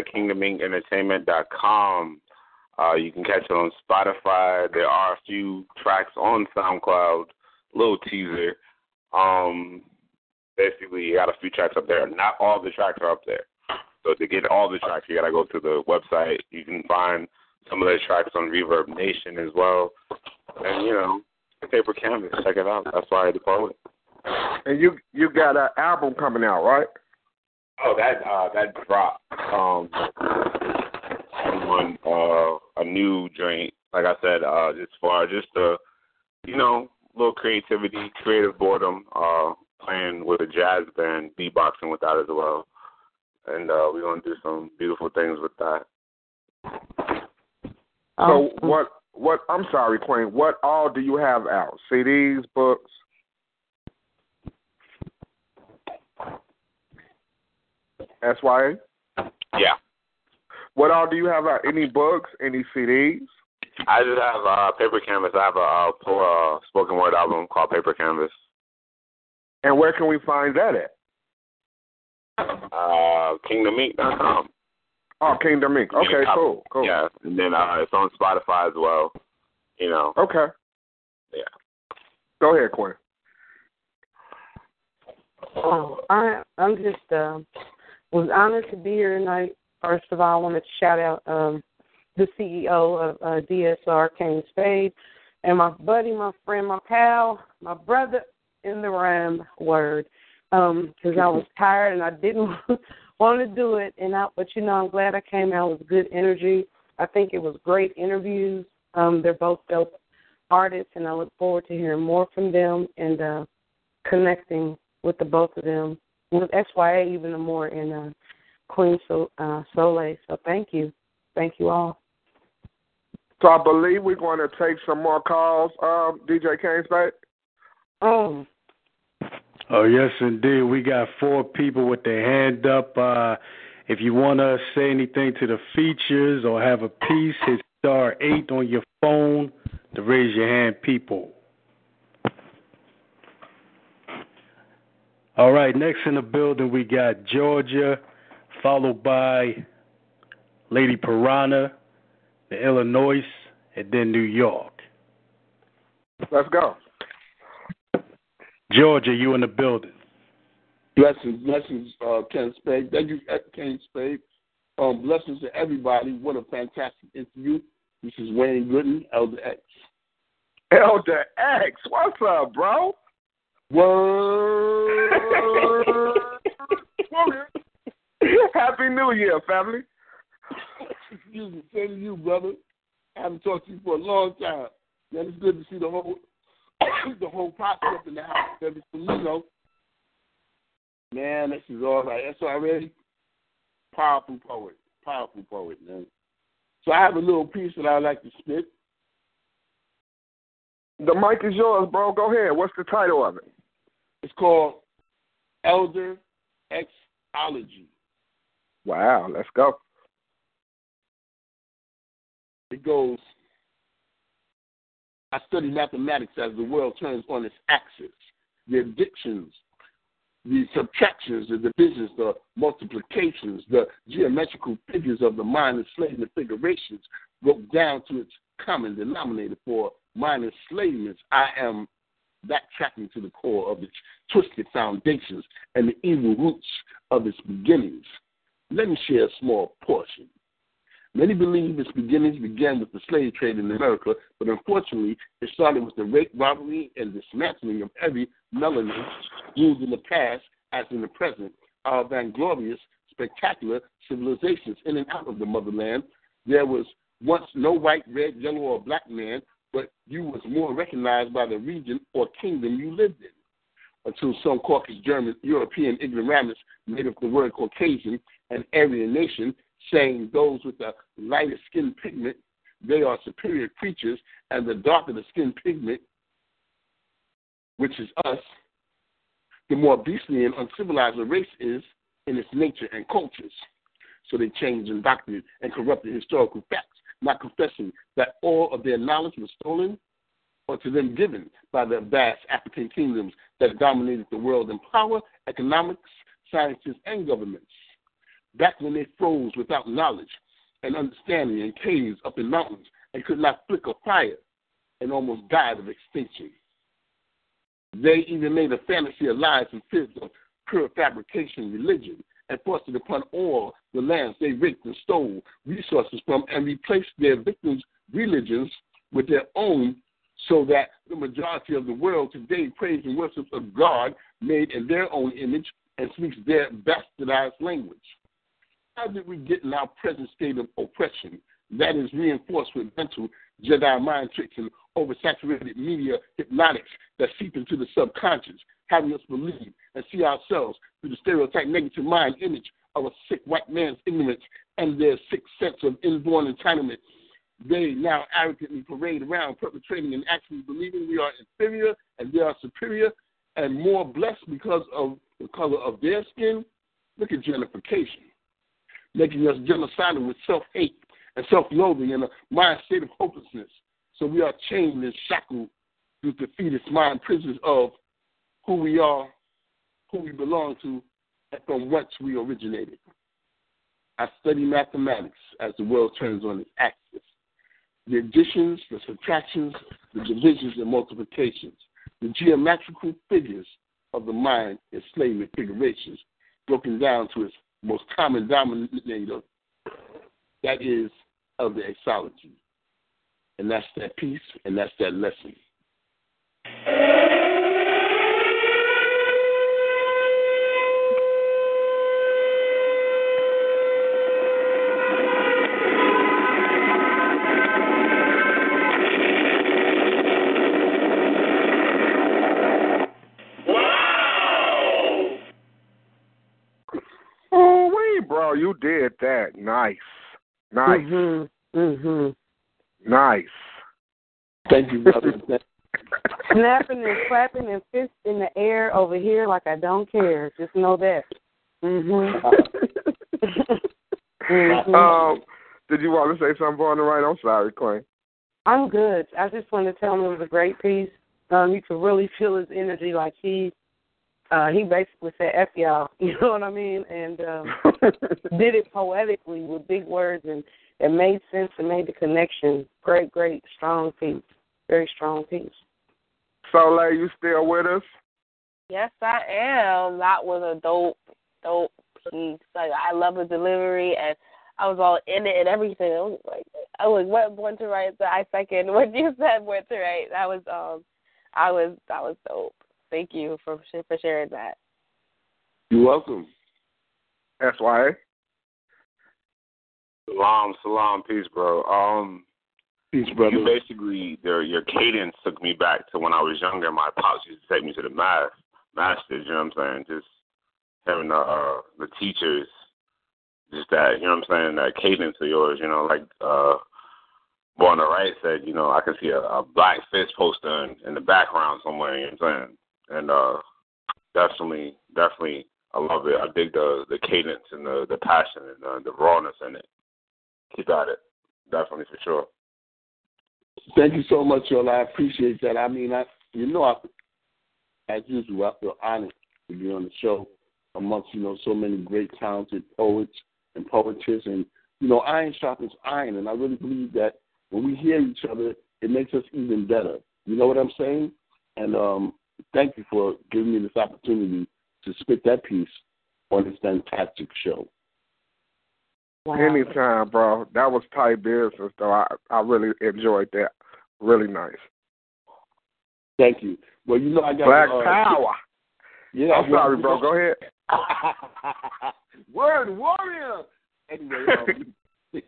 website kingdominkentertainment.com. Uh, you can catch it on Spotify. There are a few tracks on SoundCloud. Little teaser. Um, basically, you got a few tracks up there. Not all the tracks are up there. So to get all the tracks, you got to go to the website. You can find some of the tracks on Reverb Nation as well. And you know, Paper Canvas. Check it out. That's why I the poet. And you you got an album coming out, right? Oh, that uh, that dropped. Um, on uh, a new joint. Like I said, uh, just for just a you know little creativity, creative boredom. Uh, playing with a jazz band, beatboxing with that as well, and uh, we're gonna do some beautiful things with that. So what what I'm sorry, Queen, what all do you have out? CDs, books? SYA? Yeah. What all do you have out? Any books? Any CDs? I just have uh, Paper Canvas. I have a uh, pull, uh, spoken word album called Paper Canvas. And where can we find that at? Uh, KingdomInc.com. Oh, Kingdom Inc. Okay, cool, cool. Yeah, and then uh, it's on Spotify as well. You know. Okay. Yeah. Go ahead, Quinn. Oh, I I'm just uh, was honored to be here tonight. First of all, I wanted to shout out um, the CEO of uh, DSR, Kane Spade, and my buddy, my friend, my pal, my brother in the rhyme word. Um, 'cause I was tired and I didn't want to do it, and I but you know I'm glad I came out with good energy. I think it was great interviews. Um, they're both dope artists, and I look forward to hearing more from them and uh, connecting with the both of them, with SYA even more in uh, Queen so, uh, Souliel. So thank you, thank you all. So I believe we're going to take some more calls, um, DJ Kane Spade. Oh, Oh yes, indeed. We got four people with their hand up. Uh, if you want to say anything to the features or have a piece, hit star eight on your phone to raise your hand, people. All right, next in the building we got Georgia, followed by Lady Piranha, the Illinois, and then New York. Let's go. Georgia, you in the building. Blessings, blessings, uh, Ken Spade. Thank you, uh, Ken Spade. Um, blessings to everybody. What a fantastic interview. This is Wayne Gooden, Elder X. Elder X, what's up, bro? Word. Happy New Year, family. Excuse me, same to you, brother. I haven't talked to you for a long time. Man, it's good to see the whole the whole up in the house. Every you know. Man, this is all right. That's already powerful poet. Powerful poet, man. So I have a little piece that I'd like to spit. The mic is yours, bro. Go ahead. What's the title of it? It's called Elder Xology. Wow, let's go. It goes I study mathematics as the world turns on its axis. The additions, the subtractions, the divisions, the multiplications, the geometrical figures of the mind enslavement figurations broke down to its common denominator for mind enslavements. I am backtracking to the core of its twisted foundations and the evil roots of its beginnings. Let me share a small portion. Many believe its beginnings began with the slave trade in America, but unfortunately, it started with the rape, robbery, and dismantling of every melanin used in the past as in the present. Our vainglorious, spectacular civilizations in and out of the motherland. There was once no white, red, yellow, or black man, but you was more recognized by the region or kingdom you lived in. Until some Caucasus German, European ignoramus made up the word Caucasian and Aryan nation saying those with the lighter skin pigment, they are superior creatures, and the darker the skin pigment, which is us, the more beastly and uncivilized a race is in its nature and cultures. So they changed and doctored and corrupted historical facts, not confessing that all of their knowledge was stolen or to them given by the vast African kingdoms that dominated the world in power, economics, sciences, and governments back when they froze without knowledge and understanding in caves up in mountains and could not flicker fire and almost died of extinction. They even made a fantasy of lies and fibs of pure fabrication religion and forced it upon all the lands they raped and stole resources from and replaced their victims' religions with their own so that the majority of the world today prays and worships a God made in their own image and speaks their bastardized language. How did we get in our present state of oppression that is reinforced with mental Jedi mind tricks and oversaturated media hypnotics that seep into the subconscious, having us believe and see ourselves through the stereotype negative mind image of a sick white man's ignorance and their sick sense of inborn entitlement. They now arrogantly parade around perpetrating and actually believing we are inferior and they are superior and more blessed because of the color of their skin Look at gentrification, making us genocidal with self-hate and self-loathing and a mind state of hopelessness. So we are chained and shackled through defeatist mind prisons of who we are, who we belong to, and from whence we originated. I study mathematics as the world turns on its axis. The additions, the subtractions, the divisions and multiplications, the geometrical figures of the mind in slave configurations, broken down to its most common denominator, that is Elder Xology. And that's that piece, and that's that lesson. You did that. Nice. Nice. Mhm. Mhm. Nice. Thank you, brother. Snapping and clapping and fists in the air over here like I don't care. Just know that. Mhm. Mhm. Um, did you want to say something on the right? I'm sorry, Queen. I'm good. I just want to tell him it was a great piece. Um, you could really feel his energy, like he, uh, he basically said "f y'all," you know what I mean, and um, did it poetically with big words, and it made sense and made the connection. Great, great, strong piece. Very strong piece. Souliel, you still with us? Yes, I am. That was a dope, dope piece. Like I love the delivery, and I was all in it and everything. I was like, I was what born to write. So I second what you said, born to write. That was um, I was that was dope. Thank you for for sharing that. You're welcome. That's why. Salam, salam, peace, bro. Um, peace, brother. You basically, your your cadence took me back to when I was younger. My pops used to take me to the math masters. You know what I'm saying? Just having the uh, the teachers, just that. You know what I'm saying? That cadence of yours. You know, like uh, boy on the right said. You know, I can see a, a black fist poster in, in the background somewhere. You know what I'm saying? And uh, definitely, definitely, I love it. I dig the the cadence and the the passion and the, the rawness in it. Keep at it. Definitely for sure. Thank you so much, y'all. I appreciate that. I mean, I you know, I, as usual, I feel honored to be on the show amongst you know so many great, talented poets and poetess, and you know, iron sharpens iron, and I really believe that when we hear each other, it makes us even better. You know what I'm saying? And um, thank you for giving me this opportunity to spit that piece on this fantastic show. Anytime, bro. That was tight business, though. I I really enjoyed that. Really nice. Thank you. Well, you know, I got Black uh, Power. Yeah, I'm sorry, bro. Go ahead. Word warrior. Anyway, um,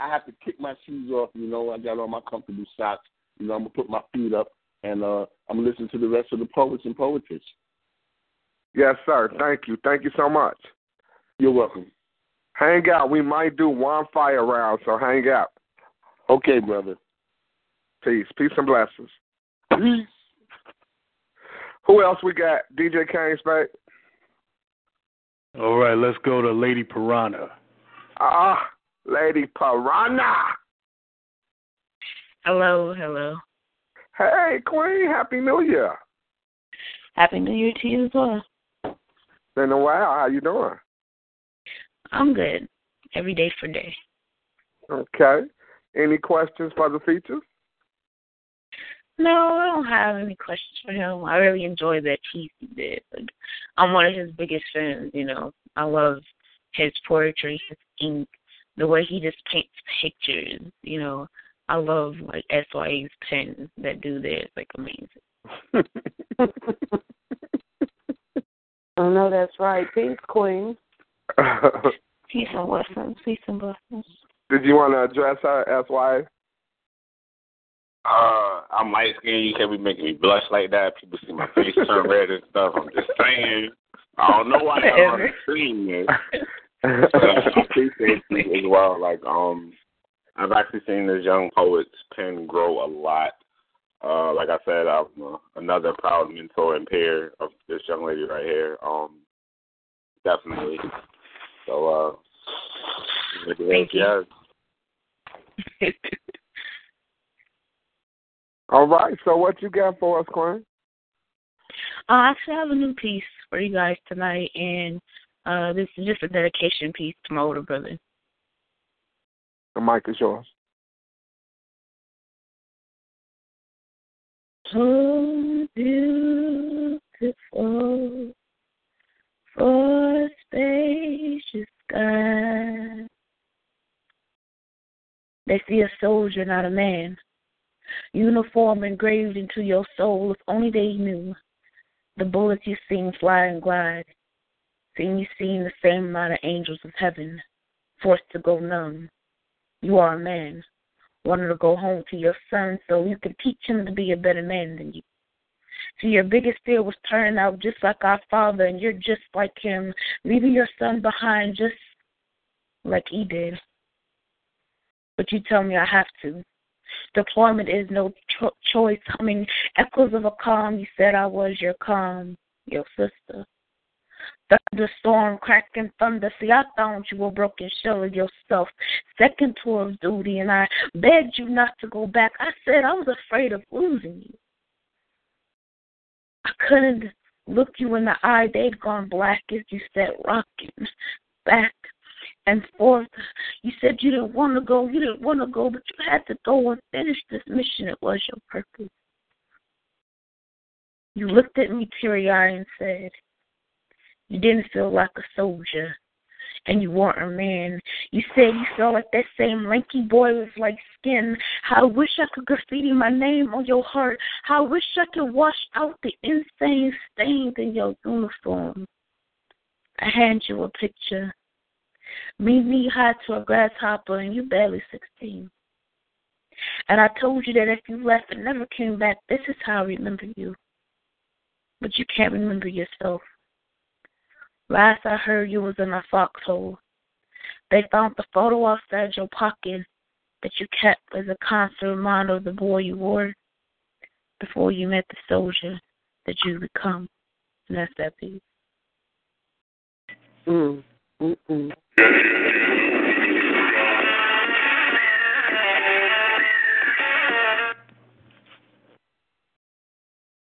I have to kick my shoes off. You know, I got on my comfortable socks. You know, I'm gonna put my feet up, and uh, I'm gonna listen to the rest of the poets and poetess. Yes, sir. Thank you. Thank you so much. You're welcome. Hang out. We might do one fire round, so hang out. Okay, brother. Peace. Peace and blessings. Peace. Who else we got? DJ Kane Spade? All right, let's go to Lady Piranha. Ah, Lady Piranha. Hello, hello. Hey, Queen. Happy New Year. Happy New Year to you as well. Been a while. How you doing? I'm good. Every day for day. Okay. Any questions for the features? No, I don't have any questions for him. I really enjoyed that piece he did. Like, I'm one of his biggest fans, you know. I love his poetry, his ink, the way he just paints pictures, you know. I love like SYA's pens that do this, like amazing. I know that's right. Peace, Queen. Peace and blessings. Peace and blessings. Did you want to address her, SY? Uh, I'm light skinned. You can't be making me blush like that. People see my face turn red and stuff. I'm just saying. I don't know why y'all on the screen. But I appreciate you as well. Like, um, I've actually seen this young poet's pen grow a lot. Uh, like I said, I'm uh, another proud mentor and peer of this young lady right here. Um, definitely. So, uh, Thank you. All right. So what you got for us, Quinn? I actually, have a new piece for you guys tonight, and uh, this is just a dedication piece to my older brother. The mic is yours. So beautiful for spacious sky. They see a soldier, not a man. Uniform engraved into your soul, if only they knew. The bullets you seen fly and glide. Seeing you seeing the same amount of angels of heaven, forced to go numb. You are a man, wanting to go home to your son so you can teach him to be a better man than you. See, your biggest fear was turning out just like our father, and you're just like him, leaving your son behind just like he did. But you tell me I have to. Deployment is no cho- choice. Humming echoes of a calm. You said I was your calm, your sister. Thunderstorm, cracking thunder. See, I found you a broken shell of yourself, second tour of duty, and I begged you not to go back. I said I was afraid of losing you. I couldn't look you in the eye. They'd gone black as you said, rocking back and forth. You said you didn't want to go, you didn't want to go, but you had to go and finish this mission. It was your purpose. You looked at me teary eyed and said, You didn't feel like a soldier and you weren't a man. You said you felt like that same lanky boy with like skin. How I wish I could graffiti my name on your heart. How I wish I could wash out the insane stains in your uniform. I hand you a picture. Me knee high to a grasshopper and you barely sixteen. And I told you that if you left and never came back, this is how I remember you. But you can't remember yourself. Last I heard, you was in a foxhole. They found the photo outside your pocket that you kept as a constant reminder of the boy you were before you met the soldier that you become. And that's that piece. Mm. Mm-mm.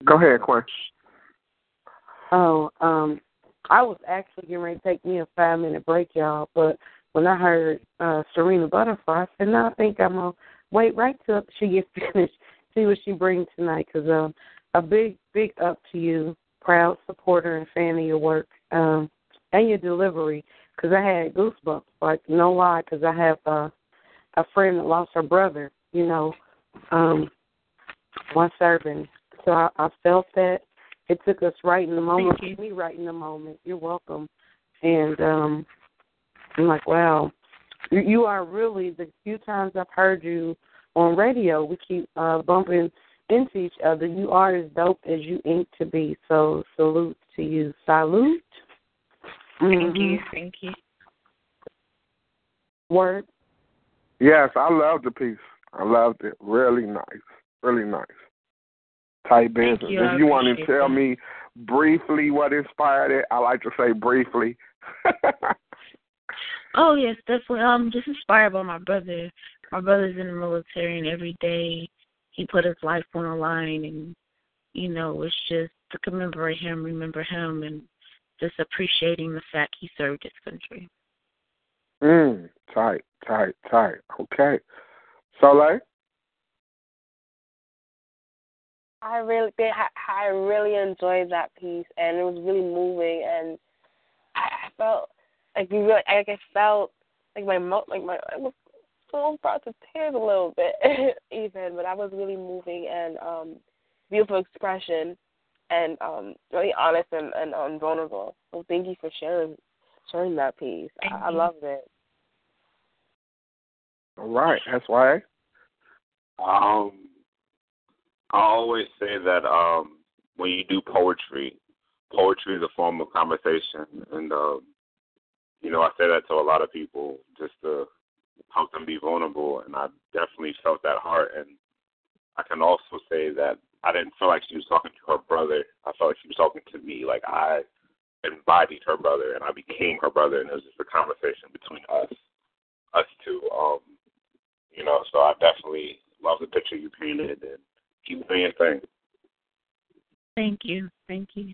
Go ahead, Quinn. Oh, um, I was actually getting ready to take me a five minute break, y'all, but when I heard uh Serena Butterfly, I said, "No, I think I'm gonna wait right till she gets finished, see what she brings tonight." Because um, a big, big up to you, proud supporter and fan of your work um, and your delivery. Because I had goosebumps, like no lie, because I have uh, a friend that lost her brother, you know, um, one serving. So I, I felt that it took us right in the moment. Thank you. Me right in the moment. You're welcome. And um I'm like, wow, you, you are really the few times I've heard you on radio. We keep uh bumping into each other. You are as dope as you ink to be. So salute to you. Salute. Thank Mhm. you. Thank you. Word. Yes, I loved the piece. I loved it. Really nice. Really nice. Tight business. you. If you want to tell that. me briefly what inspired it, I like to say briefly. Oh yes, definitely. Um, just inspired by my brother. My brother's in the military, and every day he put his life on the line, and you know, it's just to commemorate him, remember him, and just appreciating the fact he served his country. mm, tight, tight, tight. Okay. Souliel? I really did. I I really enjoyed that piece, and it was really moving, and I I felt like you really, like I felt like my mo like my I was so brought to tears a little bit, even, but I was really moving and um beautiful expression, and um really honest and and um, vulnerable. So thank you for sharing sharing that piece. I, I you. loved it. All right. That's why. Um, I always say that um, when you do poetry, poetry is a form of conversation, and um, you know I say that to a lot of people just to help them be vulnerable, and I definitely felt that heart. And I can also say that I didn't feel like she was talking to her brother. I felt like she was talking to me. Like I embodied her brother, and I became her brother, and it was just a conversation between us, us two. Um, you know, so I definitely love the picture you painted, and keep doing your thing. Thank you. Thank you.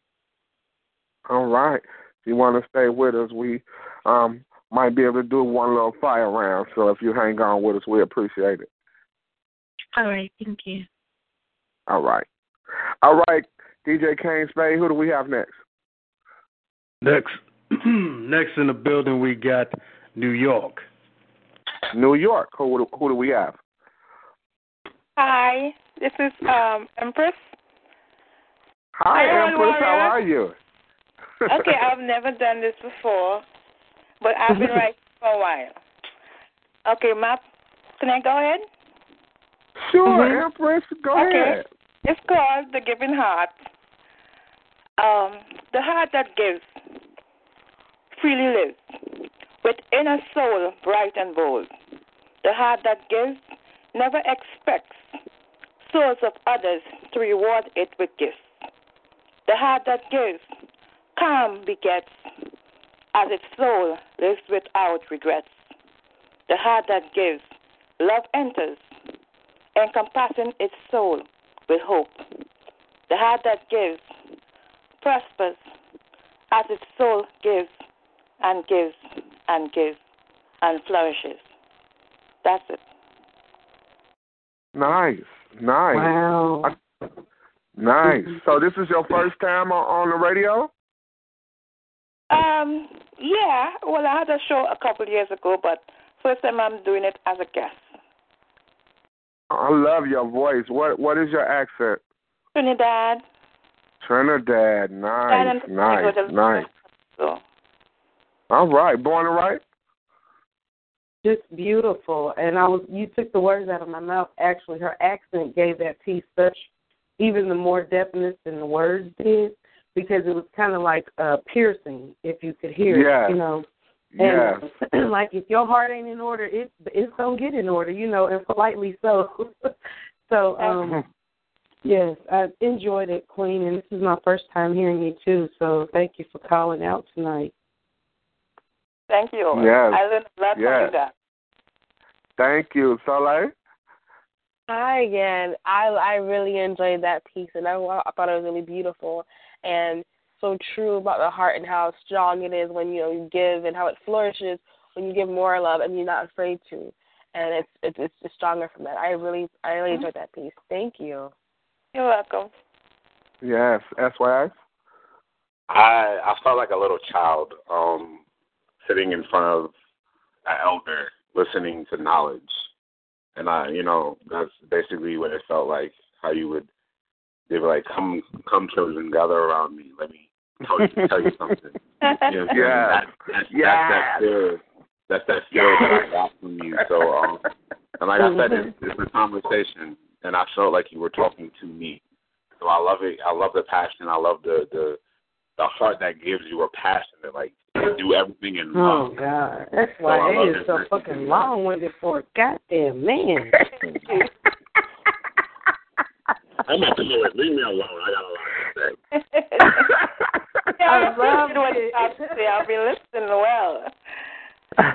All right. If you want to stay with us, we um might be able to do one little fire round. So if you hang on with us, we appreciate it. All right. Thank you. All right. All right, DJ Kane Spade, who do we have next? Next, next in the building, we got New York. New York. Who, who do we have? Hi, this is um Empress. Hi, Hi, Empress. How are you? Okay, I've never done this before, but I've been writing for a while. Okay, ma, can I go ahead? Sure, Mhm. Empress. Go okay. ahead. It's called the Giving Heart. Um, the heart that gives freely lives, with inner soul bright and bold. The heart that gives never expects souls of others to reward it with gifts. The heart that gives calm begets, as its soul lives without regrets. The heart that gives love enters, encompassing its soul with hope. The heart that gives prospers as its soul gives and gives and gives and flourishes. That's it. Nice, nice. Wow. Nice. So this is your first time on, on the radio? Um, yeah. Well, I had a show a couple of years ago, but first time I'm doing it as a guest. I love your voice. What What is your accent? Trinidad. Trinidad. Nice, Trinidad. nice, nice. So All right. Born and right? Just beautiful. And I was you took the words out of my mouth. Actually, her accent gave that piece such even the more depthness than the words did because it was kind of like uh piercing if you could hear Yeah. it, you know. Yeah. And like if your heart ain't in order, it's it's gonna get in order, you know, and politely so. so um yes, I enjoyed it, Queen, and this is my first time hearing you too. So thank you for calling out tonight. Thank you. Yes. I learned a lot from Yes. you guys. Thank you, Souliel. Hi again. I I really enjoyed that piece, and I, I thought it was really beautiful and so true about the heart and how strong it is when you know you give, and how it flourishes when you give more love and you're not afraid to. And it's it's it's just stronger from that. I really I really enjoyed that piece. Thank you. You're welcome. Yes, SYA. I I felt like a little child, um, sitting in front of an elder, listening to knowledge, and I, you know, that's basically what it felt like. How you would, they were like, "Come, come, children, gather around me. Let me tell you, tell you something." You know what I'm saying? Yeah. That, that's, Yeah. that's that feel. That's that feel that I got from you. So, um, and like I said, it's, it's a conversation, and I felt like you were talking to me. So I love it. I love the passion. I love the the the heart that gives you a passion to like do everything in Oh. God, that's So why I love it is so fucking long winded for a goddamn man. I'm not doing it. Leave me alone. I got a lot to say. I I love what you have to say. I'll be listening well.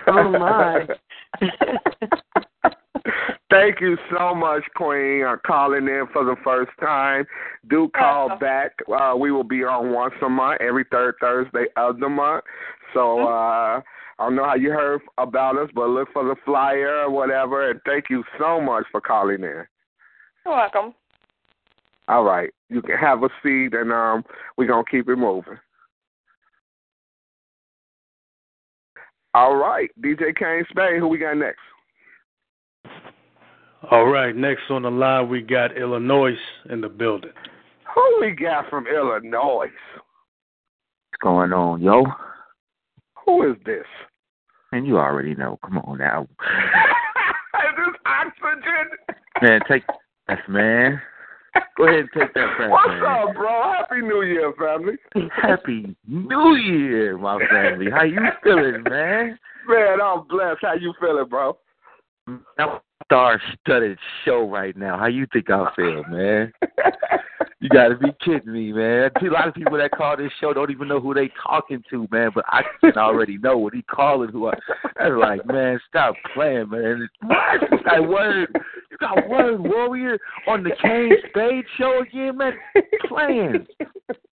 Oh my. Thank you so much, Queen, uh, calling in for the first time. Do call back. Uh, we will be on once a month, every third Thursday of the month. So uh, I don't know how you heard about us, but look for the flyer or whatever. And thank you so much for calling in. You're welcome. All right, you can have a seat, and um, we're gonna keep it moving. All right, DJ Kane Spade, who we got next? All right, next on the line we got Illinois in the building. Who we got from Illinois? What's going on, yo? Who is this? And you already know. Come on now. Is this oxygen? Man, take that, man. Go ahead and take that back, What's man. up, bro? Happy New Year, family. Happy New Year, my family. How you feeling, man? Man, I'm blessed. How you feeling, bro? Star studded show right now. How you think I feel, man? You gotta be kidding me, man. A lot of people that call this show don't even know who they talking to, man. But I can already know what he calling who. I, I'm like, man, stop playing, man. What? You got word? You got word, warrior on the Kane Spade show again, man? Playing.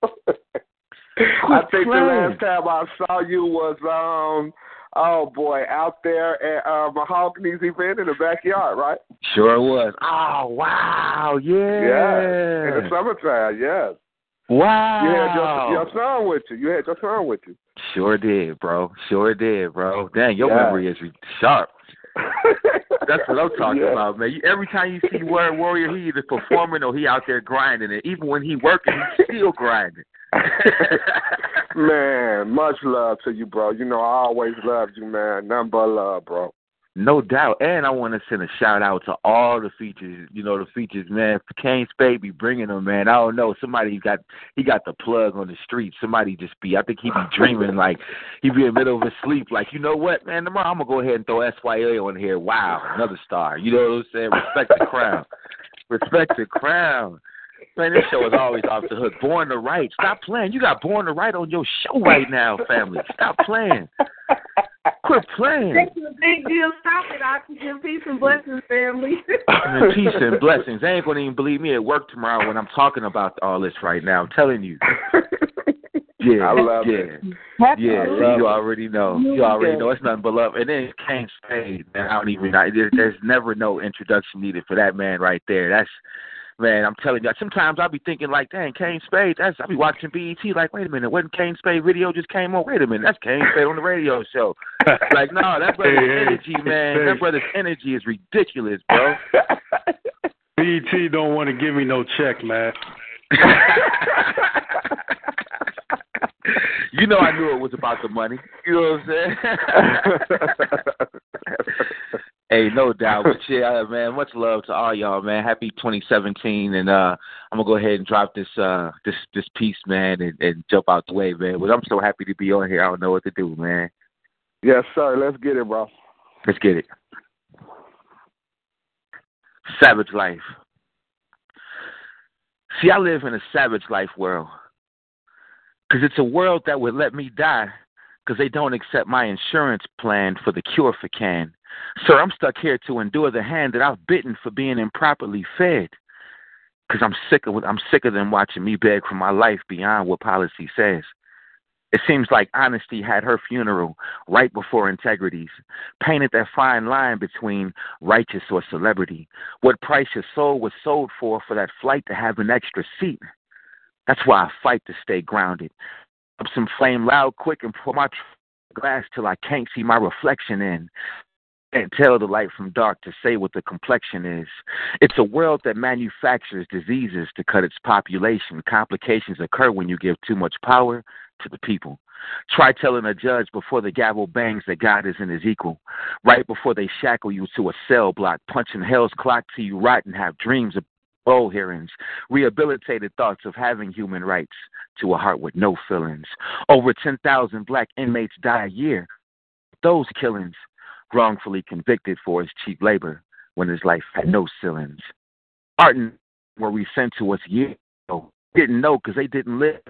I think playing. the last time I saw you was um oh boy out there at uh, Mahogany's event in the backyard, right? Sure was. Oh wow, yeah. Yeah, in the summertime, yes. Wow. You had your, your son with you. You had your son with you. Sure did, bro. Sure did, bro. Dang, your Yeah. memory is sharp. That's what I'm talking Yeah. about, man. You, every time you see Word Warrior, he either performing or he out there grinding it. Even when he working, he's still grinding. Man, much love to you, bro. You know I always loved you, man. Nothing but love, bro. No doubt. And I want to send a shout out to all the features. You know, the features, man. Kane Spade be bringing them, man. I don't know. Somebody got he got the plug on the street. Somebody just be. I think he be dreaming like he be in the middle of his sleep. Like you know what, man? Tomorrow I'm gonna go ahead and throw SYA on here. Wow, another star. You know what I'm saying? Respect the crown. Respect the crown. Man, this show is always off the hook. Born to Write. Stop playing. You got Born to Write on your show right now, family. Stop playing. Quit playing. That's a big deal. Stop it, Oxygen. Peace and blessings, family. And peace and blessings. They ain't gonna even believe me at work tomorrow when I'm talking about all this right now. I'm telling you. Yeah, I love yeah, it. yeah. I see, love you already know. You already know. It's nothing but love. And then Kane Spade, man. I don't even. I, there's never no introduction needed for that man right there. That's man. I'm telling you. Sometimes I'll be thinking like, dang, Kane Spade. That's I'll be watching BET. Like, wait a minute, wasn't Kane Spade video just came on? Wait a minute, that's Kane Spade on the radio show. Like, no, that brother's energy, man. That brother's energy is ridiculous, bro. BET don't want to give me no check, man. you know I knew it was about the money. You know what I'm saying? Hey, no doubt. But yeah, man, much love to all y'all, man. Happy 2017, and uh I'm gonna go ahead and drop this uh this this piece, man, and, and jump out the way, man. But I'm so happy to be on here. I don't know what to do, man. Yes, sir. Let's get it, bro. Let's get it. Savage life. See, I live in a savage life world. Because it's a world that would let me die because they don't accept my insurance plan for the cure for can. Sir, I'm stuck here to endure the hand that I've bitten for being improperly fed. Because I'm sick of I'm sick of them watching me beg for my life beyond what policy says. It seems like honesty had her funeral right before integrity's, painted that fine line between righteous or celebrity. What price your soul was sold for for that flight to have an extra seat. That's why I fight to stay grounded. Up some flame loud quick and pour my glass till I can't see my reflection in. Can't tell the light from dark to say what the complexion is. It's a world that manufactures diseases to cut its population. Complications occur when you give too much power to the people. Try telling a judge before the gavel bangs that God isn't his equal. Right before they shackle you to a cell block, punching hell's clock till you rot and have dreams of parole hearings, rehabilitated thoughts of having human rights to a heart with no feelings. Over 10,000 black inmates die a year. Those killings, wrongfully convicted for his cheap labor when his life had no ceilings. Art and were we sent to us years ago. Didn't know because they didn't live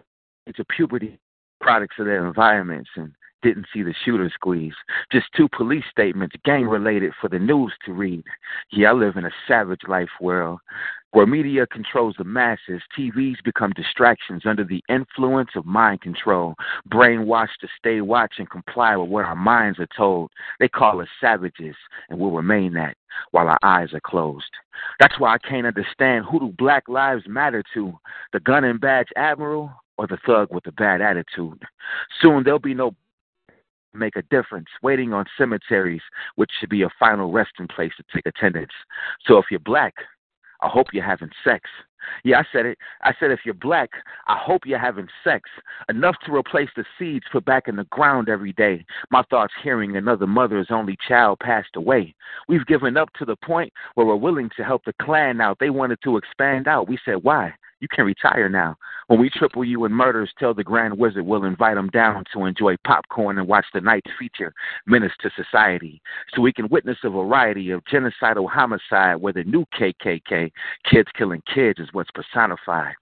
into puberty, products of their environments, and didn't see the shooter squeeze. Just two police statements, gang related, for the news to read. Yeah, I live in a savage life world where media controls the masses, TVs become distractions under the influence of mind control, brainwashed to stay watch and comply with what our minds are told. They call us savages, and we'll remain that while our eyes are closed. That's why I can't understand who do Black Lives Matter to, the gun and badge admiral or the thug with a bad attitude. Soon there'll be no make a difference, waiting on cemeteries, which should be a final resting place to take attendance. So if you're black, I hope you're having sex. Yeah, I said it. I said if you're black, I hope you're having sex. Enough to replace the seeds put back in the ground every day. My thoughts hearing another mother's only child passed away. We've given up to the point where we're willing to help the clan out. They wanted to expand out. We said, why? You can retire now. When we triple you in murders, tell the Grand Wizard we'll invite him down to enjoy popcorn and watch the night feature Menace to Society, so we can witness a variety of genocidal homicide where the new KKK, kids killing kids, is what's personified.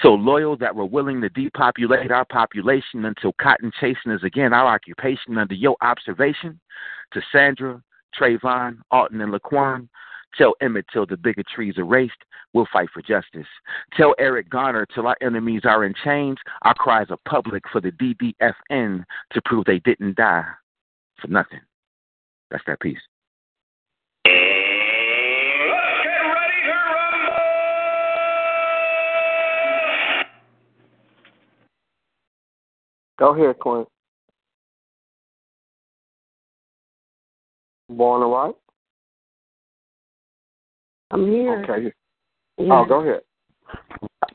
So loyal that we're willing to depopulate our population until cotton chasing is again our occupation under your observation. To Sandra, Trayvon, Alton, and Laquan, Tell Emmett till the bigotry's erased, we'll fight for justice. Tell Eric Garner till our enemies are in chains, our cries are public for the DDFN to prove they didn't die for nothing. That's that piece. Go ahead, Quinn. Born right? I'm here. Okay. Yeah. Oh, go ahead.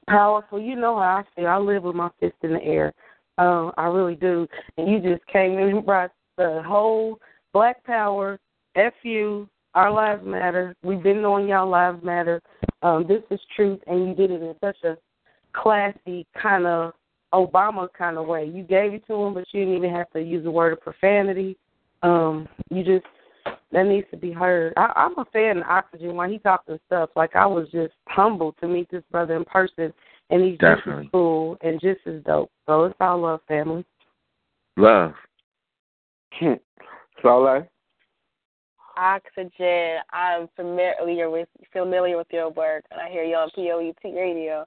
Powerful. You know how I feel. I live with my fist in the air. Um, I really do. And you just came in and brought the whole Black Power, FU, Our Lives Matter. We've been knowing y'all lives matter. Um, this is truth, and you did it in such a classy kind of Obama kind of way. You gave it to him, but you didn't even have to use the word of profanity. Um, you just that needs to be heard. I, I'm a fan of Oxygen when he talks and stuff. Like I was just humbled to meet this brother in person, and he's just as cool and just as dope. So it's all love, family. Love. Souliel? Oxygen. I'm familiar with familiar with your work, and I hear you on POET radio.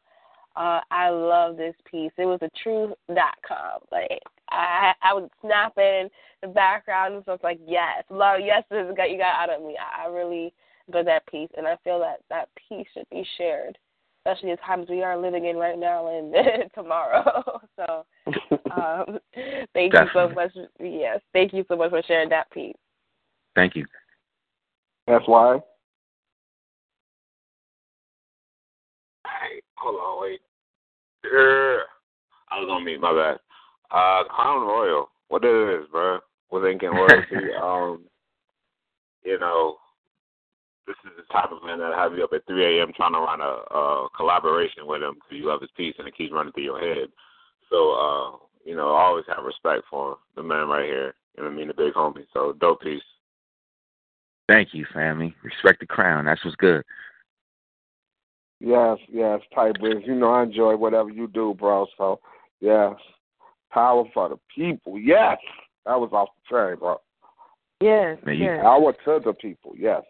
Uh, I love this piece. It was a truth.com. Like I, I would snap in the background and stuff like yes, love, yes, this is got you got out of me. I, I really enjoyed that piece, and I feel that that piece should be shared, especially the times we are living in right now and tomorrow. so, um, thank you so much. Yes, thank you so much for sharing that piece. Thank you. That's why. Hey, hold on, wait. Yeah. I was on mute, my bad. Uh, Crown Royal. What it is, bro? With Incan Royalty. um, you know, this is the type of man that have you up at 3 a.m. trying to run a, a collaboration with him because you love his piece and it keeps running through your head. So, uh, you know, I always have respect for the man right here. You know what I mean? The big homie. So, dope piece. Thank you, family. Respect the crown. That's what's good. Yes, yes, type is. You know I enjoy whatever you do, bro. So yes. Power for the people. Yes. That was off the chain, bro. Yes, Man, you- yes. Power to the people, yes.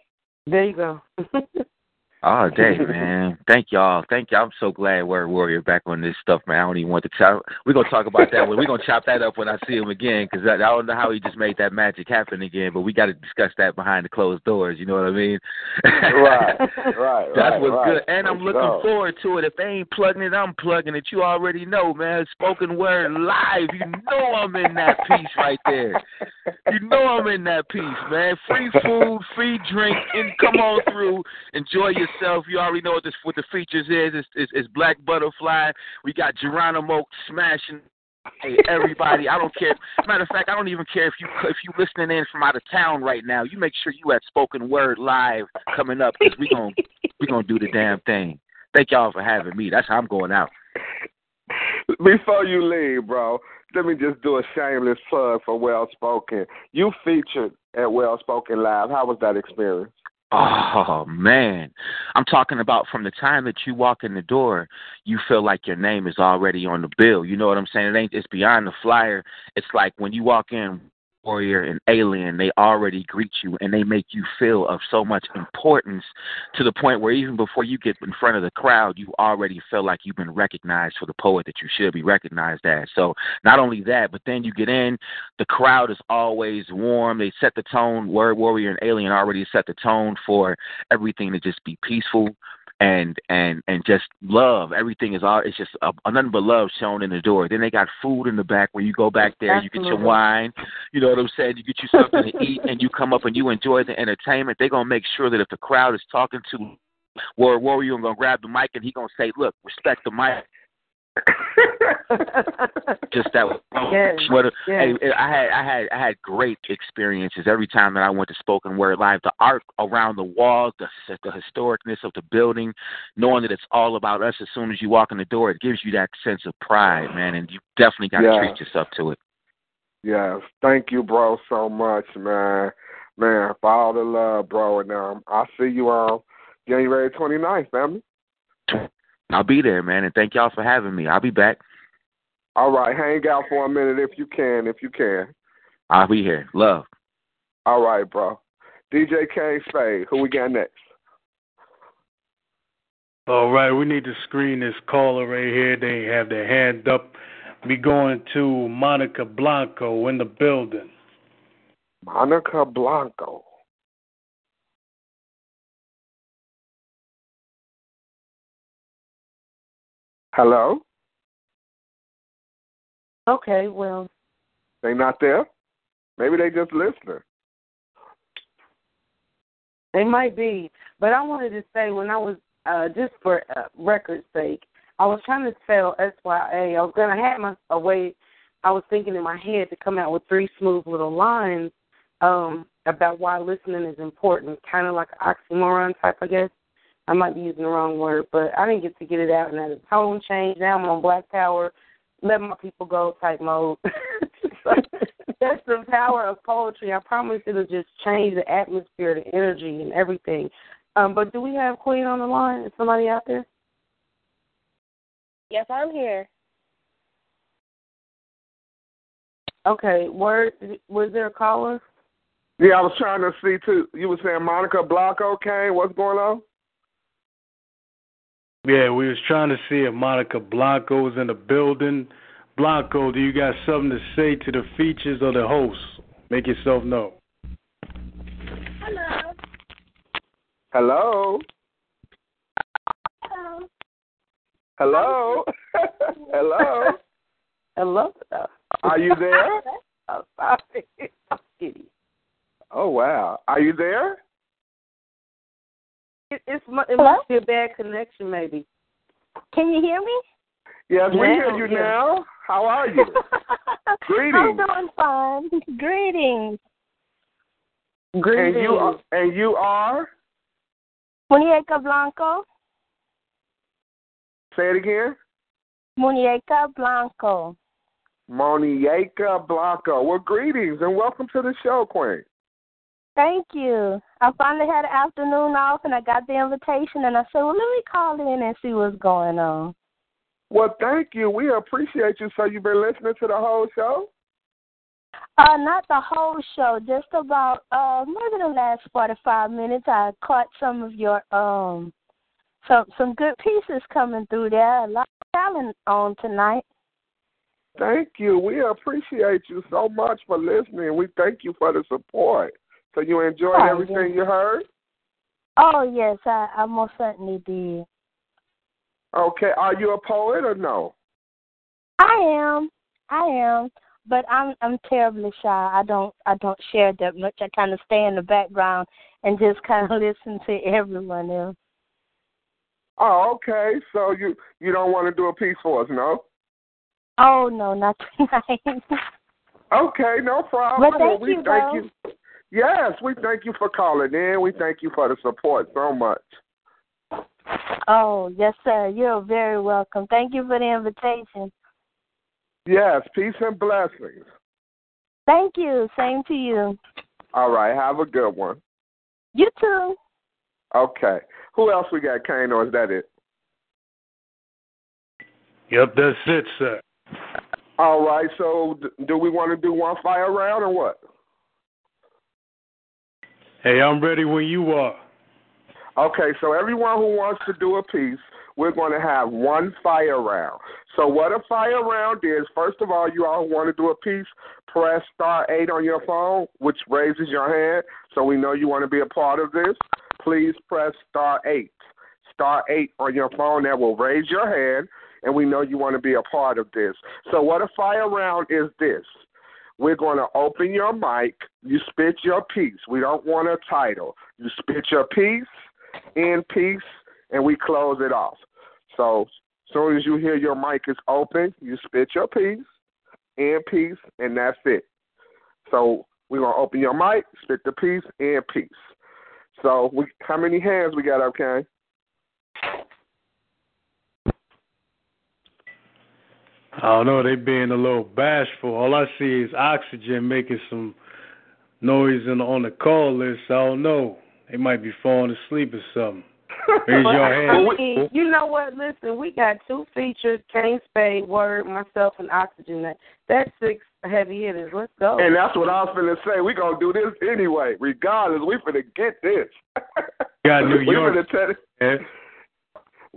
There you go. Oh, All day, man. Thank y'all. Thank y'all. I'm so glad Word Warrior back on this stuff, man. I don't even want to chop. We're gonna talk about that. when We're gonna chop that up when I see him again, because I, I don't know how he just made that magic happen again. But we got to discuss that behind the closed doors. You know what I mean? right, right, That's right, what's right. good, and I'm Let's looking go. forward to it. If they ain't plugging it, I'm plugging it. You already know, man. Spoken word live. You know I'm in that piece right there. You know I'm in that piece, man. Free food, free drink, and come on through. Enjoy You already know what this what the features is. It's, it's, it's Black Butterfly. We got Geronimo smashing. Hey, everybody! I don't care. Matter of fact, I don't even care if you if you listening in from out of town right now. You make sure you at Spoken Word Live coming up because we gonna we gonna do the damn thing. Thank y'all for having me. That's how I'm going out. Before you leave, bro, let me just do a shameless plug for Well Spoken. You featured at Well Spoken Live. How was that experience? Oh man, I'm talking about from the time that you walk in the door, you feel like your name is already on the bill. You know what I'm saying? It ain't. It's beyond the flyer. It's like when you walk in, warrior and alien, they already greet you and they make you feel of so much importance to the point where even before you get in front of the crowd, you already feel like you've been recognized for the poet that you should be recognized as. So not only that, but then you get in, the crowd is always warm. They set the tone. Word warrior and alien already set the tone for everything to just be peaceful and and and just love. Everything is all. It's just a, a nothing but love shown in the door. Then they got food in the back where you go back there, you get your wine. You know what I'm saying? You get you something to eat, and you come up and you enjoy the entertainment. They're gonna make sure that if the crowd is talking to Word Warrior, I'm gonna grab the mic and he gonna say, "Look, respect the mic." Just that. Yes, What a- yes. hey, I had I had I had great experiences every time that I went to spoken word live. The art around the walls, the the historicness of the building, knowing that it's all about us. As soon as you walk in the door, it gives you that sense of pride, man, and you definitely got to Yeah. treat yourself to it. Yes, thank you, bro, so much, man. Man, for all the love, bro, and um, I'll see you on January 29th, family. I'll be there, man, and thank y'all for having me. I'll be back. All right, hang out for a minute if you can, if you can. I'll be here. Love. All right, bro. DJ K Spade, who we got next? All right, we need to screen this caller right here. They have their hand up. We going to Monica Blanco in the building. Monica Blanco. Hello? Okay, well, They not there? Maybe they just listening. They might be, but I wanted to say when I was uh just for uh, record's sake, I was trying to spell S Y A. I was gonna have my a way. I was thinking in my head to come out with three smooth little lines um about why listening is important, kind of like an oxymoron type, I guess. I might be using the wrong word, but I didn't get to get it out, and the tone changed. Now I'm on Black Power, let my people go type mode. so, that's the power of poetry. I promise it'll just change the atmosphere, the energy, and everything. Um, but do we have Queen on the line? Is somebody out there? Yes, I'm here. Okay. Word. Was there a caller? Yeah, I was trying to see too. You were saying Monica Blanco came. What's going on? Yeah, we was trying to see if Monica Blanco was in the building. Blanco, do you got something to say to the features of the host? Make yourself known. Hello. Hello. Hello. Hello. Hello. Are you there? Oh, sorry. I'm kidding. Oh wow. Are you there? It, it's it Hello? must be a bad connection, maybe. Can you hear me? Yes, we hear you yeah. now. How are you? Greetings. I'm Greetings. doing fine. Greetings. Greetings. And you are, and you are? Muñeca Blanco. Say it again. Muñeca Blanco. Monieka Blanco. Well, greetings and welcome to the show, Queen. Thank you. I finally had an afternoon off and I got the invitation and I said, well, let me call in and see what's going on. Well, thank you. We appreciate you. So you've been listening to the whole show? Uh, not the whole show, just about uh maybe the last forty five minutes. I caught some of your um some some good pieces coming through there. A lot of talent on tonight. Thank you. We appreciate you so much for listening. We thank you for the support. So you enjoyed Oh, everything yes. you heard? Oh yes, I, I most certainly did. Okay. Are you a poet or no? I am. I am. But I'm I'm terribly shy. I don't I don't share that much. I kind of stay in the background and just kind of listen to everyone else. Oh, okay. So you you don't want to do a piece for us, no? Oh no, not tonight. Okay, no problem. But thank Well, we you, thank though. you. Yes, we thank you for calling in. We thank you for the support so much. oh yes, sir. You're very welcome. Thank you for the invitation. Yes, peace and blessings. Thank you. Same to you. All right, have a good one. You too. Okay. Who else we got, Kane, or is that it? Yep, that's it, sir. All right, so do we want to do one fire round or what? Hey, I'm ready when you are. Okay, so everyone who wants to do a piece, we're going to have one fire round. So what a fire round is, first of all, you all want to do a piece, press star 8 on your phone, which raises your hand, so we know you want to be a part of this. Please press star 8. Star 8 on your phone, that will raise your hand, and we know you want to be a part of this. So what a fire round is this. We're going to open your mic. You spit your piece. We don't want a title. You spit your piece, in peace, and we close it off. So as soon as you hear your mic is open, you spit your piece in peace, and that's it. So we're gonna open your mic, spit the piece, in peace. So we, how many hands we got up, Kane? I don't know. They being a little bashful. All I see is oxygen making some noise in, on the call list. I don't know. They might be falling asleep or something. Raise your hand. mean, you know what? Listen, we got two features: Kane Spade, Word, myself, and Oxygen. That that's six heavy hitters. Let's go. And that's what I was finna say. We gonna do this anyway, regardless. We finna get this. Got New we York. finna tear this,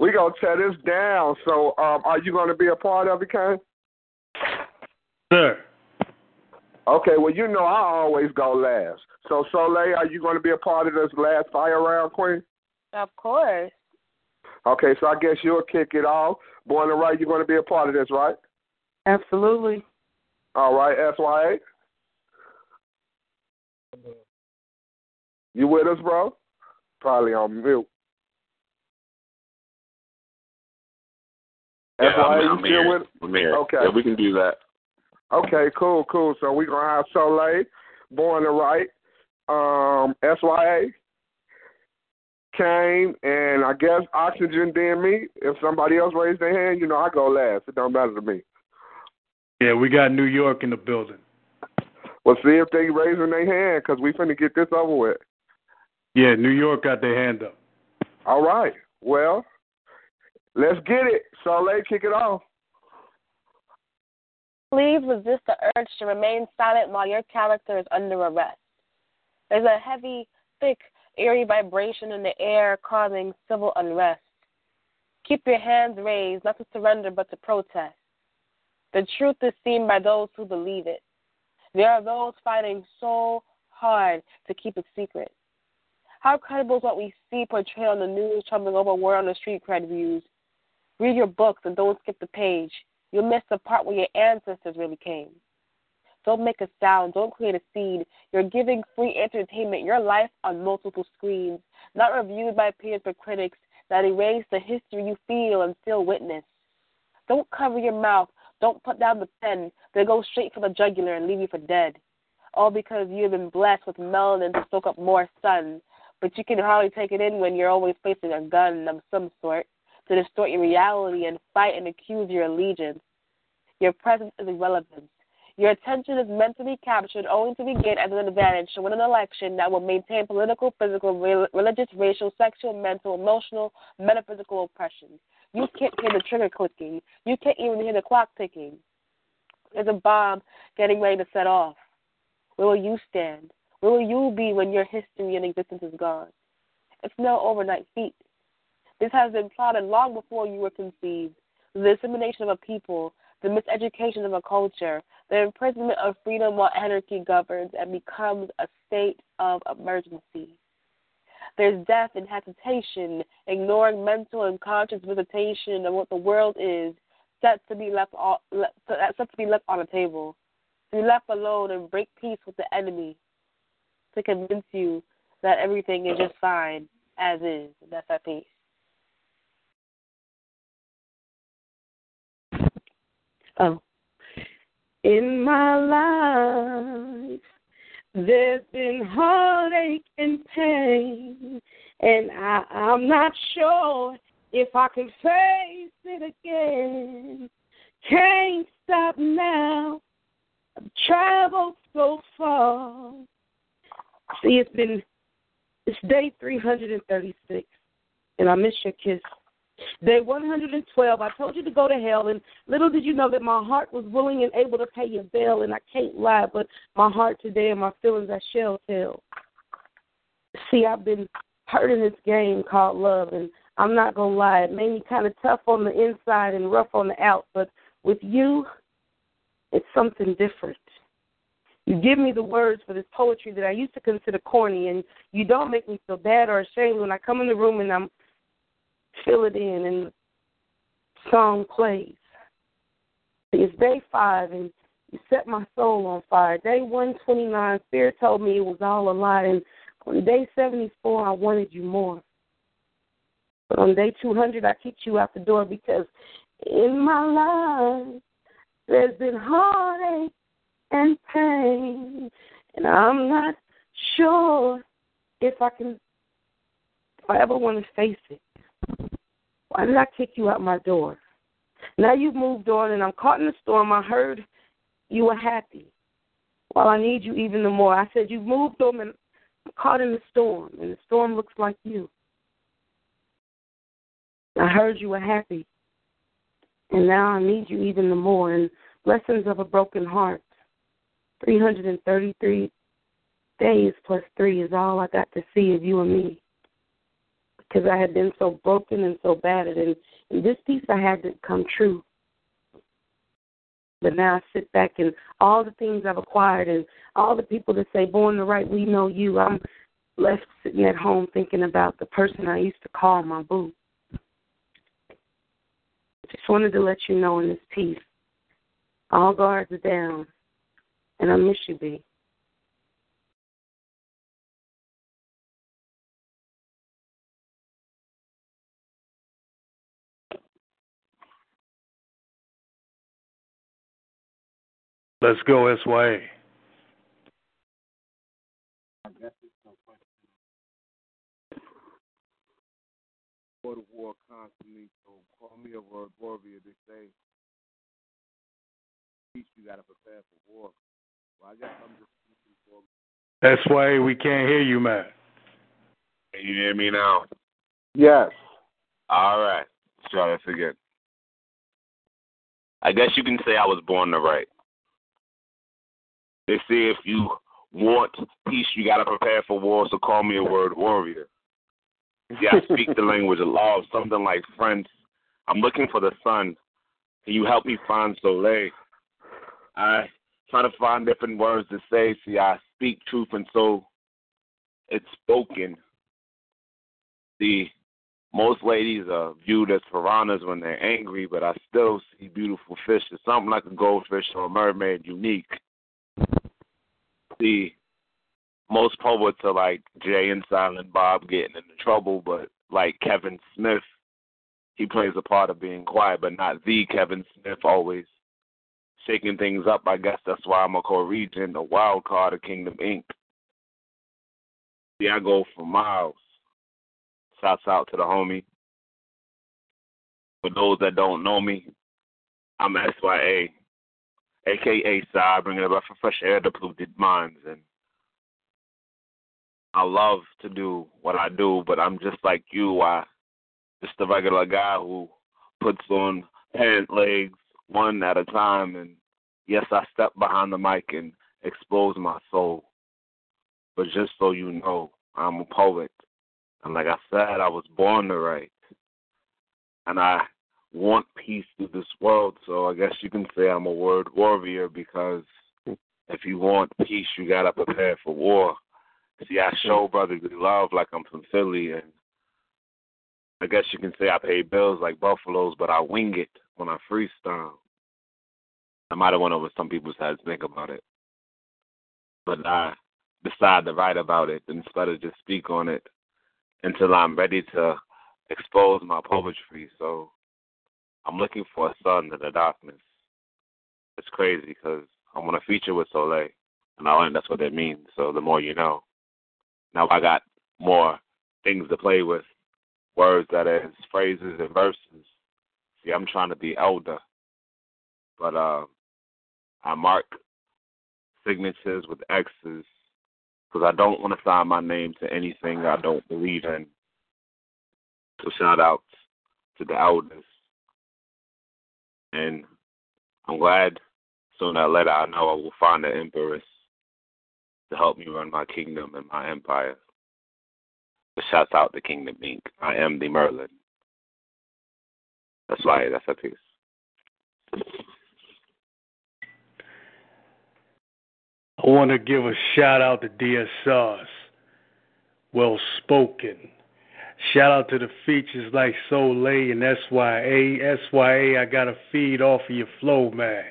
we gonna tear this down. So, um, are you gonna be a part of it, Kane? Sir. Okay. Well, you know I always go last. So, Souliel, are you gonna be a part of this last fire round, Queen? Of course. Okay. So I guess you'll kick it off. Born and right, you're gonna be a part of this, right? Absolutely. All right, SYA. You with us, bro? Probably on mute. Yeah, SYA, I'm, I'm here. with I'm here. Okay. Yeah, we can do that. Okay, cool, cool. So we're gonna have Souliel, Born to Write, um, SYA, Kane, and I guess Oxygen then me. If somebody else raised their hand, you know I go last. It don't matter to me. Yeah, we got New York in the building. Well, see if they raising their hand because we finna get this over with. Yeah, New York got their hand up. All right. Well, let's get it. Souliel, kick it off. Please resist the urge to remain silent while your character is under arrest. There's a heavy, thick, eerie vibration in the air causing civil unrest. Keep your hands raised, not to surrender but to protest. The truth is seen by those who believe it. There are those fighting so hard to keep it secret. How credible is what we see portrayed on the news, troubling over war on the street cred views? Read your books and don't skip the page. You'll miss the part where your ancestors really came. Don't make a sound. Don't create a scene. You're giving free entertainment, your life on multiple screens, not reviewed by peers but critics that erase the history you feel and still witness. Don't cover your mouth. Don't put down the pen. They go straight for the jugular and leave you for dead. All because you have been blessed with melanin to soak up more sun. But you can hardly take it in when you're always facing a gun of some sort to distort your reality and fight and accuse your allegiance. Your presence is irrelevant. Your attention is meant to be captured only to be gained as an advantage to win an election that will maintain political, physical, re- religious, racial, sexual, mental, emotional, metaphysical oppression. You can't hear the trigger clicking. You can't even hear the clock ticking. There's a bomb getting ready to set off. Where will you stand? Where will you be when your history and existence is gone? It's no overnight feat. This has been plotted long before you were conceived. The dissemination of a people, the miseducation of a culture, the imprisonment of freedom while anarchy governs and becomes a state of emergency. There's death and hesitation, ignoring mental and conscious visitation of what the world is, set to be left on, set to be left on the table, to be left alone and break peace with the enemy, to convince you that everything is just fine as is. And that's our peace. Oh. In my life, there's been heartache and pain, and I, I'm not sure if I can face it again. Can't stop now. I've traveled so far. See, it's been it's day 336, and I miss your kiss. Day 112, I told you to go to hell, and little did you know that my heart was willing and able to pay your bill, and I can't lie, but my heart today and my feelings I shall tell. See, I've been hurt in this game called love, and I'm not going to lie, it made me kind of tough on the inside and rough on the out, but with you, it's something different. You give me the words for this poetry that I used to consider corny, and you don't make me feel bad or ashamed when I come in the room and I'm fill it in and the song plays. It's day five and you set my soul on fire. Day one twenty nine, Spirit told me it was all a lie and on day seventy four I wanted you more. But on day 200, I kicked you out the door because in my life there's been heartache and pain, and I'm not sure if I can, if I ever want to face it. Why did I kick you out my door? Now you've moved on, and I'm caught in the storm. I heard you were happy. Well, I need you even the more. I said you've moved on, and I'm caught in the storm, and the storm looks like you. I heard you were happy, and now I need you even the more. And lessons of a broken heart. 333 days plus three is all I got to see of you and me. Because I had been so broken and so battered, and, and this piece I had to come true. But now I sit back and all the things I've acquired and all the people that say, Born the Right, we know you. I'm left sitting at home thinking about the person I used to call my boo. Just wanted to let you know in this piece, all guards are down, and I miss you, B. Let's go, SYA. Go to war constantly, so call me a word warrior. They say, peace, you got to prepare for war. Well, I guess I'm just looking for. That's why we can't hear you, man. Can you hear me now? Yes. All right. Let's try this again. I guess you can say I was born to write. They say if you want peace, you got to prepare for war, so call me a word warrior. See, I speak the language of love, something like friends. I'm looking for the sun. Can you help me find Souliel? I try to find different words to say. See, I speak truth, and so it's spoken. See, most ladies are viewed as piranhas when they're angry, but I still see beautiful fish. It's something like a goldfish or a mermaid unique. See, most poets are like Jay and Silent Bob getting into trouble, but like Kevin Smith, he plays a part of being quiet, but not the Kevin Smith always shaking things up. I guess that's why I'm a co-regent, a wild card of Kingdom Inc. See, I go for miles. Shouts out to the homie. For those that don't know me, I'm SYA, aka Side, bringing about fresh air to polluted minds. And I love to do what I do, but I'm just like you. I just a regular guy who puts on pant legs one at a time. And yes, I step behind the mic and expose my soul. But just so you know, I'm a poet. And like I said, I was born to write. And I want peace to this world. So I guess you can say I'm a word warrior because if you want peace, you got to prepare for war. See, I show brotherly love like I'm from Philly. And I guess you can say I pay bills like buffaloes, but I wing it when I freestyle. I might have went over some people's heads think about it. But I decide to write about it instead of just speak on it until I'm ready to expose my poetry. So I'm looking for a son in the darkness. It's crazy because I want to feature with Souliel, and I learned that's what that means. So the more you know. Now I got more things to play with, words that is phrases and verses. See, I'm trying to be elder, but uh, I mark signatures with X's because I don't want to sign my name to anything I don't believe in. So shout out to the elders. And I'm glad soon that letter I know I will find the empress to help me run my kingdom and my empire. But shouts out to Kingdom Inc. I am the Merlin. That's why that's a piece. I want to give a shout out to DSRs. Well spoken. Shout out to the features like Souliel and SYA. SYA, I got to feed off of your flow, man.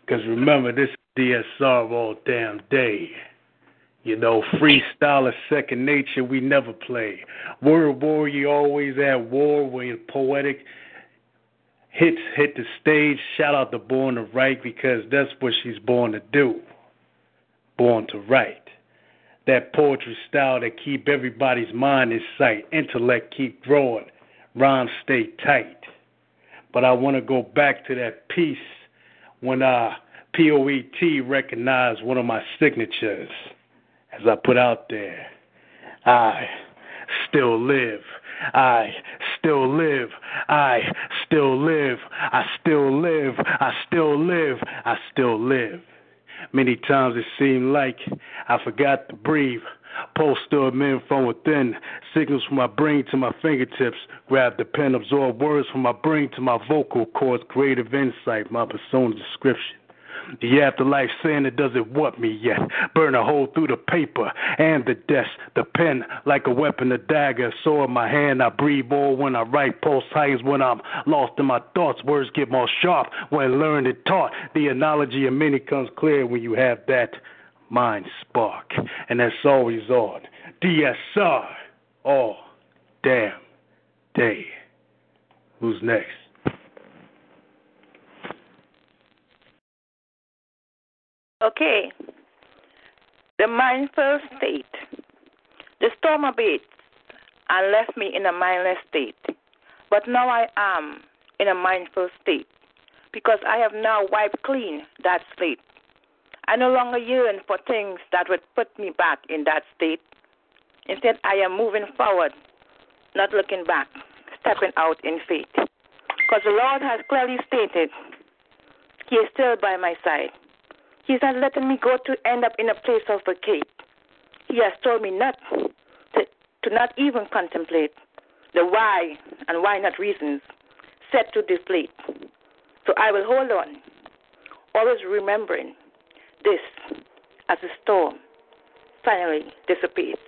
Because remember, this is DSR all damn day. You know, freestyle is second nature, we never play. Word warrior always at war when poetic hits hit the stage. Shout out to Born to Write because that's what she's born to do. Born to write. That poetry style that keep everybody's mind in sight. Intellect keep growing. Rhymes stay tight. But I want to go back to that piece when uh, POET recognized one of my signatures as I put out there. I still live. I still live. I still live. I still live. I still live. I still live. Many times it seemed like I forgot to breathe. Pulse stood men from within, signals from my brain to my fingertips. Grab the pen, absorb words from my brain to my vocal cords, creative insight, my persona description. The afterlife saying it doesn't want me yet. Burn a hole through the paper and the desk. The pen like a weapon, a dagger, sword in my hand. I breathe all when I write. Pulse tightens when I'm lost in my thoughts. Words get more sharp when learned and taught. The analogy of many comes clear when you have that mind spark. And that's always on. DSR all damn day. Who's next? Okay. The mindful state. The storm abates and left me in a mindless state. But now I am in a mindful state because I have now wiped clean that slate. I no longer yearn for things that would put me back in that state. Instead, I am moving forward, not looking back, stepping out in faith. Because the Lord has clearly stated, He is still by my side. He's not letting me go to end up in a place of vacate. He has told me not to, to not even contemplate the why and why not reasons set to deflate. So I will hold on, always remembering this as the storm finally dissipates.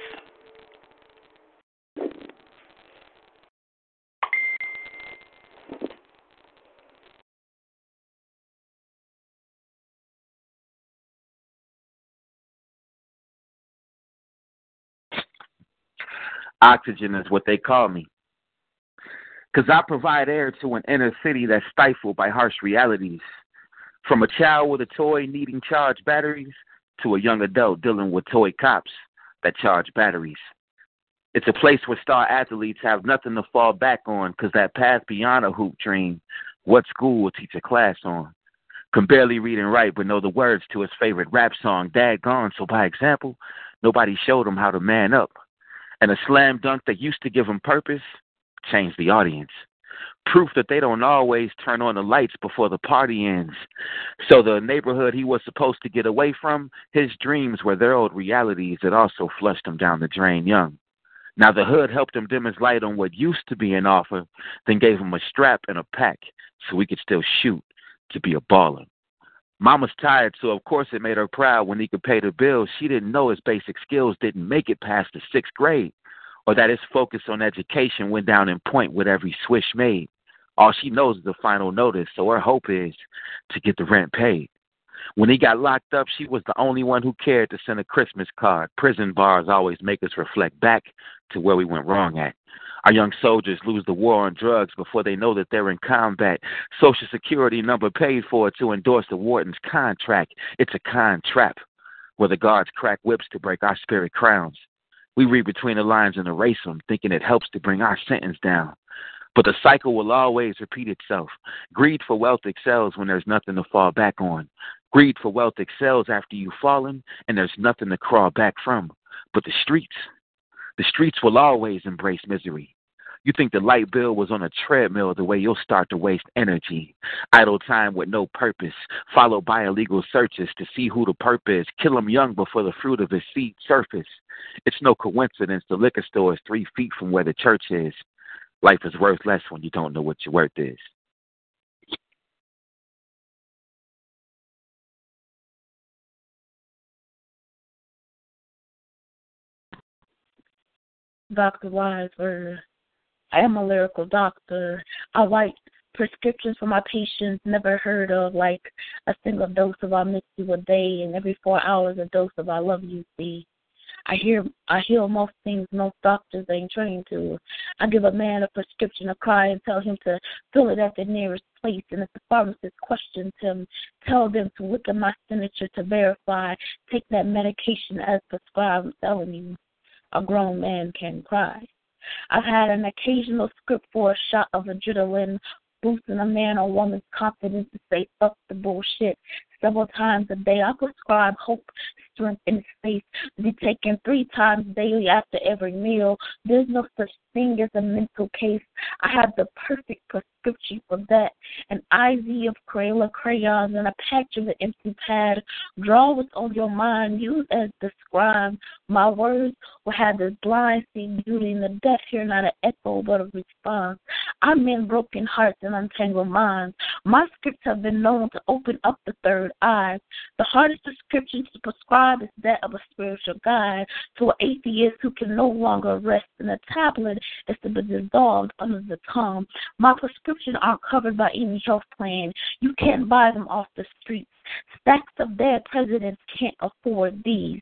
Oxygen is what they call me. Because I provide air to an inner city that's stifled by harsh realities. From a child with a toy needing charged batteries to a young adult dealing with toy cops that charge batteries. It's a place where star athletes have nothing to fall back on because that path beyond a hoop dream, what school will teach a class on? Can barely read and write but know the words to his favorite rap song, Dad Gone. So by example, nobody showed him how to man up. And a slam dunk that used to give him purpose changed the audience. Proof that they don't always turn on the lights before the party ends. So the neighborhood he was supposed to get away from, his dreams were their old realities that also flushed him down the drain young. Now the hood helped him dim his light on what used to be an offer, then gave him a strap and a pack so he could still shoot to be a baller. Mama's tired, so of course it made her proud when he could pay the bills. She didn't know his basic skills didn't make it past the sixth grade, or that his focus on education went down in point with every swish made. All she knows is the final notice, so her hope is to get the rent paid. When he got locked up, she was the only one who cared to send a Christmas card. Prison bars always make us reflect back to where we went wrong at. Our young soldiers lose the war on drugs before they know that they're in combat. Social Security number paid for to endorse the warden's contract. It's a con trap where the guards crack whips to break our spirit crowns. We read between the lines and erase them, thinking it helps to bring our sentence down. But the cycle will always repeat itself. Greed for wealth excels when there's nothing to fall back on. Greed for wealth excels after you've fallen and there's nothing to crawl back from. But the streets, the streets will always embrace misery. You think the light bill was on a treadmill the way you'll start to waste energy. Idle time with no purpose, followed by illegal searches to see who the perp is. Kill him young before the fruit of his seed surface. It's no coincidence the liquor store is three feet from where the church is. Life is worth less when you don't know what your worth is. Dr. Wiser. I am a lyrical doctor. I write prescriptions for my patients never heard of, like a single dose of I miss you a day, and every four hours a dose of I love you. See, I hear I heal most things most doctors ain't trained to. I give a man a prescription a cry and tell him to fill it at the nearest place. And if the pharmacist questions him, tell them to look at my signature to verify. Take that medication as prescribed. I'm telling you, a grown man can cry. I've had an occasional script for a shot of adrenaline boosting a man or woman's confidence to say fuck the bullshit several times a day. I prescribe hope, strength, and faith to be taken three times daily after every meal. There's no such thing as a mental case. I have the perfect prescription for that. An IV of Crayola crayons and a patch of an empty pad. Draw what's on your mind. Use as described. My words will have the blind see beauty and the deaf hear not an echo but a response. I mend broken hearts and untangle minds. My scripts have been known to open up the third eye. The hardest prescription to prescribe is that of a spiritual guide to an atheist who can no longer rest in a tablet is to be dissolved under the tongue. My prescriptions aren't covered by any health plan. You can't buy them off the streets. Stacks of dead presidents can't afford these.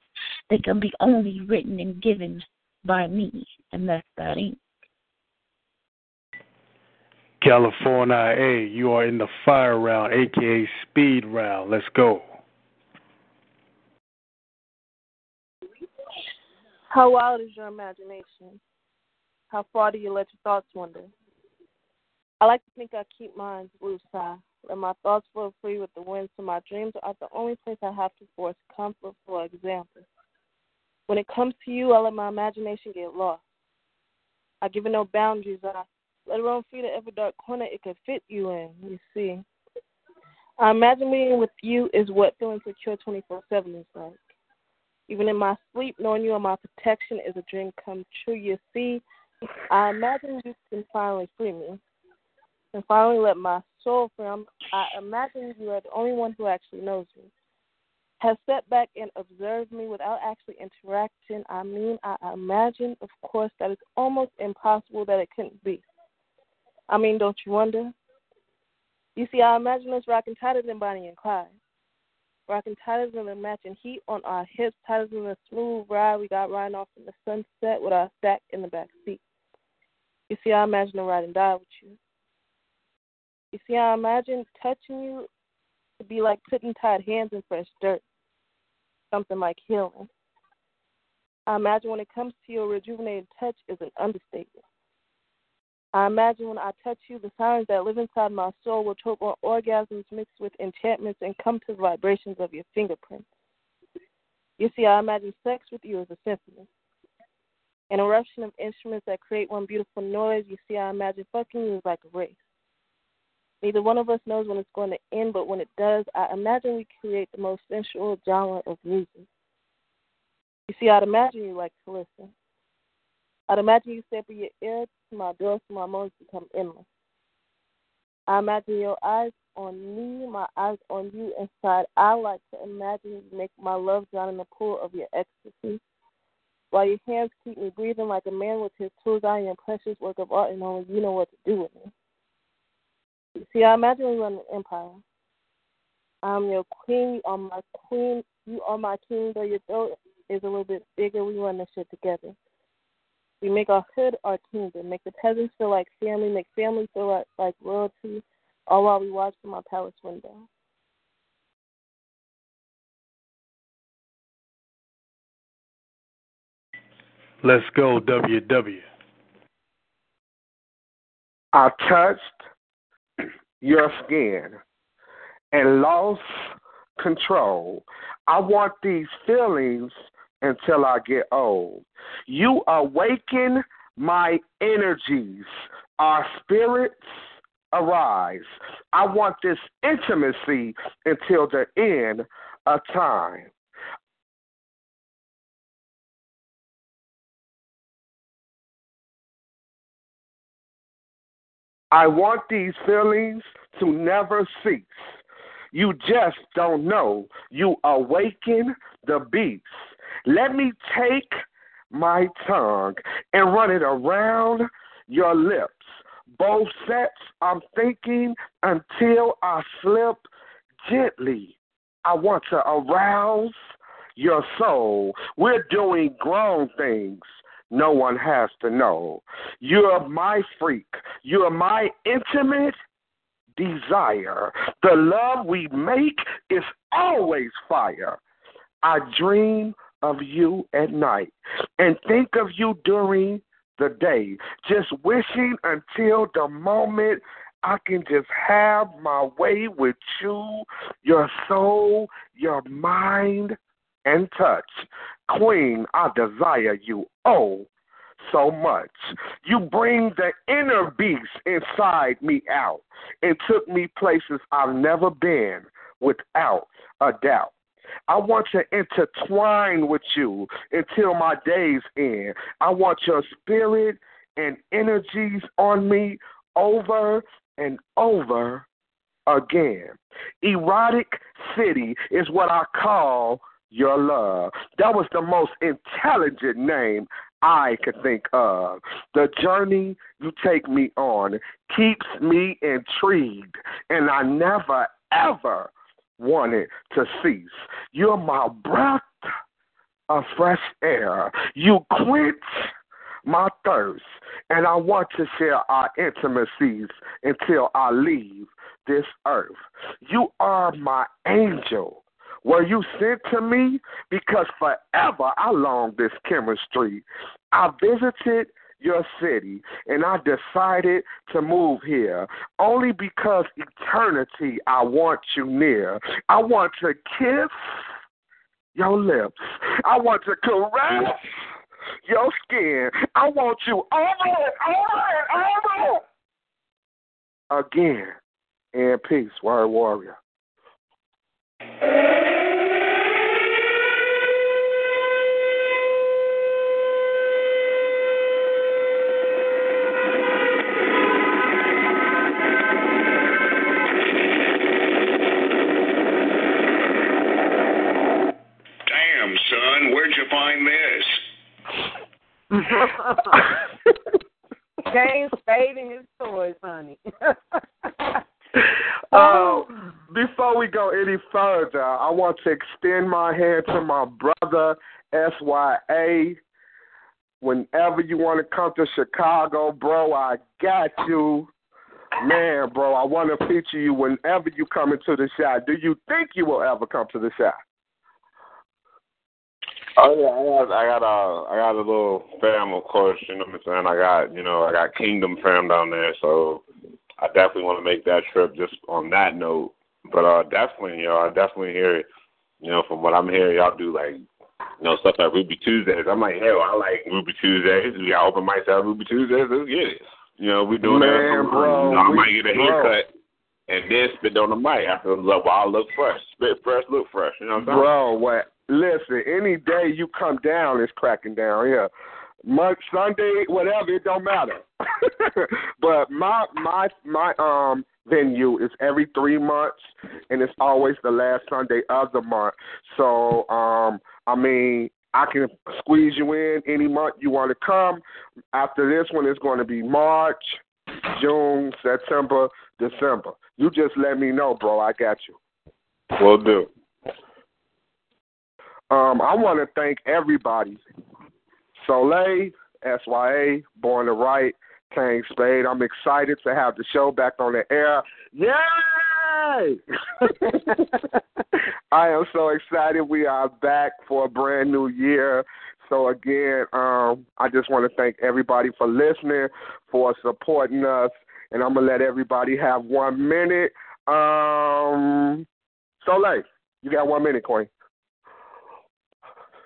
They can be only written and given by me, and that's that ink. California A, you are in the fire round, aka speed round. Let's go. How wild is your imagination? How far do you let your thoughts wander? I like to think I keep mine blue sky. Let my thoughts flow free with the wind, so my dreams are the only place I have to force comfort, for example. When it comes to you, I let my imagination get lost. I give it no boundaries. I let it roam free to every dark corner it could fit you in, you see. I imagine being with you is what feeling secure 24 7 is like. Even in my sleep, knowing you are my protection is a dream come true. You see, I imagine you can finally free me and finally let my soul free. I imagine you are the only one who actually knows me has sat back and observed me without actually interacting. I mean, I imagine, of course, that it's almost impossible that it couldn't be. I mean, don't you wonder? You see, I imagine us rocking tighter than Bonnie and Clyde. Rocking tighter than the matching heat on our hips, tighter than the smooth ride we got riding off in the sunset with our stack in the back seat. You see, I imagine a ride and die with you. You see, I imagine touching you to be like putting tied hands in fresh dirt, something like healing. I imagine when it comes to your rejuvenated touch is an understatement. I imagine when I touch you, the sirens that live inside my soul will choke on orgasms mixed with enchantments and come to the vibrations of your fingerprints. You see, I imagine sex with you as a symphony. An eruption of instruments that create one beautiful noise. You see, I imagine fucking you is like a race. Neither one of us knows when it's going to end, but when it does, I imagine we create the most sensual genre of music. You see, I'd imagine you like to listen. I'd imagine you step your ear to my door so my moans become endless. I imagine your eyes on me, my eyes on you inside. I like to imagine you make my love drown in the pool of your ecstasy. While your hands keep me breathing like a man with his tools, I am precious work of art, and only you know what to do with me. See, I imagine we run an empire. I'm your queen, you are my queen, you are my king, though your throat is a little bit bigger, we run this shit together. We make our hood our kingdom, make the peasants feel like family, make family feel like, like royalty, all while we watch from our palace window. Let's go, WW. I touched your skin and lost control. I want these feelings until I get old. You awaken my energies. Our spirits arise. I want this intimacy until the end of time. I want these feelings to never cease. You just don't know. You awaken the beast. Let me take my tongue and run it around your lips. Both sets, I'm thinking until I slip gently. I want to arouse your soul. We're doing grown things no one has to know. You're my freak. You're my intimate desire. The love we make is always fire. I dream of you at night and think of you during the day, just wishing until the moment I can just have my way with you, your soul, your mind, and touch. Queen, I desire you oh so much. You bring the inner beast inside me out and took me places I've never been without a doubt. I want to intertwine with you until my days end. I want your spirit and energies on me over and over again. Erotic City is what I call your love. That was the most intelligent name I could think of. The journey you take me on keeps me intrigued, and I never, ever wanted to cease. You're my breath of fresh air. You quench my thirst, and I want to share our intimacies until I leave this earth. You are my angel were you sent to me? Because forever I long this chemistry. I visited your city and I decided to move here only because eternity I want you near. I want to kiss your lips. I want to caress your skin. I want you over and over and over again. In peace, word warrior. James fading his toys, honey. Oh, oh, before we go any further, I want to extend my hand to my brother SYA. Whenever you want to come to Chicago, bro, I got you. Man, bro, I want to feature you whenever you come into the shot. Do you think you will ever come to the shot? Oh yeah, I got, I got a, I got a little fam, of course. You know what I'm saying? I got, you know, I got Kingdom fam down there, so I definitely want to make that trip. Just on that note, but uh, definitely, you know, I definitely hear it. You know, from what I'm hearing, y'all do like, you know, stuff like Ruby Tuesdays. I'm like, hell, I like Ruby Tuesdays. We got open mics out Ruby Tuesdays. Let's get it. You know, we doing Man, that. bro, You know, I might get a bro. haircut and then spit on the mic. I feel like, well, I look fresh. Spit fresh, look fresh. You know what I'm saying? Bro, what? Listen, any day you come down, it's cracking down here. Month, Sunday, whatever, it don't matter. but my my my um venue is every three months, and it's always the last Sunday of the month. So um, I mean, I can squeeze you in any month you want to come. After this one, it's going to be March, June, September, December. You just let me know, bro. I got you. Will do. Um, I want to thank everybody. Souliel, SYA, Born to Write, Kane Spade. I'm excited to have the show back on the air. Yay! I am so excited. We are back for a brand new year. So again, um, I just want to thank everybody for listening, for supporting us, and I'm gonna let everybody have one minute. Um, Souliel, you got one minute, Queen.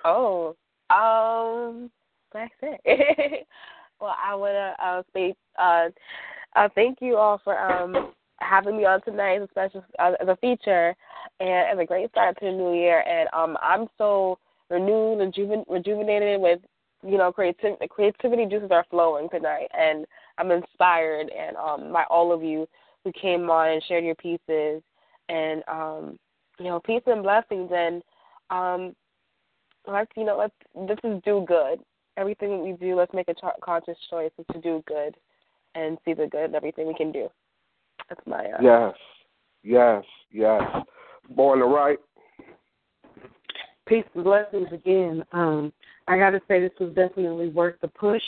Oh, um, that's it. well, I want to uh, say uh, uh, thank you all for um having me on tonight as a special uh, as a feature and as a great start to the new year. And um, I'm so renewed, rejuven- rejuvenated with you know creativity. Creativity juices are flowing tonight, and I'm inspired. And um, by all of you who came on and shared your pieces, and um, you know, peace and blessings. And um, let's you know let's this is do good. Everything that we do, let's make a ch- conscious choice is to do good and see the good in everything we can do. That's my uh, Yes, yes, yes. Born to Write. Peace and blessings again. Um, I got to say, this was definitely worth the push.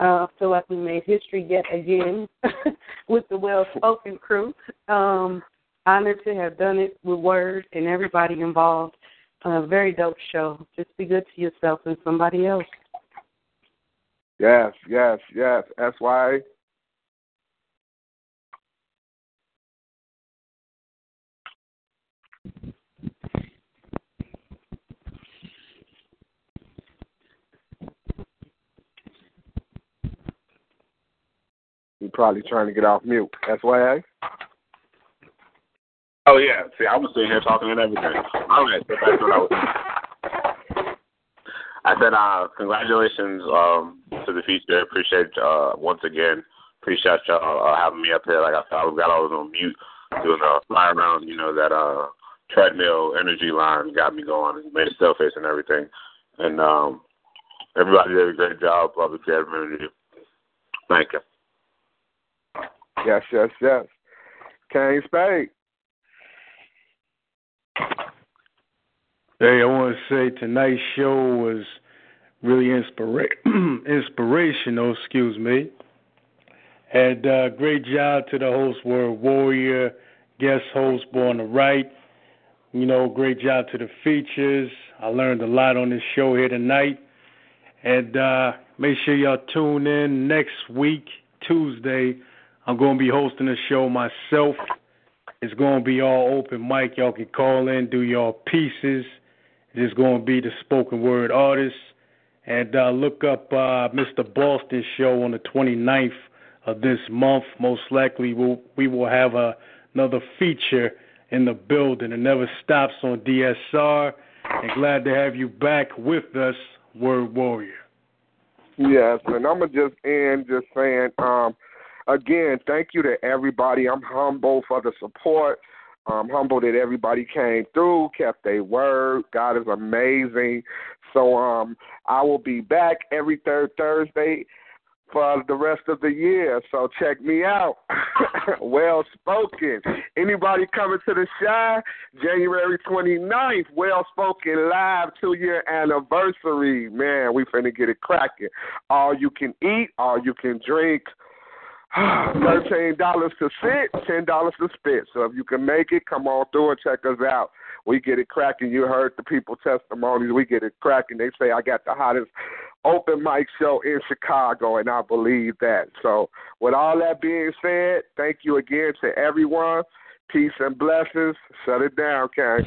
Uh, I feel like we made history yet again with the well spoken crew. Um, honored to have done it with words and everybody involved. Uh, very dope show. Just be good to yourself and somebody else. Yes, yes, yes. That's why. You're probably trying to get off mute. That's why. Oh yeah. See, I was sitting here talking and everything. All right, so that's what I was. I said, uh, congratulations um, to the feature. Appreciate uh, once again. Appreciate y'all uh, having me up here. Like I said, I was got all on mute doing a fly around. You know that uh, treadmill energy line got me going. And made a face and everything. And um, everybody did a great job. Public community. Thank you. Yes, yes, yes. Kane Spade. Hey, I want to say tonight's show was really inspira- inspirational. Excuse me. And uh, great job to the host, Word Warrior, guest host, Born the Right. You know, great job to the features. I learned a lot on this show here tonight. And uh, make sure y'all tune in next week, Tuesday. I'm going to be hosting a show myself. It's going to be all open mic. Y'all can call in, do your pieces. It's going to be the spoken word artist. And uh, look up uh, Mr. Boston show on the 29th of this month. Most likely we'll, we will have a, another feature in the building. It never stops on DSR. And glad to have you back with us, Word Warrior. Yes, and I'm gonna just end just saying, um, again, thank you to everybody. I'm humble for the support. I'm humble that everybody came through, kept their word. God is amazing. So um, I will be back every third Thursday for the rest of the year. So check me out. well spoken. Anybody coming to the Chi? January 29th, Well Spoken Live two year anniversary. Man, we finna get it cracking. All you can eat, all you can drink. Thirteen dollars to sit, ten dollars to spit. So if you can make it, come on through and check us out. We get it cracking. You heard the people testimonies. We get it cracking. They say I got the hottest open mic show in Chicago, and I believe that. So with all that being said, thank you again to everyone. Peace and blessings. Shut it down, Kang.